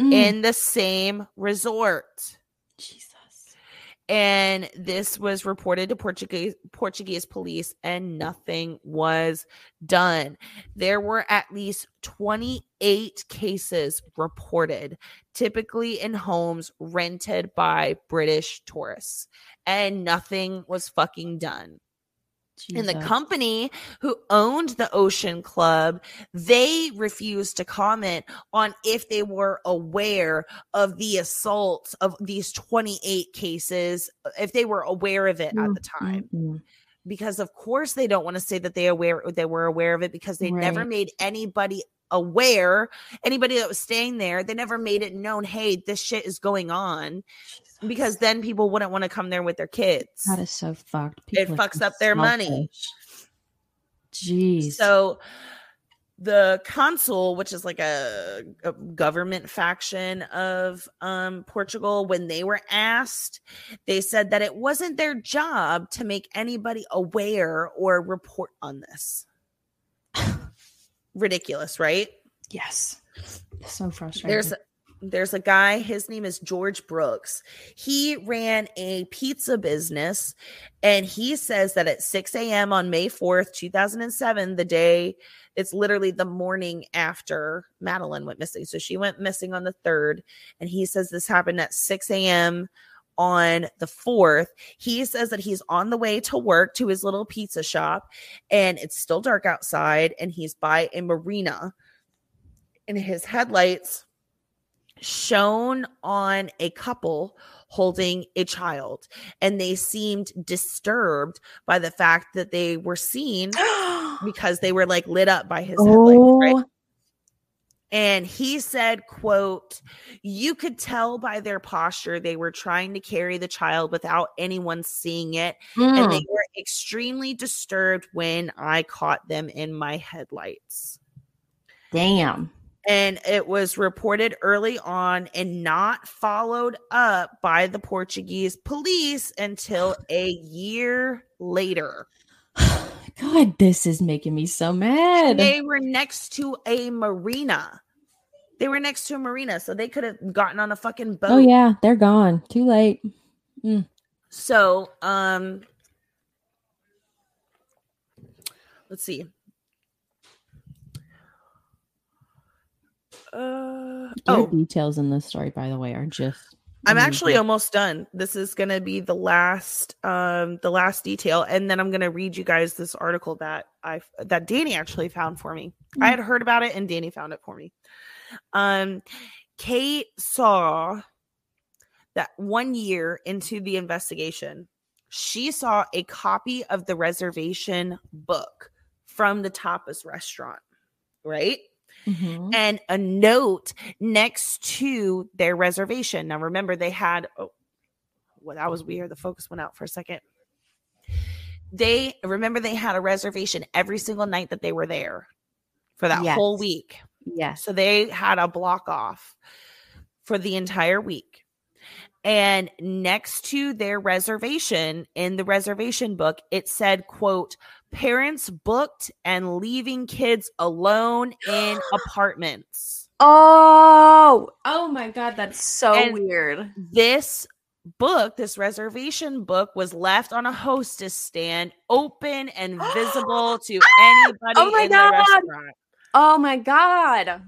Mm. in the same resort. Jesus. And this was reported to Portuguese Portuguese police and nothing was done. There were at least 28 cases reported, typically in homes rented by British tourists, and nothing was fucking done. And the company who owned the Ocean Club, they refused to comment on if they were aware of the assaults of these 28 cases, uh, if they were aware of it at the time. Mm-mm. Because of course they don't want to say that they aware they were aware of it because they never made anybody aware, anybody that was staying there, they never made it known, hey, this shit is going on. Because then people wouldn't want to come there with their kids. that is so fucked. It People are fucks up their money. Jeez. So the consul, which is like a, a government faction of um, Portugal, when they were asked, they said that it wasn't their job to make anybody aware or report on this. Ridiculous, right? yes. So frustrating. There's there's a guy, his name is George Brooks. He ran a pizza business, and he says that at 6 a.m. on May 4th, 2007, the day it's literally the morning after Madeleine went missing. So she went missing on the 3rd, and he says this happened at 6 a.m. on the 4th. He says that he's on the way to work to his little pizza shop, and it's still dark outside, and he's by a marina, and his headlights shown on a couple holding a child and they seemed disturbed by the fact that they were seen because they were like lit up by his oh. headlights right oh, and he said quote you could tell by their posture they were trying to carry the child without anyone seeing it and mm. they were extremely disturbed when i caught them in my headlights damn. and it was reported early on and not followed up by the Portuguese police until a year later. God, this is making me so mad. They were next to a marina. They were next to a marina, so they could have gotten on a fucking boat. oh yeah, they're gone. Too late. So, um, let's see. Uh, Your oh, details in this story, by the way, are just. I'm actually almost done. This is going to be the last um the last detail and then I'm going to read you guys this article that I that Danny actually found for me. I had heard about it and Danny found it for me. Um Kate saw that 1 year into the investigation, she saw a copy of the reservation book from the tapas restaurant, right? Mhm. and a note next to their reservation. Now, remember, they had, oh, well, that was weird. The focus went out for a second. They remember they had a reservation every single night that they were there for that whole week. Yes. So they had a block off for the entire week. And next to their reservation in the reservation book, it said, quote, parents booked and leaving kids alone in apartments. Oh, oh my god, that's so And- weird. This book, this reservation book, was left on a hostess stand, open and visible to anybody Oh my in God. the restaurant. Oh my god.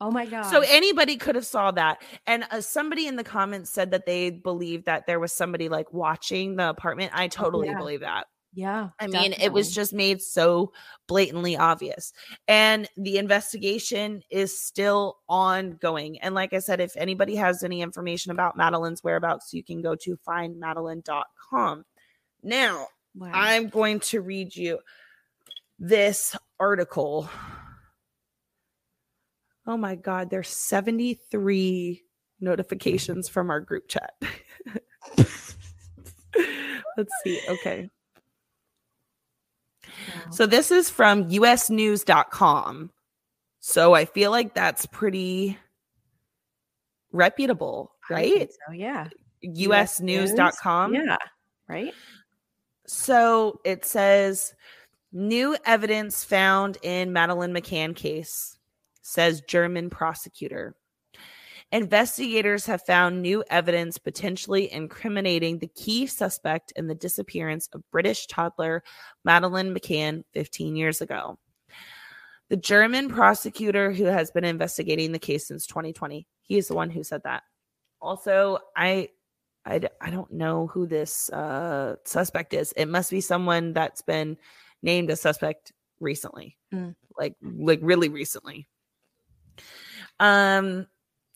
Oh my god. So anybody could have saw that. And uh, somebody in the comments said that they believed that there was somebody like watching the apartment. I totally yeah. believe that. Yeah. I mean, it was just made so blatantly obvious. And the investigation is still ongoing. And like I said, if anybody has any information about Madeleine's whereabouts, you can go to findmadeleine.com. Now, Wow. I'm going to read you this article. Oh my God, there's 73 notifications from our group chat. Let's see. Okay. Wow. So this is from usnews.com. So I feel like that's pretty reputable, right? So yeah. usnews.com. Yeah. Right. So it says new evidence found in Madeleine McCann case, says German prosecutor. Investigators have found new evidence potentially incriminating the key suspect in the disappearance of British toddler Madeleine McCann 15 years ago. The German prosecutor who has been investigating the case since 2020, he is the one who said that. Also, I I, I don't know who this uh, suspect is. It must be someone that's been named a suspect recently, Mm. like like really recently. Um,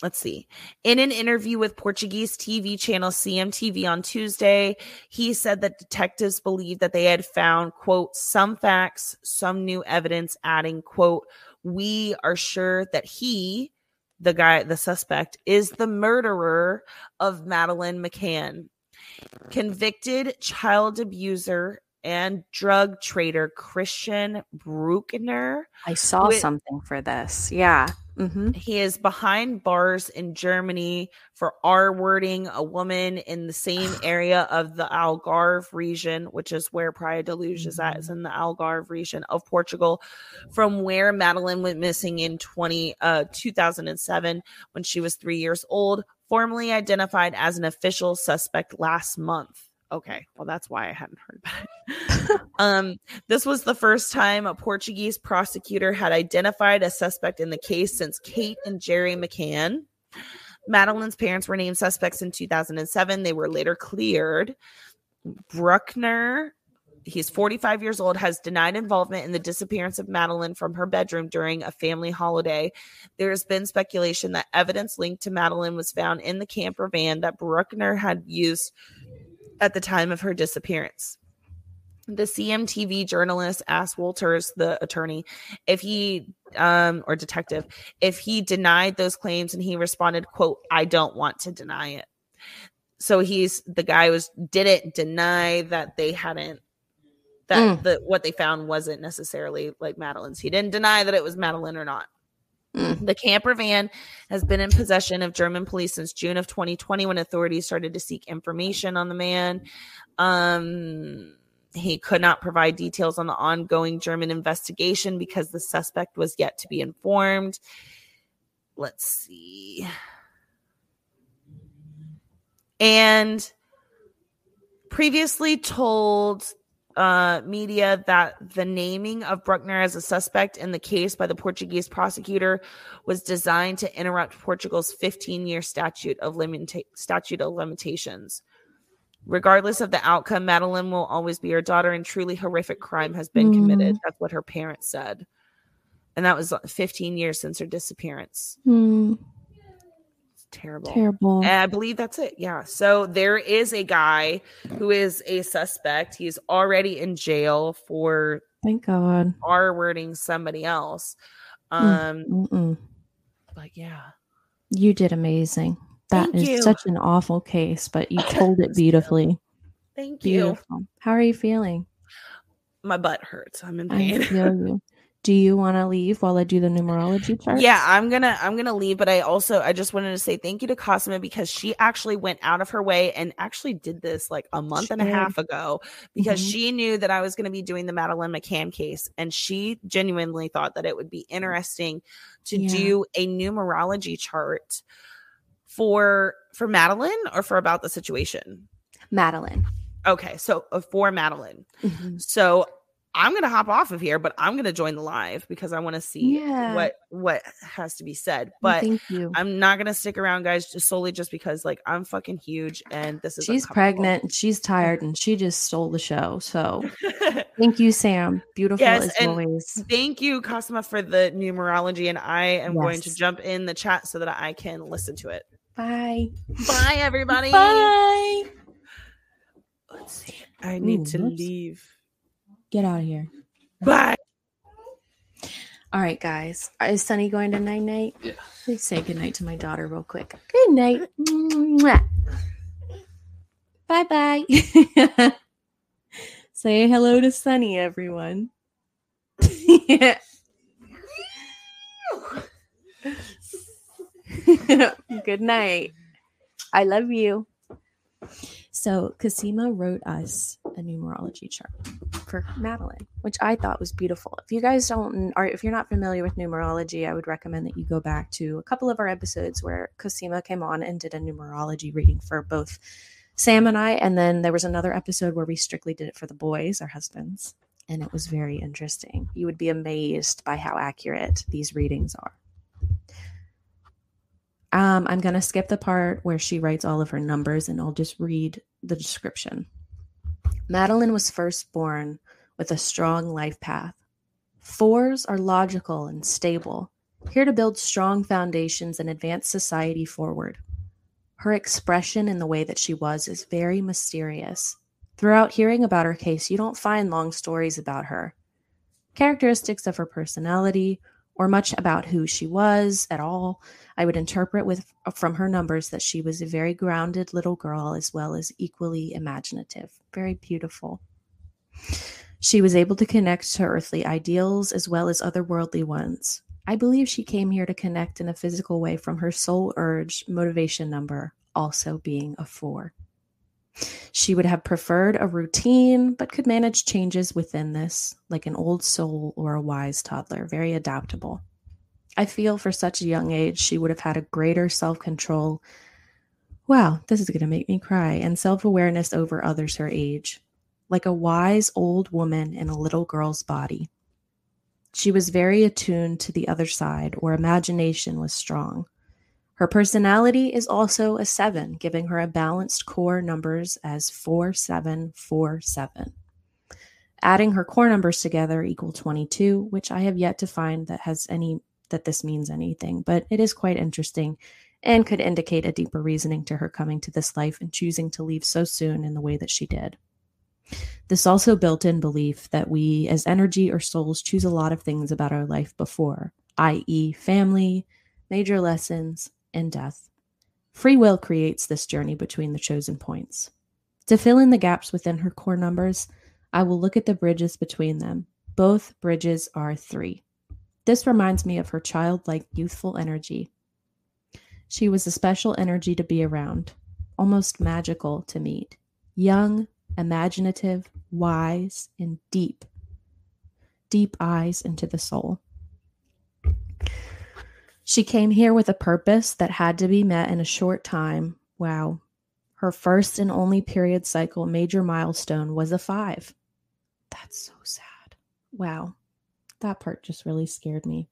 let's see. In an interview with Portuguese TV channel CMTV on Tuesday, he said that detectives believed that they had found quote some facts, some new evidence, adding quote we are sure that he the guy, the suspect, is the murderer of Madeleine McCann. Convicted child abuser and drug trader Christian Bruckner. I saw With- something for this. Yeah. Mm-hmm. He is behind bars in Germany for R wording a woman in the same area of the Algarve region, which is where Praia da Luz is at, is in the Algarve region of Portugal, from where Madeleine went missing in 20, uh, 2007 when she was three years old, formally identified as an official suspect last month. Okay, well, that's why I hadn't heard about it. um, this was the first time a Portuguese prosecutor had identified a suspect in the case since Kate and Gerry McCann. Madeleine's parents were named suspects in 2007. They were later cleared. Bruckner, he's 45 years old, has denied involvement in the disappearance of Madeleine from her bedroom during a family holiday. There has been speculation that evidence linked to Madeleine was found in the camper van that Bruckner had used at the time of her disappearance. The CMTV journalist asked Wolters, the attorney, if he um or detective, if he denied those claims and he responded, quote, I don't want to deny it. So he's the guy was didn't deny that they hadn't that Mm. the what they found wasn't necessarily like Madeleine's. He didn't deny that it was Madeleine or not. Mm. The camper van has been in possession of German police since June of 2020 when authorities started to seek information on the man. Um, he could not provide details on the ongoing German investigation because the suspect was yet to be informed. Let's see. And previously told uh, media that the naming of Bruckner as a suspect in the case by the Portuguese prosecutor was designed to interrupt Portugal's 15-year statute of limita- statute of limitations. Regardless of the outcome, Madeleine will always be her daughter, and truly horrific crime has been committed. That's what her parents said, and that was 15 years since her disappearance. It's terrible. terrible. And I believe that's it. Yeah. So there is a guy who is a suspect. He's already in jail for Thank God. R wording somebody else. Hmm. Um, Mm-mm. but yeah. You did amazing. That Thank is you. such an awful case, but you told it beautifully. Thank you. Beautiful. How are you feeling? My butt hurts. I'm in I pain. Do you want to leave while I do the numerology chart? Yeah, I'm gonna I'm gonna leave, but I also I just wanted to say thank you to Cosima because she actually went out of her way and actually did this like a month She and a did. half ago because Mhm. she knew that I was gonna be doing the Madeleine McCann case, and she genuinely thought that it would be interesting to Yeah. do a numerology chart for for Madeleine or for about the situation. Madeleine. Okay, so uh, for Madeleine. Mhm. So I'm gonna hop off of here, but I'm gonna join the live because I want to see Yeah. what what has to be said. But thank you. I'm not gonna stick around, guys, just solely just because like I'm fucking huge and this is She's pregnant and she's tired and she just stole the show. So thank you, Sam. Beautiful Yes, as and always. Thank you, Cosima, for the numerology, and I am going to jump in the chat so that I can listen to it. Bye. Bye, everybody. Bye. Let's see. I need Ooh, to whoops. leave. Get out of here. Bye. All right, guys. Is Sunny going to night night? Yeah. Please say good night to my daughter real quick. Good night. Bye bye. say hello to Sunny, everyone. Yeah. good night. I love you. So Cosima wrote us a numerology chart. for Madeleine, which I thought was beautiful. If you guys don't, or if you're not familiar with numerology, I would recommend that you go back to a couple of our episodes where Cosima came on and did a numerology reading for both Sam and I. And then there was another episode where we strictly did it for the boys, our husbands. And it was very interesting. You would be amazed by how accurate these readings are. Um, I'm going to skip the part where she writes all of her numbers and I'll just read the description. Madeleine was first born with a strong life path. Fours are logical and stable, here to build strong foundations and advance society forward. Her expression in the way that she was is very mysterious. Throughout hearing about her case, you don't find long stories about her. Characteristics of her personality, or much about who she was at all, I would interpret with from her numbers that she was a very grounded little girl as well as equally imaginative. Very beautiful. She was able to connect to earthly ideals as well as otherworldly ones. I believe she came here to connect in a physical way from her soul urge motivation number, also being a four. She would have preferred a routine, but could manage changes within this, like an old soul or a wise toddler, very adaptable. I feel for such a young age, she would have had a greater self control. Wow, this is going to make me cry, and self awareness over others her age, like a wise old woman in a little girl's body. She was very attuned to the other side, where imagination was strong. Her personality is also a seven, giving her a balanced core numbers as 4747. Adding her core numbers together equal 22, which I have yet to find that has any that this means anything, but it is quite interesting and could indicate a deeper reasoning to her coming to this life and choosing to leave so soon in the way that she did. This also built in belief that we, as energy or souls, choose a lot of things about our life before, i.e., family, major lessons, and death. Free will creates this journey between the chosen points. To fill in the gaps within her core numbers, I will look at the bridges between them. Both bridges are three. This reminds me of her childlike, youthful energy. She was a special energy to be around, almost magical to meet. Young, imaginative, wise, and deep. Deep eyes into the soul. She came here with a purpose that had to be met in a short time. Wow. Her first and only period cycle major milestone was a five. That's so sad. Wow. That part just really scared me.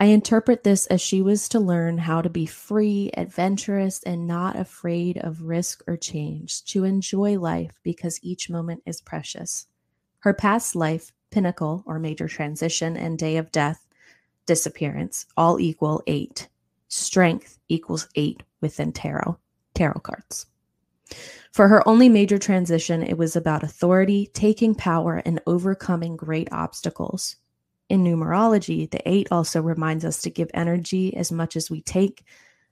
I interpret this as she was to learn how to be free, adventurous, and not afraid of risk or change, to enjoy life because each moment is precious. Her past life, pinnacle or major transition, and day of death, disappearance, all equal eight. Strength equals eight within tarot, tarot cards. For her only major transition, it was about authority, taking power, and overcoming great obstacles. In numerology, the eight also reminds us to give energy as much as we take,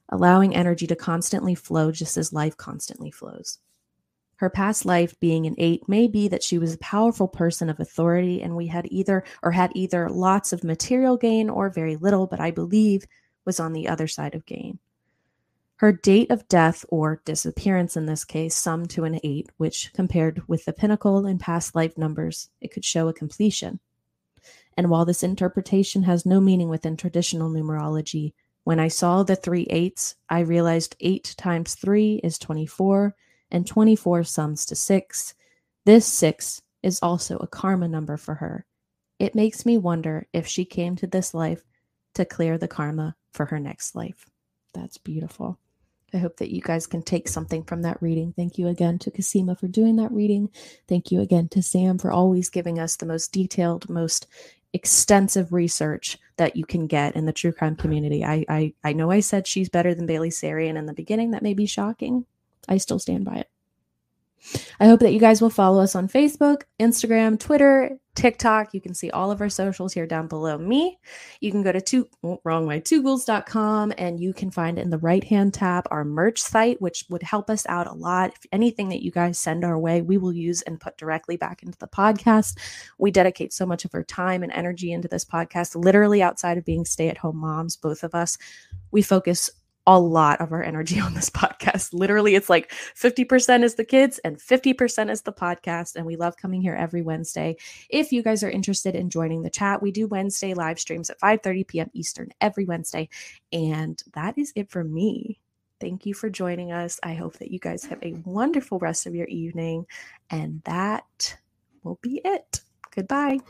allowing energy to constantly flow just as life constantly flows. Her past life being an eight may be that she was a powerful person of authority and we had either or had either lots of material gain or very little, but I believe was on the other side of gain. Her date of death or disappearance in this case summed to an eight, which compared with the pinnacle and past life numbers, it could show a completion. And while this interpretation has no meaning within traditional numerology, when I saw the three eights, I realized eight times three is 24, and 24 sums to six. This six is also a karma number for her. It makes me wonder if she came to this life to clear the karma for her next life. That's beautiful. I hope that you guys can take something from that reading. Thank you again to Cosima for doing that reading. Thank you again to Sam for always giving us the most detailed, most extensive research that you can get in the true crime community. I I, I know I said she's better than Bailey Sarian in the beginning. That may be shocking. I still stand by it. I hope that you guys will follow us on Facebook, Instagram, Twitter, TikTok. You can see all of our socials here down below me. You can go to two oh, wrong way, twoghouls.com and you can find in the right hand tab our merch site, which would help us out a lot. If anything that you guys send our way, we will use and put directly back into the podcast. We dedicate so much of our time and energy into this podcast, literally outside of being stay at home moms, both of us. We focus a lot of our energy on this podcast. Literally, it's like 50% is the kids and 50% is the podcast. And we love coming here every Wednesday. If you guys are interested in joining the chat, we do Wednesday live streams at 5 30 p.m. Eastern every Wednesday. And that is it for me. Thank you for joining us. I hope that you guys have a wonderful rest of your evening. And that will be it. Goodbye.